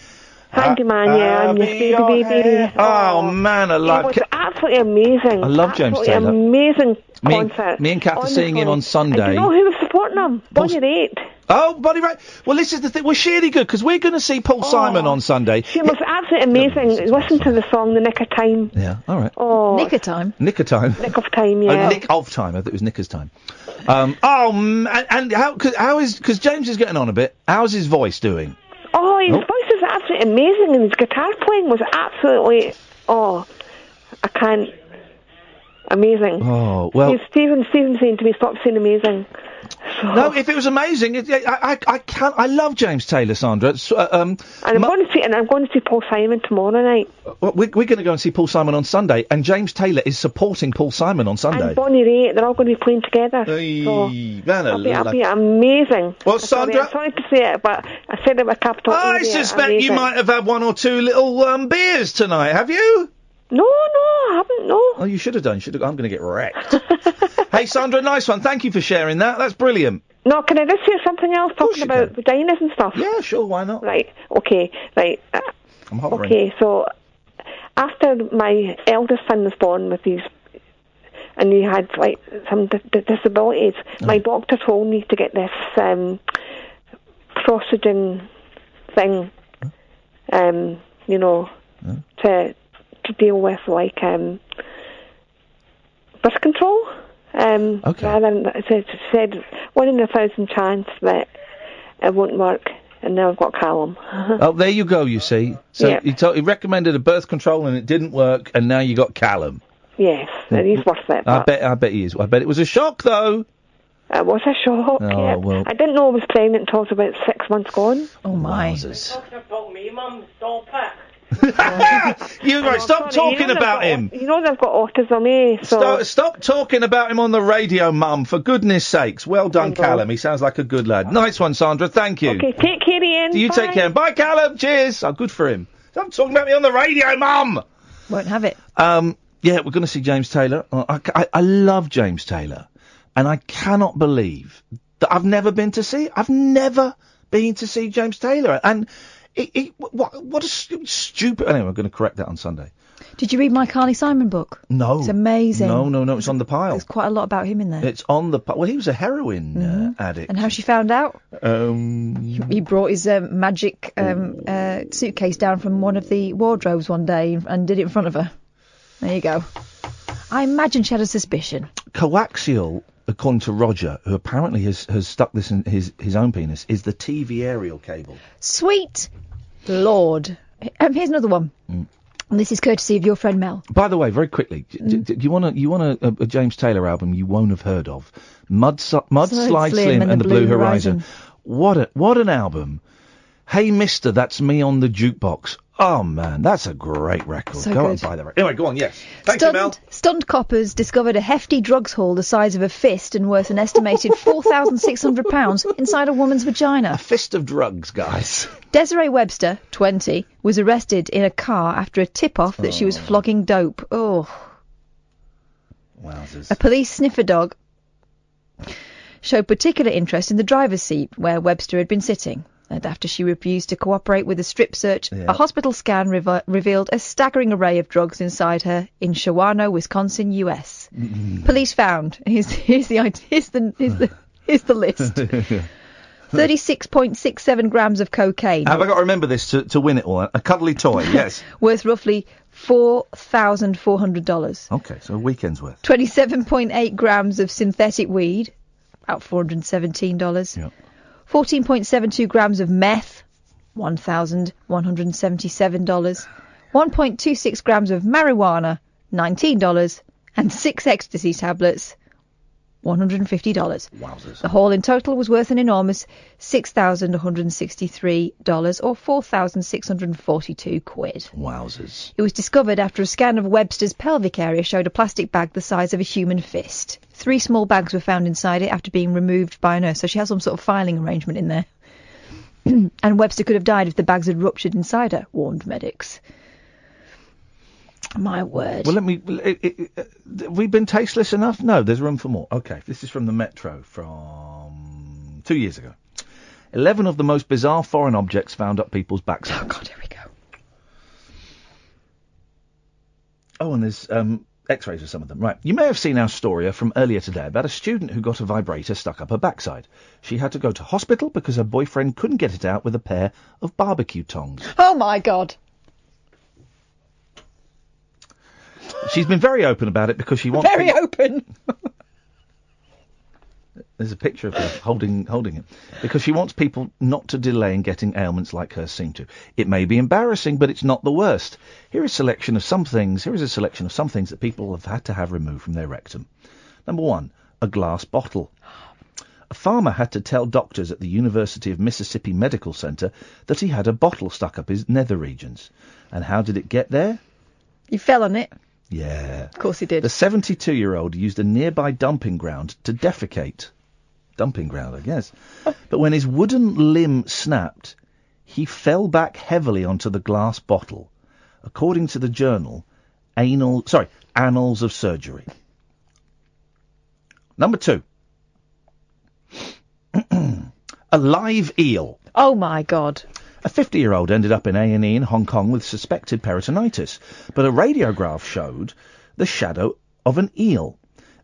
Handyman, yeah, I'm your baby, baby. Oh man, I It love. was absolutely amazing. I love James absolutely Taylor. amazing Me, concert. me and Kath are seeing him on Sunday. And you know who was supporting him? Bonnie Raitt. Oh, Bonnie Raitt. Well, this is the thing. Well, she really good because we're going to see Paul Simon on Sunday. She was absolutely amazing. Listen to the song, The Nick of Time. Yeah. All right. Oh, Nick of Time. Nick of time. Nick of Time, Oh, yeah. Nick of time. I thought it was Nicker's time. Um, oh, and, and how? Cause, how is? Because James is getting on a bit. How's his voice doing? Oh, his Oh. voice is absolutely amazing, and his guitar playing was absolutely oh, I can't amazing. Oh well. Stephen Stephen saying to me, stop saying amazing. No, if it was amazing, it, I, I, I can't. I love James Taylor, Sandra. It's, uh, um, And I'm going to see, and I'm going to see Paul Simon tomorrow night. well, we're, we're going to go and see Paul Simon on Sunday, and James Taylor is supporting Paul Simon on Sunday. And Bonnie Raitt, they're all going to be playing together. so man, it'll be, it'll be amazing. Well, I'm sorry, Sandra- I'm sorry to say it, but I said it with a capital A I there, suspect you might have had one or two little um, beers tonight. Have you? No, no, I haven't. No. Oh, you should have done. You Should have. I'm going to get wrecked. <laughs> hey, Sandra, nice one. Thank you for sharing that. That's brilliant. No, can I just say something else talking about vaginas and stuff? Yeah, sure, why not? Right, okay, right. Uh, I'm hovering. okay, so after my eldest son was born with these, and he had like some di- di- disabilities, my doctor told me to get this um, Prosogen thing, um, you know, to to deal with like um, birth control. Um, Okay. Rather than it said, said one in a thousand chance that it won't work, and now I've got Callum. <laughs> Oh, there you go. You see. So Yeah. he, told, he recommended a birth control and it didn't work, and now you got Callum. yes, and he's worth it. I bet. I bet he is. I bet it was a shock though. It was a shock. Oh, yeah. well. I didn't know I was pregnant until I was about six months gone. Oh my! about me, Mum. Stop it. <laughs> You right? Stop talking about him. You know they've got autism, eh? So Stop, stop talking about him on the radio, Mum. For goodness sakes. Well done, Callum. He sounds like a good lad. Nice one, Sandra. Thank you. okay, take care, Iain. You take care. Bye, Callum. Cheers. Oh, good for him. Stop talking about me on the radio, Mum. Won't have it. Um, yeah, we're going to see James Taylor. Uh, I, I, I love James Taylor, and I cannot believe that I've never been to see. I've never been to see James Taylor, and it, it, what, what a stu- stupid. Anyway, I'm going to correct that on Sunday. Did you read my Carly Simon book? No, It's amazing. No, no, no. It's on the pile. There's quite a lot about him in there. It's on the pile. Well, he was a heroin uh, addict. And how she found out? Um, He brought his um, magic um, uh, suitcase down from one of the wardrobes one day and did it in front of her. There you go. I imagine she had a suspicion. coaxial, according to Roger, who apparently has, has stuck this in his, his own penis, is the TV aerial cable. Sweet Lord. Um, here's another one. Mm. And this is courtesy of your friend Mel. By the way, very quickly, d- d- do you want to you want a, a James Taylor album you won't have heard of? Mud Slide Slide Slim, and, the Blue Horizon. What a what an album! Hey Mister, that's me on the jukebox. Oh man, that's a great record. So go good. and buy that. record. Anyway, go on. Yes, thank you, Mel. Stunned, stunned coppers discovered a hefty drugs haul the size of a fist and worth an estimated <laughs> £4,600 inside a woman's vagina. A fist of drugs, guys. Desiree Webster, 20, was arrested in a car after a tip-off that she was oh. flogging dope. Oh. Wowzers. A police sniffer dog showed particular interest in the driver's seat where Webster had been sitting. And after she refused to cooperate with a strip search, Yeah. a hospital scan rev- revealed a staggering array of drugs inside her in Shawano, Wisconsin, U.S. Mm-hmm. Police found. Here's, here's the here's the here's the here's the list. <laughs> Thirty-six point six seven grams of cocaine, Have I got to remember this to, to win it all? A cuddly toy, <laughs> yes. worth roughly four thousand four hundred dollars. Okay, so a weekend's worth. 27.8 grams of synthetic weed, about $417. Yep. 14.72 grams of meth, $1,177. 1.26 grams of marijuana, $19. And six ecstasy tablets, $150. Wowzers. The haul in total was worth an enormous $6,163 or 4,642 quid. Wowzers. It was discovered after a scan of Webster's pelvic area showed a plastic bag the size of a human fist. Three small bags were found inside it after being removed by a nurse, so she has some sort of filing arrangement in there. <clears throat> and Webster could have died if the bags had ruptured inside her, warned medics. My word. Well, let me. It, it, uh, have been tasteless enough? No, there's room for more. Okay, this is from the Metro from two years ago. Eleven of the most bizarre foreign objects found up people's backsides. Oh God, here we go. Oh, and there's um, X-rays of some of them. Right. You may have seen our story from earlier today about a student who got a vibrator stuck up her backside. She had to go to hospital because her boyfriend couldn't get it out with a pair of barbecue tongs. Oh my god. She's been very open about it because she wants. Very open. There's a picture of her holding holding it because she wants people not to delay in getting ailments like hers seem to. It may be embarrassing, but it's not the worst. Here is a selection of some things. Here is a selection of some things that people have had to have removed from their rectum. Number one, a glass bottle. A farmer had to tell doctors at the University of Mississippi Medical Center that he had a bottle stuck up his nether regions. And how did it get there? You fell on it. Yeah. Of course he did. The 72 year old used a nearby dumping ground to defecate. Dumping ground, I guess. <laughs> but when his wooden limb snapped, he fell back heavily onto the glass bottle. According to the journal, Anal, sorry, Annals of Surgery. Number two. <clears throat> a live eel. Oh my god. A 50 year old ended up in A&E in Hong Kong with suspected peritonitis, but a radiograph showed the shadow of an eel,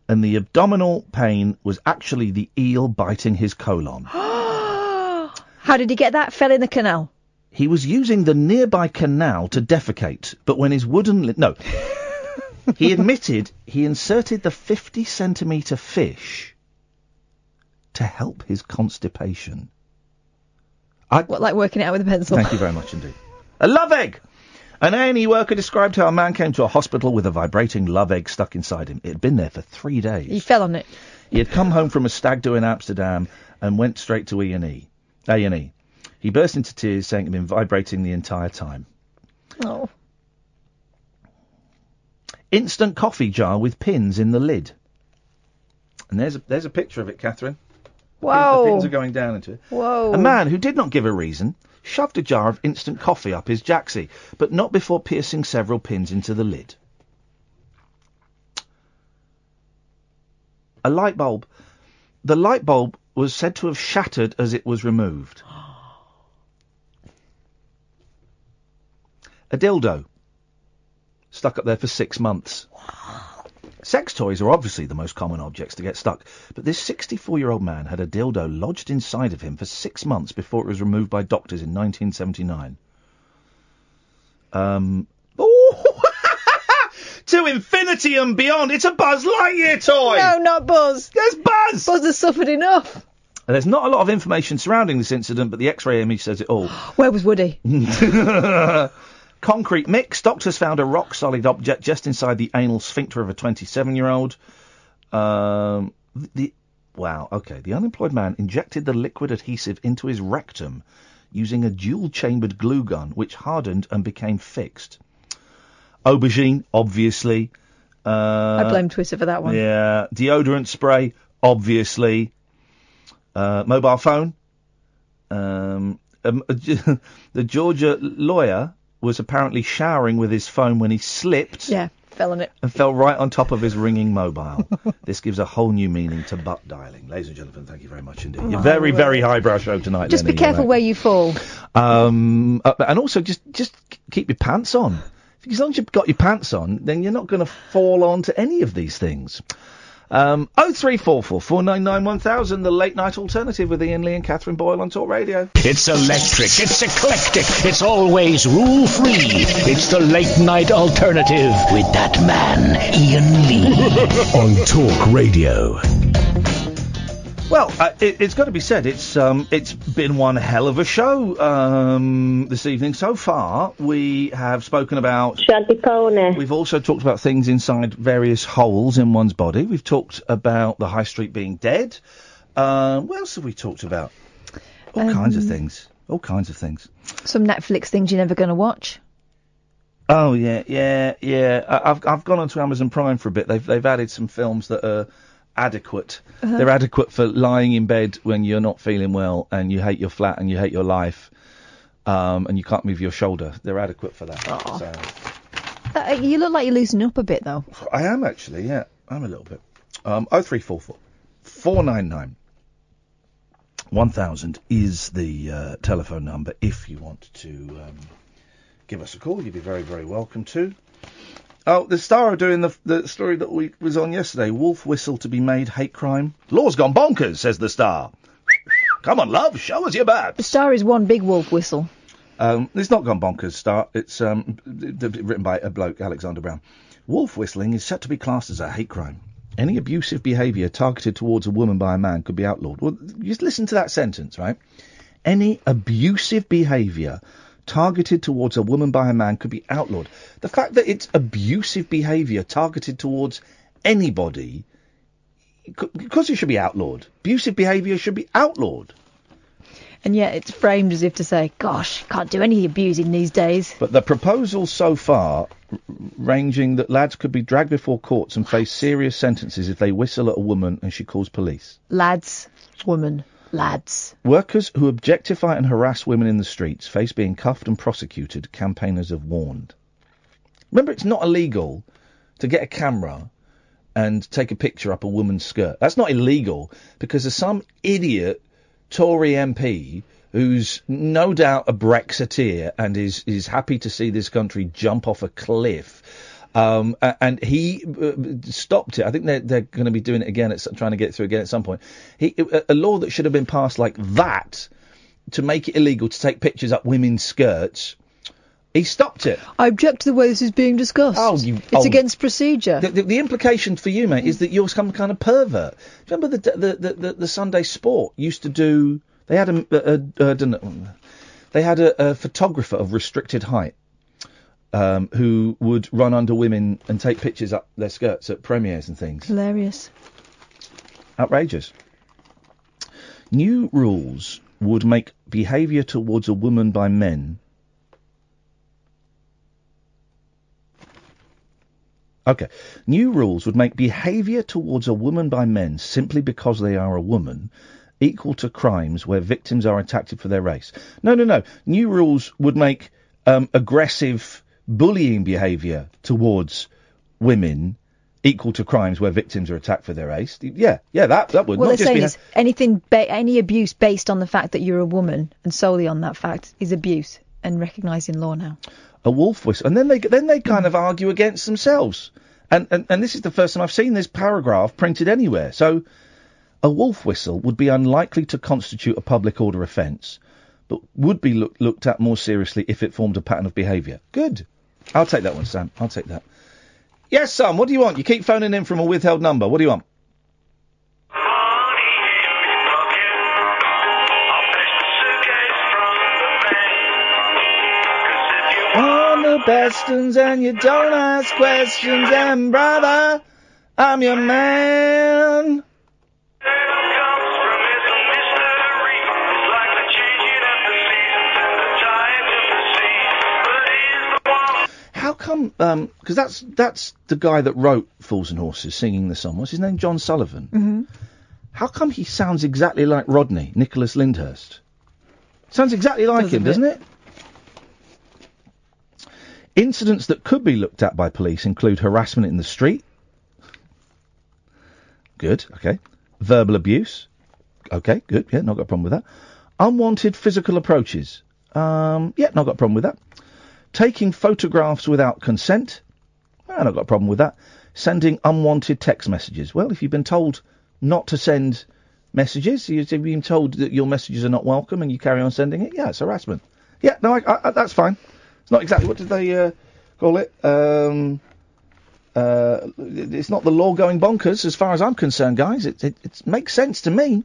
and the abdominal pain was actually the eel biting his colon. <gasps> How did he get that? Fell in the canal. He was using the nearby canal to defecate, but when his wooden li- no, <laughs> he admitted he inserted the 50 centimetre fish to help his constipation. I, What, like working it out with a pencil? Thank you very much indeed. A love egg! An A&E worker described how a man came to a hospital with a vibrating love egg stuck inside him. It had been there for three days. He fell on it. He had come home from a stag do in Amsterdam and went straight to E&E. A&E. He burst into tears, saying it had been vibrating the entire time. Oh. Instant coffee jar with pins in the lid. And there's a, there's a picture of it, Katherine. The Whoa. pins are going down into it. Whoa. A man who did not give a reason shoved a jar of instant coffee up his jacksie, but not before piercing several pins into the lid. A light bulb. The light bulb was said to have shattered as it was removed. A dildo. Stuck up there for six months. Sex toys are obviously the most common objects to get stuck, but this 64 year old man had a dildo lodged inside of him for six months before it was removed by doctors in 1979. Um. <laughs> to infinity and beyond! It's a Buzz Lightyear toy! No, not Buzz. There's Buzz! Buzz has suffered enough. And there's not a lot of information surrounding this incident, but the x ray image says it all. Where was Woody? <laughs> Concrete mix. Doctors found a rock solid object just inside the anal sphincter of a 27 year old. Um, the wow. Okay. The unemployed man injected the liquid adhesive into his rectum using a dual chambered glue gun, which hardened and became fixed. Aubergine, obviously. Uh, I blame Twitter for that one. Yeah. Deodorant spray, obviously. Uh, mobile phone. Um, um, <laughs> the Georgia lawyer was apparently showering with his phone when he slipped Yeah, fell on it. and fell right on top of his ringing mobile. <laughs> this gives a whole new meaning to butt dialing. Ladies and gentlemen, thank you very much indeed. You're very, very highbrow show tonight. Just be careful where you fall. Um, uh, and also just just keep your pants on. As long as you've got your pants on, then you're not going to fall onto any of these things. Um, 0344 the late night alternative with Iain Lee and Katherine Boyle on Talk Radio. It's electric, it's eclectic, it's always rule free. It's the late night alternative with that man, Iain Lee. <laughs> on Talk Radio. Well, uh, it, it's got to be said, it's um, it's been one hell of a show um, this evening. So far, we have spoken about. Shaggy We've also talked about things inside various holes in one's body. We've talked about the high street being dead. Um, what else have we talked about? All kinds of Um, things. All kinds of things. Some Netflix things you're never going to watch. Oh yeah, yeah, yeah. I, I've I've gone onto Amazon Prime for a bit. They've they've added some films that are adequate. Uh-huh. They're adequate for lying in bed when you're not feeling well and you hate your flat and you hate your life, um, and you can't move your shoulder. They're adequate for that. So That, you look like you're loosening up a bit though. I am actually, yeah, I'm a little bit. Um, oh three four four four nine nine. 1000 is the uh, telephone number if you want to um, give us a call. You'd be very, very welcome to. Oh, the Star are doing the, the story that we was on yesterday. Wolf whistle to be made hate crime. Law's gone bonkers, says the Star. Come on, love, show us your bad. The star is one big wolf whistle. Um, it's not gone bonkers, Star. It's um, written by a bloke, Alexander Brown. Wolf whistling is set to be classed as a hate crime. Any abusive behaviour targeted towards a woman by a man could be outlawed. Well, just listen to that sentence, right? Any abusive behaviour targeted towards a woman by a man could be outlawed. The fact that it's abusive behaviour targeted towards anybody, because it should be outlawed. Abusive behaviour should be outlawed. And yet it's framed as if to say, gosh, can't do any abusing these days. But the proposals so far, ranging that lads could be dragged before courts and face serious sentences if they whistle at a woman and she calls police. Lads, woman, lads. Workers who objectify and harass women in the streets face being cuffed and prosecuted, campaigners have warned. Remember, it's not illegal to get a camera and take a picture up a woman's skirt. That's not illegal because there's some idiot Tory MP who's no doubt a Brexiteer and is, is happy to see this country jump off a cliff. Um, and he uh, stopped it. I think they're, they're going to be doing it again, at, trying to get through again at some point. He, a, a law that should have been passed like that to make it illegal to take pictures up women's skirts. He stopped it. I object to the way this is being discussed. Oh, you. It's oh. against procedure. The, the, the implication for you, mate, is that you're some kind of pervert. Remember the the the, the, the Sunday Sport used to do? They had a, a, a, a they had a, a photographer of restricted height um, who would run under women and take pictures up their skirts at premieres and things. Hilarious. Outrageous. New rules would make behaviour towards a woman by men. Okay. New rules would make behaviour towards a woman by men simply because they are a woman equal to crimes where victims are attacked for their race. No, no, no. New rules would make um, aggressive bullying behaviour towards women equal to crimes where victims are attacked for their race. Yeah, yeah, that that would What not they're just saying be. is anything, ba- any abuse based on the fact that you're a woman and solely on that fact is abuse and recognised in law now. a wolf whistle, and then they then they kind of argue against themselves. And, and and this is the first time I've seen this paragraph printed anywhere. So, a wolf whistle would be unlikely to constitute a public order offence, but would be look, looked at more seriously if it formed a pattern of behaviour. Good. I'll take that one, Sam. I'll take that. Yes, Sam. What do you want? You keep phoning in from a withheld number. What do you want? And you don't ask questions and brother, I'm your man. How come? Um, because that's that's the guy that wrote Fools and Horses, singing the song. What's his name? John Sullivan. Mm-hmm. How come he sounds exactly like Rodney, Nicholas Lyndhurst? Sounds exactly like Does a him, bit. doesn't it? Incidents that could be looked at by police include harassment in the street. Good, okay. Verbal abuse. Okay, good, yeah, not got a problem with that. Unwanted physical approaches. Um, yeah, not got a problem with that. Taking photographs without consent. Ah, not got a problem with that. Sending unwanted text messages. Well, if you've been told not to send messages, you've been told that your messages are not welcome and you carry on sending it, yeah, it's harassment. Yeah, no, I, I- that's fine. It's not exactly what did they uh, call it? Um, uh, it's not the law going bonkers as far as I'm concerned, guys. It, it, it makes sense to me.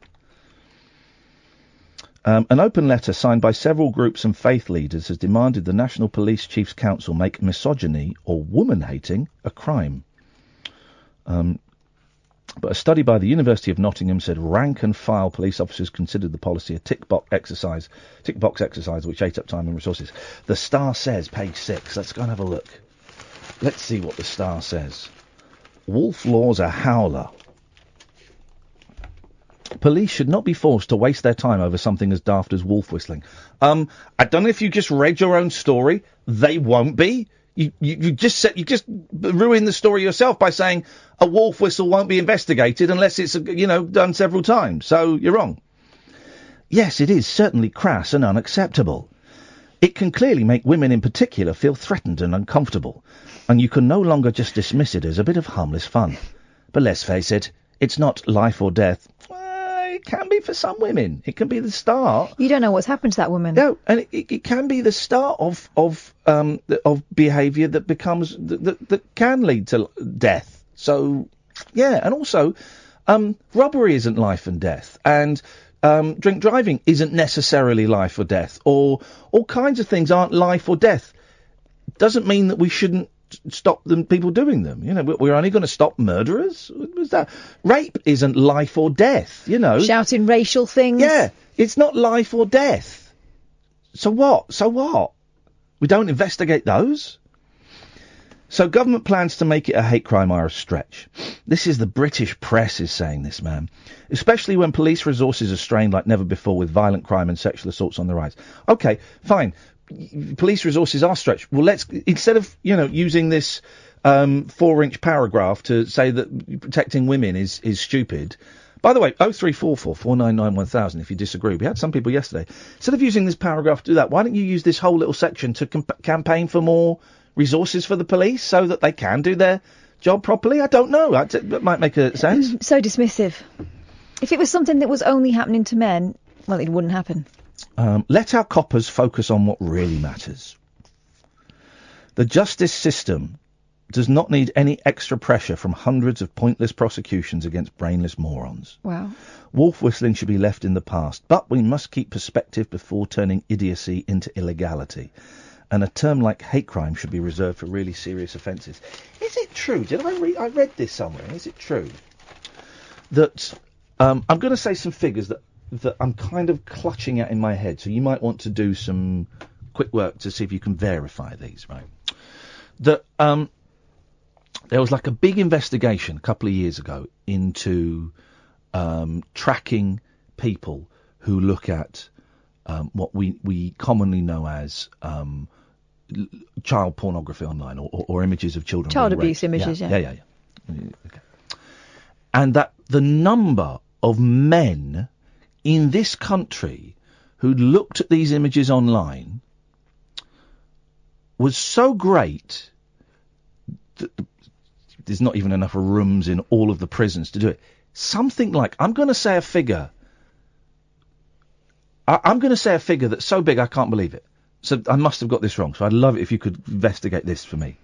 Um, an open letter signed by several groups and faith leaders has demanded the National Police Chiefs Council make misogyny or woman hating a crime. Um, but a study by the University of Nottingham said rank and file police officers considered the policy a tick box exercise, tick box exercise which ate up time and resources. The Star says, page six. Let's go and have a look. Let's see what the Star says. Wolf Law's a howler. Police should not be forced to waste their time over something as daft as wolf whistling. Um, I don't know if you just read your own story. They won't be. You, you, you just said, you just ruined the story yourself by saying a wolf whistle won't be investigated unless it's you know done several times. So you're wrong. Yes, it is certainly crass and unacceptable. It can clearly make women in particular feel threatened and uncomfortable, and you can no longer just dismiss it as a bit of harmless fun. But let's face it, it's not life or death. Can be for some women. It can be the start. You don't know what's happened to that woman. No, and it, it, it can be the start of of um of behaviour that becomes that, that that can lead to death. So yeah, and also um robbery isn't life and death, and um, drink driving isn't necessarily life or death, or all kinds of things aren't life or death. Doesn't mean that we shouldn't stop them people doing them. You know, we- we're only going to stop murderers. Was that? Rape isn't life or death. You know, Shouting racial things. yeah, it's not life or death. So what? So what? We don't investigate those. So government plans to make it a hate crime are a stretch. This is the British press is saying this, man. Especially when police resources are strained like never before with violent crime and sexual assaults on the rise. Okay, fine. Police resources are stretched. Well, let's instead of you know using this um, four-inch paragraph to say that protecting women is is stupid. By the way, 0344 499 1000 if you disagree. We had some people yesterday. Instead of using this paragraph to do that, why don't you use this whole little section to comp- campaign for more resources for the police so that they can do their job properly? I don't know. That might make a sense. So dismissive. If it was something that was only happening to men, well, it wouldn't happen. Um, let our coppers focus on what really matters. The justice system does not need any extra pressure from hundreds of pointless prosecutions against brainless morons. Wow. Wolf whistling should be left in the past, but we must keep perspective before turning idiocy into illegality. And a term like hate crime should be reserved for really serious offences. Is it true? Did I read? I read this somewhere. Is it true that um, I'm going to say some figures that that I'm kind of clutching at in my head? So you might want to do some quick work to see if you can verify these, right? That um, there was like a big investigation a couple of years ago into um, tracking people who look at um, what we, we commonly know as um, child pornography online or, or, or images of children. Child abuse raped. images, yeah. Yeah, yeah, yeah. Mm, Okay. And that the number of men in this country who looked at these images online was so great that there's not even enough rooms in all of the prisons to do it. Something like, I'm going to say a figure. I, I'm going to say a figure that's so big I can't believe it. So I must have got this wrong. So I'd love it if you could investigate this for me.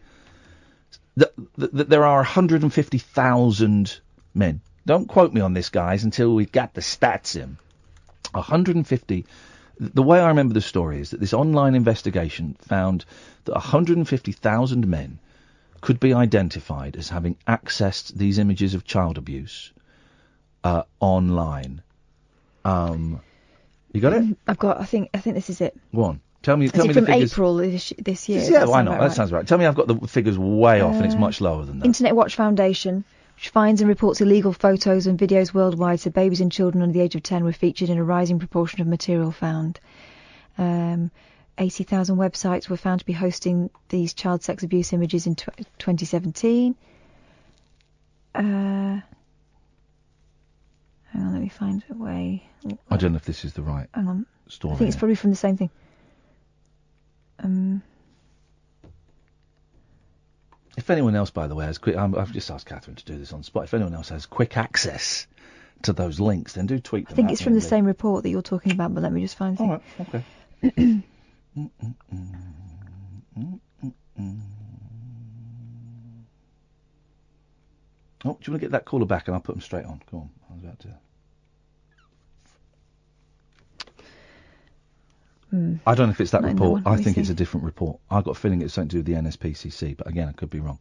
That, that, that there are 150,000 men. Don't quote me on this, guys, until we've got the stats in. 150. The way I remember the story is that this online investigation found that 150,000 men could be identified as having accessed these images of child abuse uh, online. Um, you got it? I've got. I think. I think this is it. Go on. Tell me. Tell me from the figures. April this, this year? Yeah, why not? That right? sounds right. Tell me I've got the figures way off and it's Uh, much lower than that. Internet Watch Foundation, which finds and reports illegal photos and videos worldwide, so babies and children under the age of 10 were featured in a rising proportion of material found. Um, 80,000 websites were found to be hosting these child sex abuse images in tw- 2017. Uh, hang on, let me find a way. I don't know if this is the right Hang on. story. I think it's probably from the same thing. Um, If anyone else, by the way, has quick, um, I've just asked Katherine to do this on spot. If anyone else has quick access to those links, then do tweet them. I think it's from the same report that you're talking about, but let me just find All right, okay. Oh, do you want to get that caller back and I'll put them straight on? Go on. I was about to. Hmm. I don't know if it's that Not in that report. one. I Let me think it's a different report. I've got a feeling it's something to do with the NSPCC, but again, I could be wrong.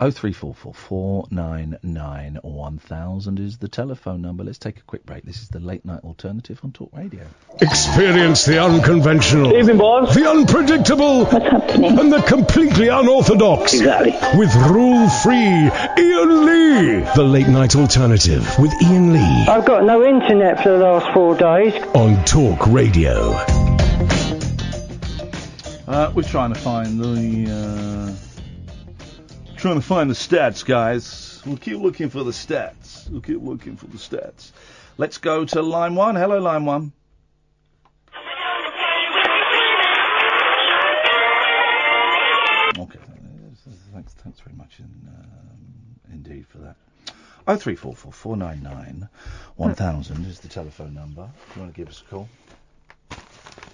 Oh three four four four nine nine one thousand is the telephone number. Let's take a quick break. This is the late night alternative on Talk Radio. Experience the unconventional, Even boys. the unpredictable, and the completely unorthodox. Exactly. With rule free Iain Lee. The late night alternative with Iain Lee I've got no internet for the last four days. on Talk Radio. Uh, we're trying to find the uh, trying to find the stats, guys. We'll keep looking for the stats. We'll keep looking for the stats. Let's go to line one. Hello, line one. Okay, thanks, thanks very much in, um, indeed for that. Oh three four four four nine nine one thousand is the telephone number. If you want to give us a call.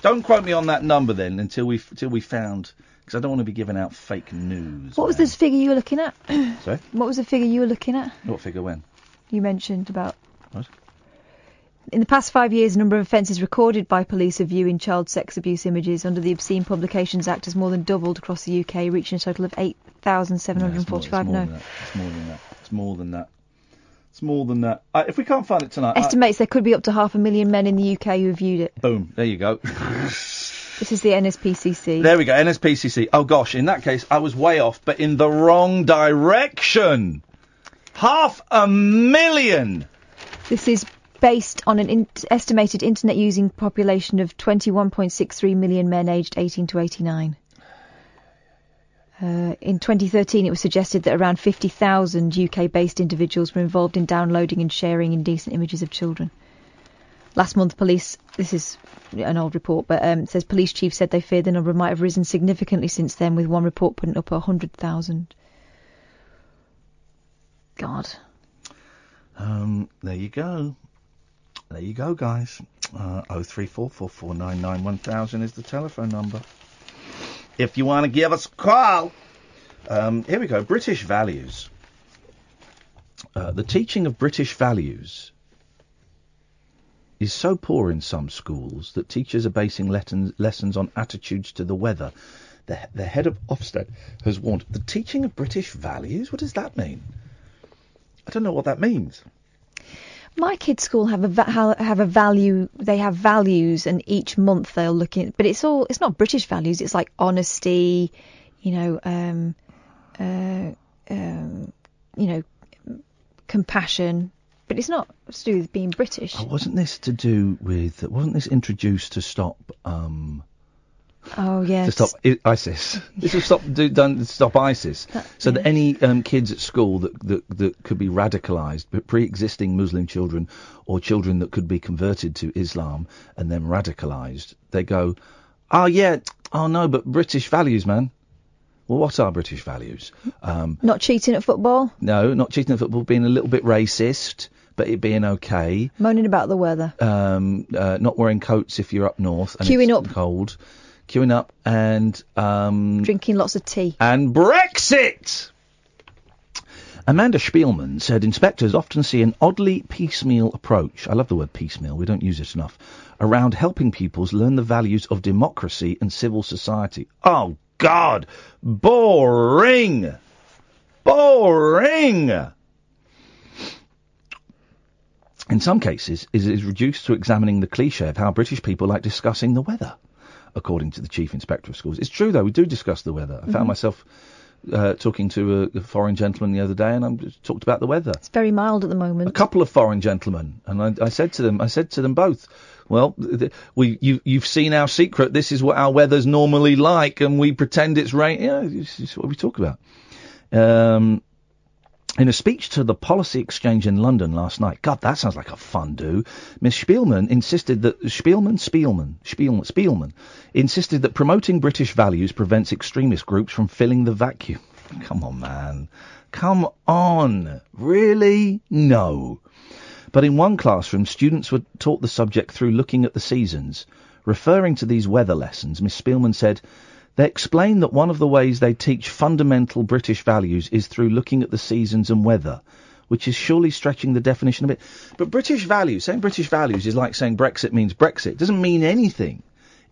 Don't quote me on that number then until we until we found because I don't want to be giving out fake news. What was this figure you were looking at? <coughs> Sorry, what was the figure you were looking at? what figure when? You mentioned about. What? In the past five years, the number of offences recorded by police of viewing child sex abuse images under the Obscene Publications Act has more than doubled across the UK, reaching a total of 8,745. No, it's more than No. it's more than that. It's more than that. It's more than that. Uh, if we can't find it tonight, I- Estimates there could be up to half a million men in the UK who have viewed it. boom, there you go. <laughs> <laughs> This is the NSPCC. There we go, NSPCC. Oh gosh, in that case, I was way off, but in the wrong direction. Half a million. This is based on an in- estimated internet using population of 21.63 million men aged 18 to 89. Uh, in 2013, it was suggested that around 50,000 UK based individuals were involved in downloading and sharing indecent images of children. Last month, police, this is an old report, but um, says police chief said they feared the number might have risen significantly since then, with one report putting up 100,000. God. Um, there you go. There you go, guys. Uh, 03444991000 is the telephone number. If you want to give us a call. Um, here we go. British values. Uh, the teaching of British values is so poor in some schools that teachers are basing lessons, on attitudes to the weather. The, the head of Ofsted has warned the teaching of British values. What does that mean? I don't know what that means. My kids' school have a have a value. They have values, and each month they'll look in. But it's all. It's not British values. It's like honesty, you know, um, uh, um, you know, compassion. But it's not to do with being British. Oh, wasn't this to do with? Wasn't this introduced to stop? Um, Oh yes. to stop I- ISIS. <laughs> This was stop do, done stop ISIS, so that any um, kids at school that, that that could be radicalised, but pre-existing Muslim children or children that could be converted to Islam and then radicalised, they go, oh yeah, oh no, but British values, man. Well, what are British values? Um, Not cheating at football. no, not cheating at football, being a little bit racist, but it being okay. Moaning about the weather. Um, uh, not wearing coats if you're up north and Queuing it's cold. Queuing up and um, Drinking lots of tea. and Brexit. Amanda Spielman said inspectors often see an oddly piecemeal approach. I love the word piecemeal, we don't use it enough. Around helping peoples learn the values of democracy and civil society. Oh, God! Boring! Boring! In some cases, it is reduced to examining the cliche of how British people like discussing the weather, according to the Chief Inspector of Schools. It's true, though, we do discuss the weather. I found Mhm. myself uh, talking to a, a foreign gentleman the other day, and I talked about the weather. It's very mild at the moment. A couple of foreign gentlemen, and I, I said to them, I said to them both, well, th- th- we you you've seen our secret. This is what our weather's normally like, and we pretend it's rain. Yeah, this is what we talk about. Um, in a speech to the Policy Exchange in London last night, God, that sounds like a fun do. Miss Spielman insisted that Spielman, Spielman, Spielman, Spielman insisted that promoting British values prevents extremist groups from filling the vacuum. Come on, man. Come on. Really? No. But in one classroom, students were taught the subject through looking at the seasons. Referring to these weather lessons, Miss Spielman said, they explain that one of the ways they teach fundamental British values is through looking at the seasons and weather, which is surely stretching the definition a bit. But British values, saying British values is like saying Brexit means Brexit. It doesn't mean anything.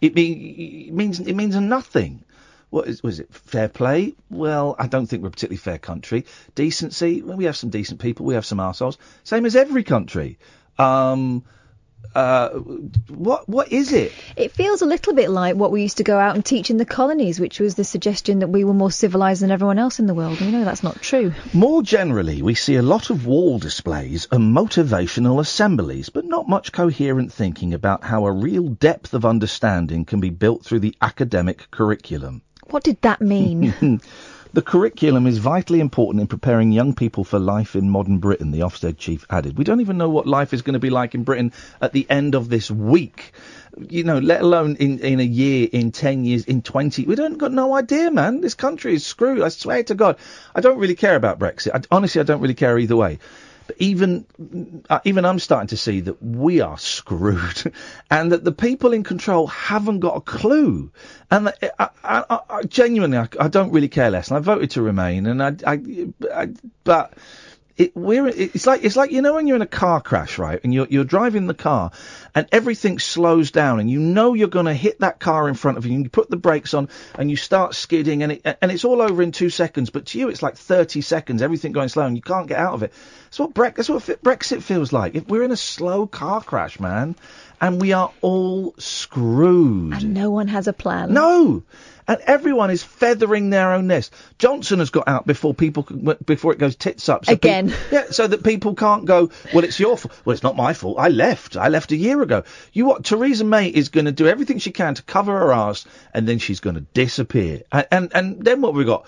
It, mean, it means it means nothing. What is, was it? Fair play? Well, I don't think we're a particularly fair country. Decency? Well, we have some decent people. We have some arseholes. Same as every country. Um, uh, what what is it? It feels a little bit like what we used to go out and teach in the colonies, which was the suggestion that we were more civilized than everyone else in the world. And you know that's not true. More generally, we see a lot of wall displays and motivational assemblies, but not much coherent thinking about how a real depth of understanding can be built through the academic curriculum. What did that mean? <laughs> The curriculum is vitally important in preparing young people for life in modern Britain, the Ofsted chief added. We don't even know what life is going to be like in Britain at the end of this week. You know, let alone in, in a year, in 10 years, in 20. We don't got no idea, man. This country is screwed. I swear to God. I don't really care about Brexit. I, honestly, I don't really care either way. But even uh, even I'm starting to see that we are <laughs> screwed, and that the people in control haven't got a clue. And that, I, I, I, I genuinely, I, don't really care less. And I voted to remain. And I but it, we're it's like it's like you know when you're in a car crash right and you're you're driving the car and everything slows down and you know you're going to hit that car in front of you and you put the brakes on and you start skidding and it and it's all over in 2 seconds but to you it's like 30 seconds everything going slow and you can't get out of it that's what Bre- that's what Brexit feels like if we're in a slow car crash man and we are all screwed and no one has a plan. no and everyone is feathering their own nest. Johnson has got out before people before it goes tits up. So Again. peop- yeah, so that people can't go. Well, it's your fault. Well, it's not my fault. I left. I left a year ago. You what? Theresa May is going to do everything she can to cover her ass, and then she's going to disappear. And, and and then what we got?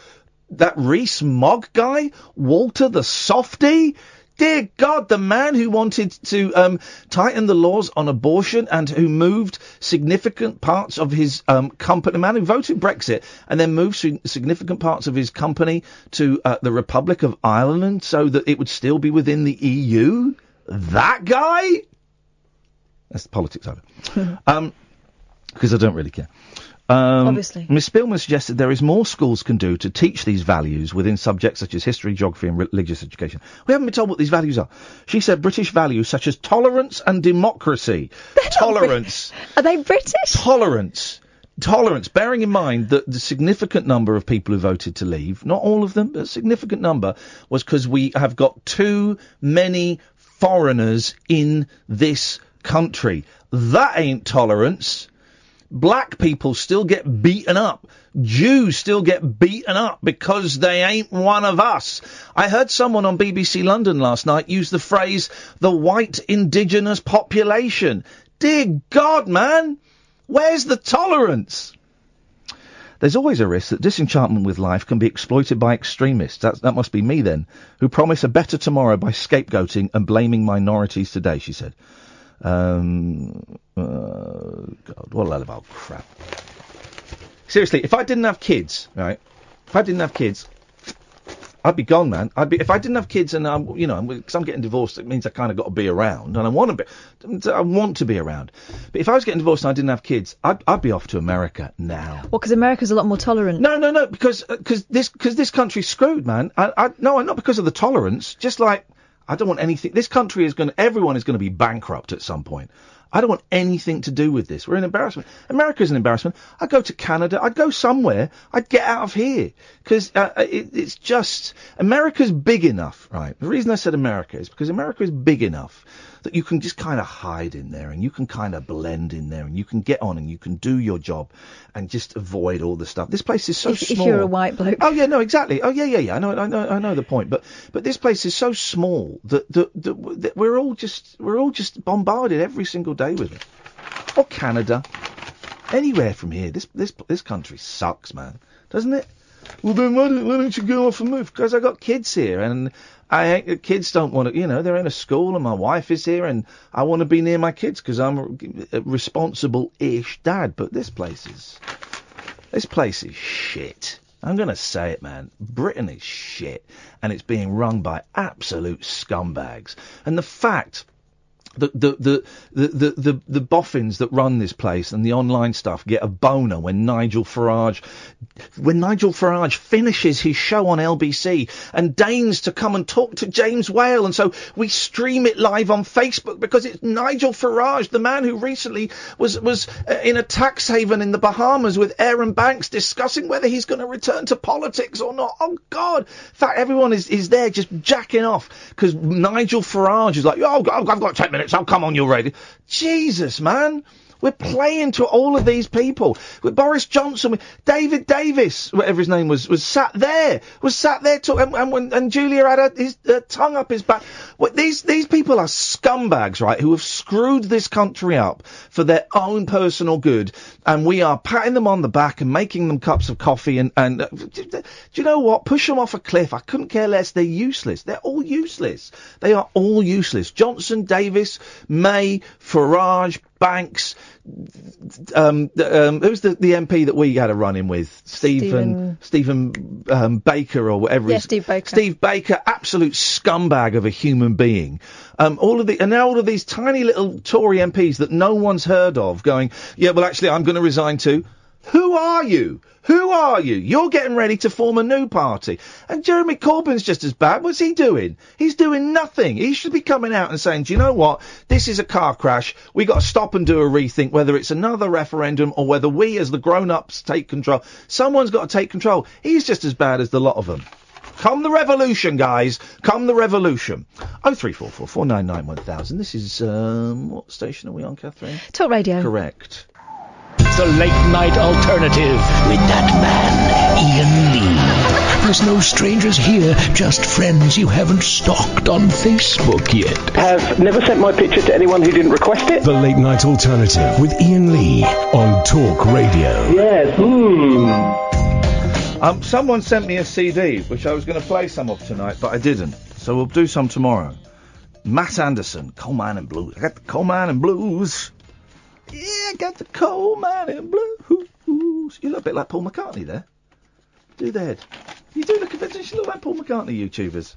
That Rees-Mogg guy, Walter the softy. Dear God, the man who wanted to um, tighten the laws on abortion and who moved significant parts of his um, company, the man who voted Brexit and then moved significant parts of his company to uh, the Republic of Ireland so that it would still be within the EU. That guy? That's politics over. <laughs> um, because I don't really care. Um, Obviously. Ms. Spielman suggested there is more schools can do to teach these values within subjects such as history, geography, and religious education. We haven't been told what these values are. She said British values such as tolerance and democracy. tolerance. Are they British? Tolerance. Tolerance, bearing in mind that the significant number of people who voted to leave, not all of them, but a significant number, was because we have got too many foreigners in this country. That ain't tolerance. Black people still get beaten up. Jews still get beaten up because they ain't one of us. I heard someone on BBC London last night use the phrase the white indigenous population. Dear God, man, where's the tolerance? There's always a risk that disenchantment with life can be exploited by extremists. That, that must be me then, who promise a better tomorrow by scapegoating and blaming minorities today, she said. Um, uh, God, what a load of old crap. Seriously, if I didn't have kids, right? If I didn't have kids, I'd be gone, man. I'd be if I didn't have kids, and I'm, you know, because I'm getting divorced, it means I kind of got to be around, and I want to be, I want to be around. But if I was getting divorced and I didn't have kids, I'd, I'd be off to America now. Well, because America's a lot more tolerant. No, no, no, because because this because this country's screwed, man. I, I no, not because of the tolerance. Just like I don't want anything. This country is going. to Everyone is going to be bankrupt at some point. I don't want anything to do with this. We're an embarrassment. America's an embarrassment. I'd go to Canada. I'd go somewhere. I'd get out of here because uh, it, it's just America's big enough, right? The reason I said America is because America is big enough that you can just kind of hide in there and you can kind of blend in there and you can get on and you can do your job and just avoid all the stuff. This place is so if, small. if you're a white bloke. Oh yeah, no, exactly. Oh yeah, yeah, yeah. I know, I know, I know the point. But but this place is so small that that, that, that we're all just we're all just bombarded every single day with it. Or Canada, anywhere from here. This this this country sucks, man, doesn't it? Well then, why don't, why don't you go off and move? Because I got kids here, and I the kids don't want to. You know, they're in a school, and my wife is here, and I want to be near my kids because I'm a, a responsible-ish dad. But this place is this place is shit. I'm going to say it, man. Britain is shit, and it's being run by absolute scumbags. And the fact the the, the, the, the, the, boffins that run this place and the online stuff get a boner when Nigel Farage when Nigel Farage finishes his show on LBC and deigns to come and talk to James Whale and so we stream it live on Facebook because it's Nigel Farage, the man who recently was was uh, in a tax haven in the Bahamas with Arron Banks discussing whether he's going to return to politics or not. Oh God! In fact, everyone is, is there just jacking off because Nigel Farage is like, oh, I've got ten minutes. I'll come on your radio. Jesus, man. We're playing to all of these people. With Boris Johnson, David Davis, whatever his name was, was sat there, was sat there, talk, and, and, and Julia had her, his uh, tongue up his back. These these people are scumbags, right? Who have screwed this country up for their own personal good, and we are patting them on the back and making them cups of coffee. And and uh, do you know what? Push them off a cliff. I couldn't care less. They're useless. They're all useless. They are all useless. Johnson, Davis, May, Farage, Banks, um, um, who's the, the MP that we had a run in with? Stephen Stephen um, Baker or whatever. Yeah, his- Steve Baker. Steve Baker, absolute scumbag of a human being. Um, all of the and now all of these tiny little Tory MPs that no one's heard of, going, yeah, well, actually, I'm going to resign too. Who are you? Who are you? You're getting ready to form a new party. And Jeremy Corbyn's just as bad. What's he doing? He's doing nothing. He should be coming out and saying, do you know what? This is a car crash. We've got to stop and do a rethink, whether it's another referendum or whether we as the grown-ups take control. Someone's got to take control. He's just as bad as the lot of them. Come the revolution, guys. Come the revolution. Oh three four four four nine nine one thousand. This is um what station are we on, Katherine? Talk radio. Correct. The late night alternative with that man, Iain Lee. There's no strangers here, just friends you haven't stalked on Facebook yet. Have never sent my picture to anyone who didn't request it. The Late Night Alternative with Iain Lee on Talk Radio. Yes. Hmm. Um, someone sent me a CD which I was going to play some of tonight, but I didn't. So we'll do some tomorrow. Matt Andersen, Coal Mining Blues. I got the Coal Mining Blues. Yeah, I got the Coal Mining Blues. You look a bit like Paul McCartney there. Do that. You do look a bit. You look like Paul McCartney, YouTubers.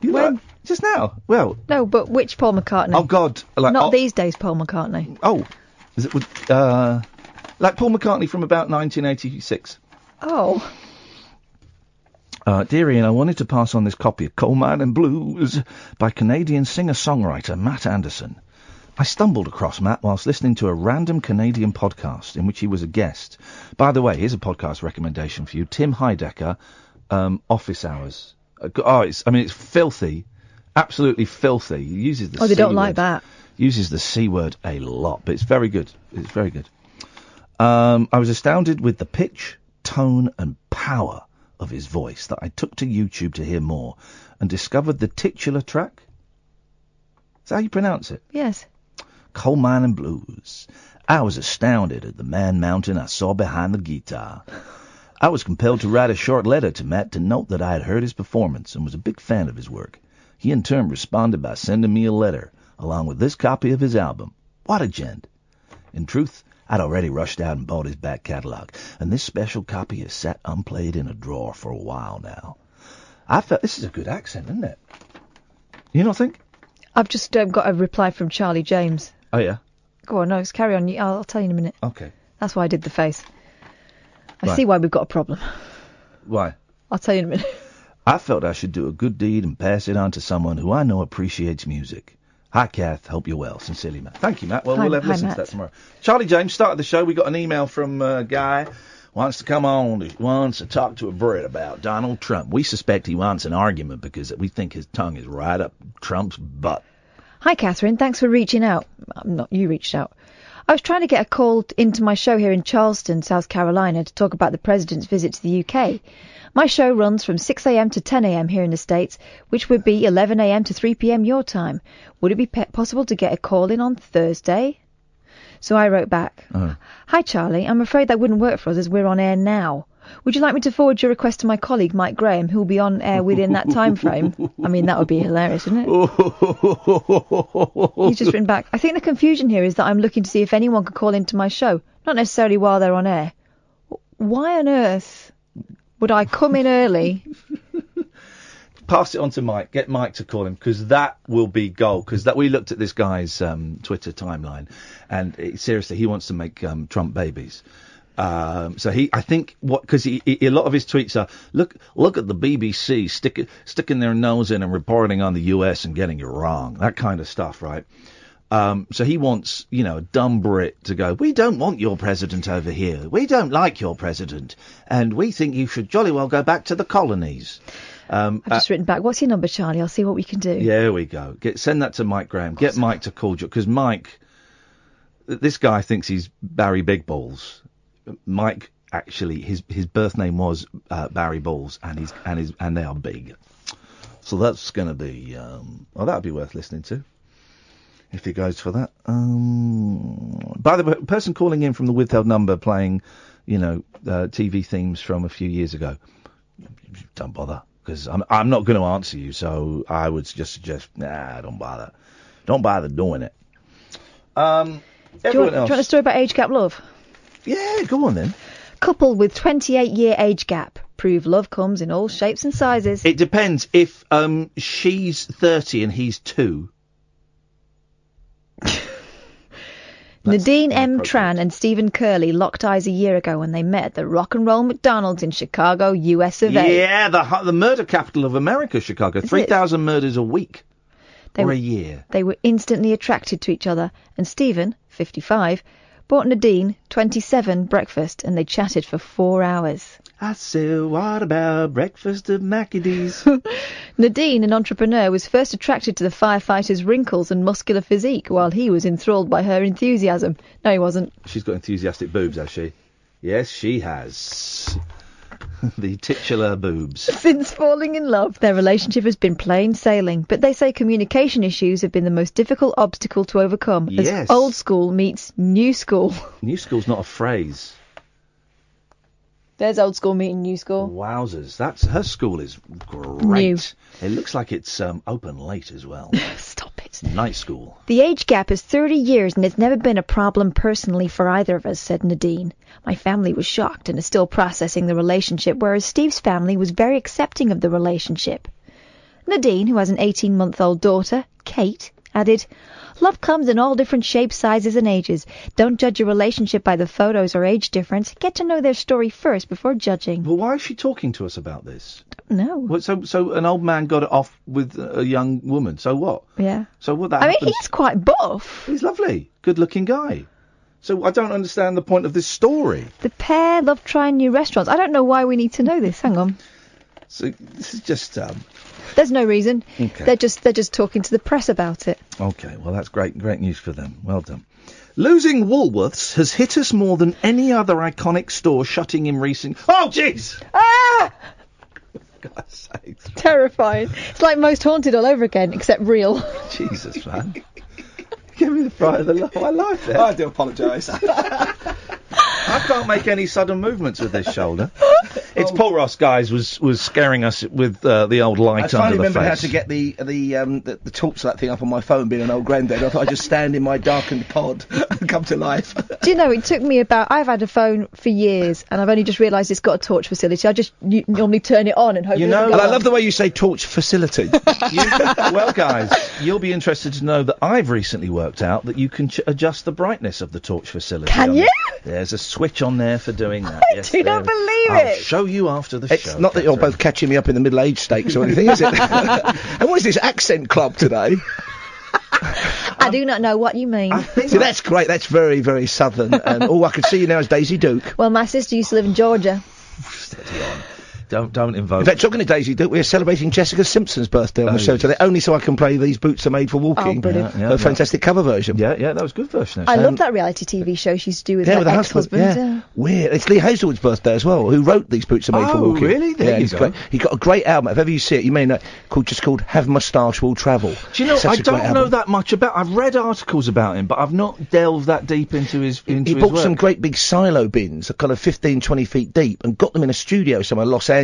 You When? look just now. Well, No, but which Paul McCartney? oh God, like Not oh, these days, Paul McCartney. Oh, is it with uh, like Paul McCartney from about 1986? Oh, Uh, dear Iain, I wanted to pass on this copy of Coal Mining Blues by Canadian singer-songwriter Matt Andersen. I stumbled across Matt whilst listening to a random Canadian podcast in which he was a guest. By the way, here's a podcast recommendation for you: Tim Heidecker, um, Office Hours. Uh, oh, it's I mean it's filthy, absolutely filthy. He uses the oh, they C don't like that. uses the C word a lot, but it's very good. It's very good. Um, I was astounded with the pitch, tone, and power of his voice that I took to YouTube to hear more and discovered the titular track. Is that how you pronounce it? Yes. Coal mining Blues. I was astounded at the man mountain I saw behind the guitar. I was compelled to write a short letter to Matt to note that I had heard his performance and was a big fan of his work. He in turn responded by sending me a letter along with this copy of his album. What a gent! In truth, I'd already rushed out and bought his back catalog, and this special copy has sat unplayed in a drawer for a while now. I felt this is a good accent, isn't it? You don't think? I've just um, got a reply from Charlie James. Oh yeah. Go on, no, just carry on. I'll, I'll tell you in a minute. Okay. That's why I did the face. I Right. see why we've got a problem. Why? I'll tell you in a minute. <laughs> I felt I should do a good deed and pass it on to someone who I know appreciates music. Hi, Kath. Hope you're well. Sincerely, Matt. Thank you, Matt. Well, Hi- we'll have hi, listened Matt. to that tomorrow. Charlie James started the show. We got an email from a guy wants to come on. Wants to talk to a Brit about Donald Trump. We suspect he wants an argument because we think his tongue is right up Trump's butt. Hi, Katherine. Thanks for reaching out. Um, Not you reached out. I was trying to get a call into my show here in Charleston, South Carolina, to talk about the President's visit to the UK. My show runs from 6am to 10am here in the States, which would be 11am to 3pm your time. Would it be pe- possible to get a call in on Thursday? So I wrote back, Oh. Hi Charlie, I'm afraid that wouldn't work for us as we're on air now. Would you like me to forward your request to my colleague Mike Graham, who will be on air within that time frame? I mean, that would be hilarious, wouldn't it? <laughs> He's just written back. I think the confusion here is that I'm looking to see if anyone could call into my show, not necessarily while they're on air. Why on earth would I come in early <laughs> pass it on to Mike. Get Mike to call him because that will be gold. Because that we looked at this guy's um, Twitter timeline, and it, seriously, he wants to make um, Trump babies. Um, so he, I think, what because he, he, a lot of his tweets are look, look at the BBC stick, sticking their nose in and reporting on the U.S. and getting it wrong, that kind of stuff, right? Um, so he wants, you know, a dumb Brit to go, we don't want your president over here. We don't like your president. And we think you should jolly well go back to the colonies. Um, I've just written back. What's your number, Charlie? I'll see what we can do. yeah, there we go. Get send that to Mike Graham. Get Mike to call you because Mike, this guy thinks he's Barry Big Balls. Mike actually his his birth name was uh, Barry Balls and he's and his and they are big. So that's going to be um, oh that'd be worth listening to if he goes for that. Um, by the way, person calling in from the withheld number playing, you know, uh, TV themes from a few years ago. Don't bother because I'm I'm not going to answer you. So I would just suggest nah, don't bother, don't bother doing it. Um, Do you, want, do you want a story about age gap love? Yeah, go on then. Couple with 28 year age gap prove love comes in all shapes and sizes. It depends if um she's thirty and he's two. <laughs> Nadine M. Tran and Stephen Curley locked eyes a year ago when they met at the Rock and Roll McDonald's in Chicago, US of A. Yeah, the hu- the murder capital of America, Chicago. Three thousand murders a week They or were- a year. They were instantly attracted to each other, and Stephen, 55, bought Nadine, 27, breakfast, and they chatted for four hours. I said, what about breakfast at Mackey's? <laughs> Nadine, an entrepreneur, was first attracted to the firefighter's wrinkles and muscular physique, while he was enthralled by her enthusiasm. No, he wasn't. She's got enthusiastic boobs, has she? Yes, she has. <laughs> the titular boobs. Since falling in love, their relationship has been plain sailing, but they say communication issues have been the most difficult obstacle to overcome Yes. as old school meets new school. <laughs> New school's not a phrase. There's old school meeting new school. Wowzers, that's her school is great. New. It looks like it's um, open late as well. <laughs> Stop. Night school. The age gap is 30 years and it's never been a problem personally for either of us, said Nadine. My family was shocked and is still processing the relationship, whereas Steve's family was very accepting of the relationship. Nadine, who has an 18 month old daughter, Kate, added, Love comes in all different shapes, sizes, and ages. Don't judge a relationship by the photos or age difference. Get to know their story first before judging. Well, why is she talking to us about this? No. So, so an old man got it off with a young woman. So what? Yeah. So what? That I mean, he's quite buff. He's lovely, good-looking guy. So I don't understand the point of this story. The pair love trying new restaurants. I don't know why we need to know this. Hang on. So this is just um, There's no reason. Okay. They're just they're just talking to the press about it. okay. Well, that's great, great news for them. Well done. Losing Woolworths has hit us more than any other iconic store shutting in recent. Oh, jeez! Ah! <laughs> God's sakes. Terrifying. It's like Most Haunted all over again, except real. <laughs> Jesus, man. Give me the fright of the laugh. I like that. I do apologise. <laughs> I can't make any sudden movements with this shoulder. <laughs> It's Paul Ross, guys, was was scaring us with uh, the old light finally under the face. I finally remembered how to get the the um the, the torch light thing up on my phone. Being an old granddad, I thought I'd just stand in my darkened pod <laughs> and come to life. Do you know, it took me about, I've had a phone for years and I've only just realised it's got a torch facility. I just u- normally turn it on and hope it doesn't and I love the way you say torch facility. <laughs> well, guys, you'll be interested to know that I've recently worked out that you can ch- adjust the brightness of the torch facility. Can you? There's a switch on there for doing that. <laughs> I yes, do not there- believe I'll it. show you after the It's show. not that you're both catching me up in the middle age stakes or anything, is it? <laughs> and what is this accent club today? <laughs> I do not know what you mean. See, that's great. That's very, very southern. And all I can see you now is Daisy Duke. Well, my sister used to live in Georgia. Don't don't invoke. In fact, talking to Daisy Duke, we are celebrating Jessica Simpson's birthday on the show today, only so I can play These Boots Are Made for Walking. Oh, brilliant. Yeah, yeah, a fantastic cover version. Yeah, yeah, that was a good version. I love um, that reality TV show she used to do with Yeah, her with the husband. ex-husband. Yeah. Weird. It's Lee Hazlewood's birthday as well, who wrote These Boots Are Made for Walking." Oh, Walking. really? There yeah, you he's go. great. He got a great album. If ever you see it, you may know, called just called Have Moustache Will Travel. Do you know? Such I a great don't know album. that much about. I've read articles about him, but I've not delved that deep into his into He his bought work. some great big silo bins, a kind of 15, 20 feet deep, and got them in a studio somewhere in Los Angeles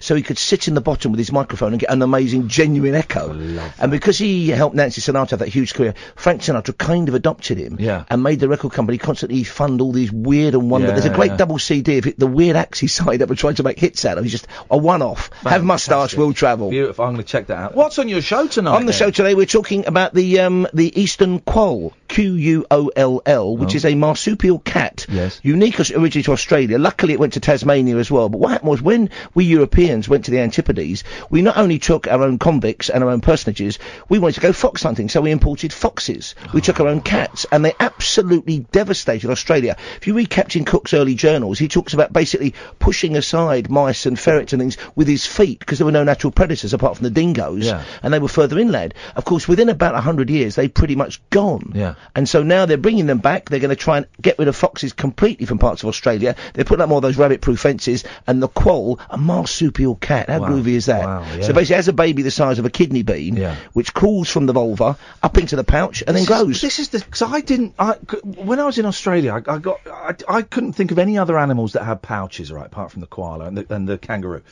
so he could sit in the bottom with his microphone and get an amazing, genuine echo. And because he helped Nancy Sinatra have that huge career, Frank Sinatra kind of adopted him Yeah. and made the record company constantly fund all these weird and wonder. Yeah, There's a great yeah. double CD of it, the weird acts he <laughs> signed up and tried to make hits out of. He's just a one-off. Have moustache, will travel. Beautiful. I'm going to check that out. What's on your show tonight? On the then? show today, we're talking about the um, the Eastern Quoll, Q U O L L, which Oh. is a marsupial cat. Yes. Unique originally to Australia. Luckily, it went to Tasmania as well. But what happened was when we Europeans went to the Antipodes, we not only took our own convicts and our own personages, we wanted to go fox hunting, so we imported foxes. We took our own cats, and they absolutely devastated Australia. If you read Captain Cook's early journals, he talks about basically pushing aside mice and ferrets and things with his feet because there were no natural predators apart from the dingoes Yeah. and they were further inland. Of course, within about 100 years, they've pretty much gone. Yeah. And so now they're bringing them back. They're going to try and get rid of foxes completely from parts of Australia. They're putting up more of those rabbit-proof fences, and the quoll, a marsupial cat. How Wow. groovy is that? Wow, yeah. So basically, has a baby the size of a kidney bean, Yeah. which crawls from the vulva up into the pouch and then This is- grows. this is the because I didn't. I when I was in Australia, I, I got. I, I couldn't think of any other animals that had pouches, right, apart from the koala and the, and the kangaroo.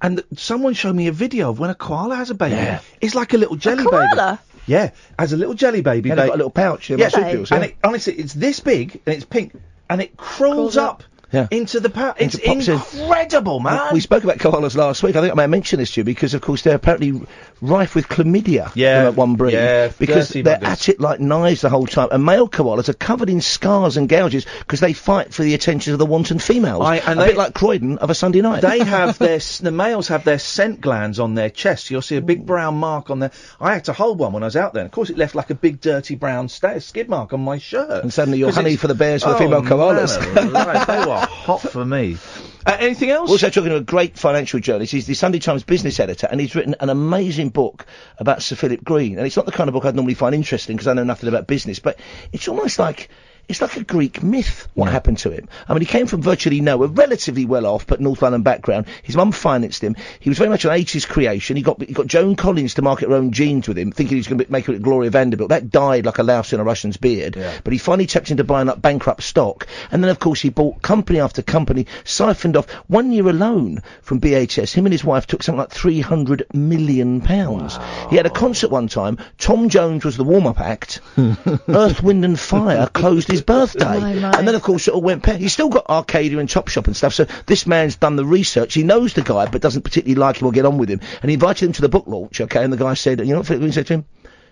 And th- someone showed me a video of when a koala has a baby. Yeah. It's like a little jelly koala? baby. Yeah, has a little jelly baby. Yeah, they've ba- got a little pouch, yeah, yeah, marsupials, and it, honestly, it's this big and it's pink, and it crawls, Crawls up. up. Yeah. Into the pouch. It's incredible, man. We spoke about koalas last week. I think I mentioned this to you because, of course, they're apparently rife with chlamydia. Yeah, that one breed. yeah, because they're buggers. at it like knives the whole time. And male koalas are covered in scars and gouges because they fight for the attention of the wanton females. I- and a they- bit like Croydon of a Sunday night. they <laughs> have their the males have their scent glands on their chest. You'll see a big brown mark on there. I had to hold one when I was out there. And of course, it left like a big dirty brown sta- skid mark on my shirt. And suddenly you're honey for the bears for the Oh, female koalas. man alive, they were hot for me. <laughs> Uh, anything else? We're also talking to a great financial journalist. He's the Sunday Times business editor, and he's written an amazing book about Sir Philip Green. And it's not the kind of book I'd normally find interesting because I know nothing about business, but it's almost like it's like a Greek myth what happened to him. I mean, he came from virtually nowhere, relatively well off, but North London background. His mum financed him. He was very much an 80s creation. He got he got Joan Collins to market her own jeans with him, thinking he was going to make her at Gloria Vanderbilt. That died like a louse in a Russian's beard. But he finally tapped into buying up bankrupt stock, and then of course he bought company after company, siphoned off one year alone from BHS. Him and his wife took something like 300 million pounds. He had a concert one time. Tom Jones was the warm-up act. <laughs> Earth, Wind and Fire closed his birthday, My, my. and then of course it all went. Pe- he's still got Arcadia and Topshop and stuff. So this man's done the research. He knows the guy, but doesn't particularly like him or get on with him. And he invited him to the book launch. Okay, and the guy said, you know what Philip Green said to him?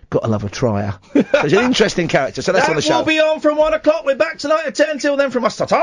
Got to love a trier. so he's an <laughs> interesting character. So that's that on the show. will be on from one o'clock. We're back tonight at ten. Till then, from us, ta-ta.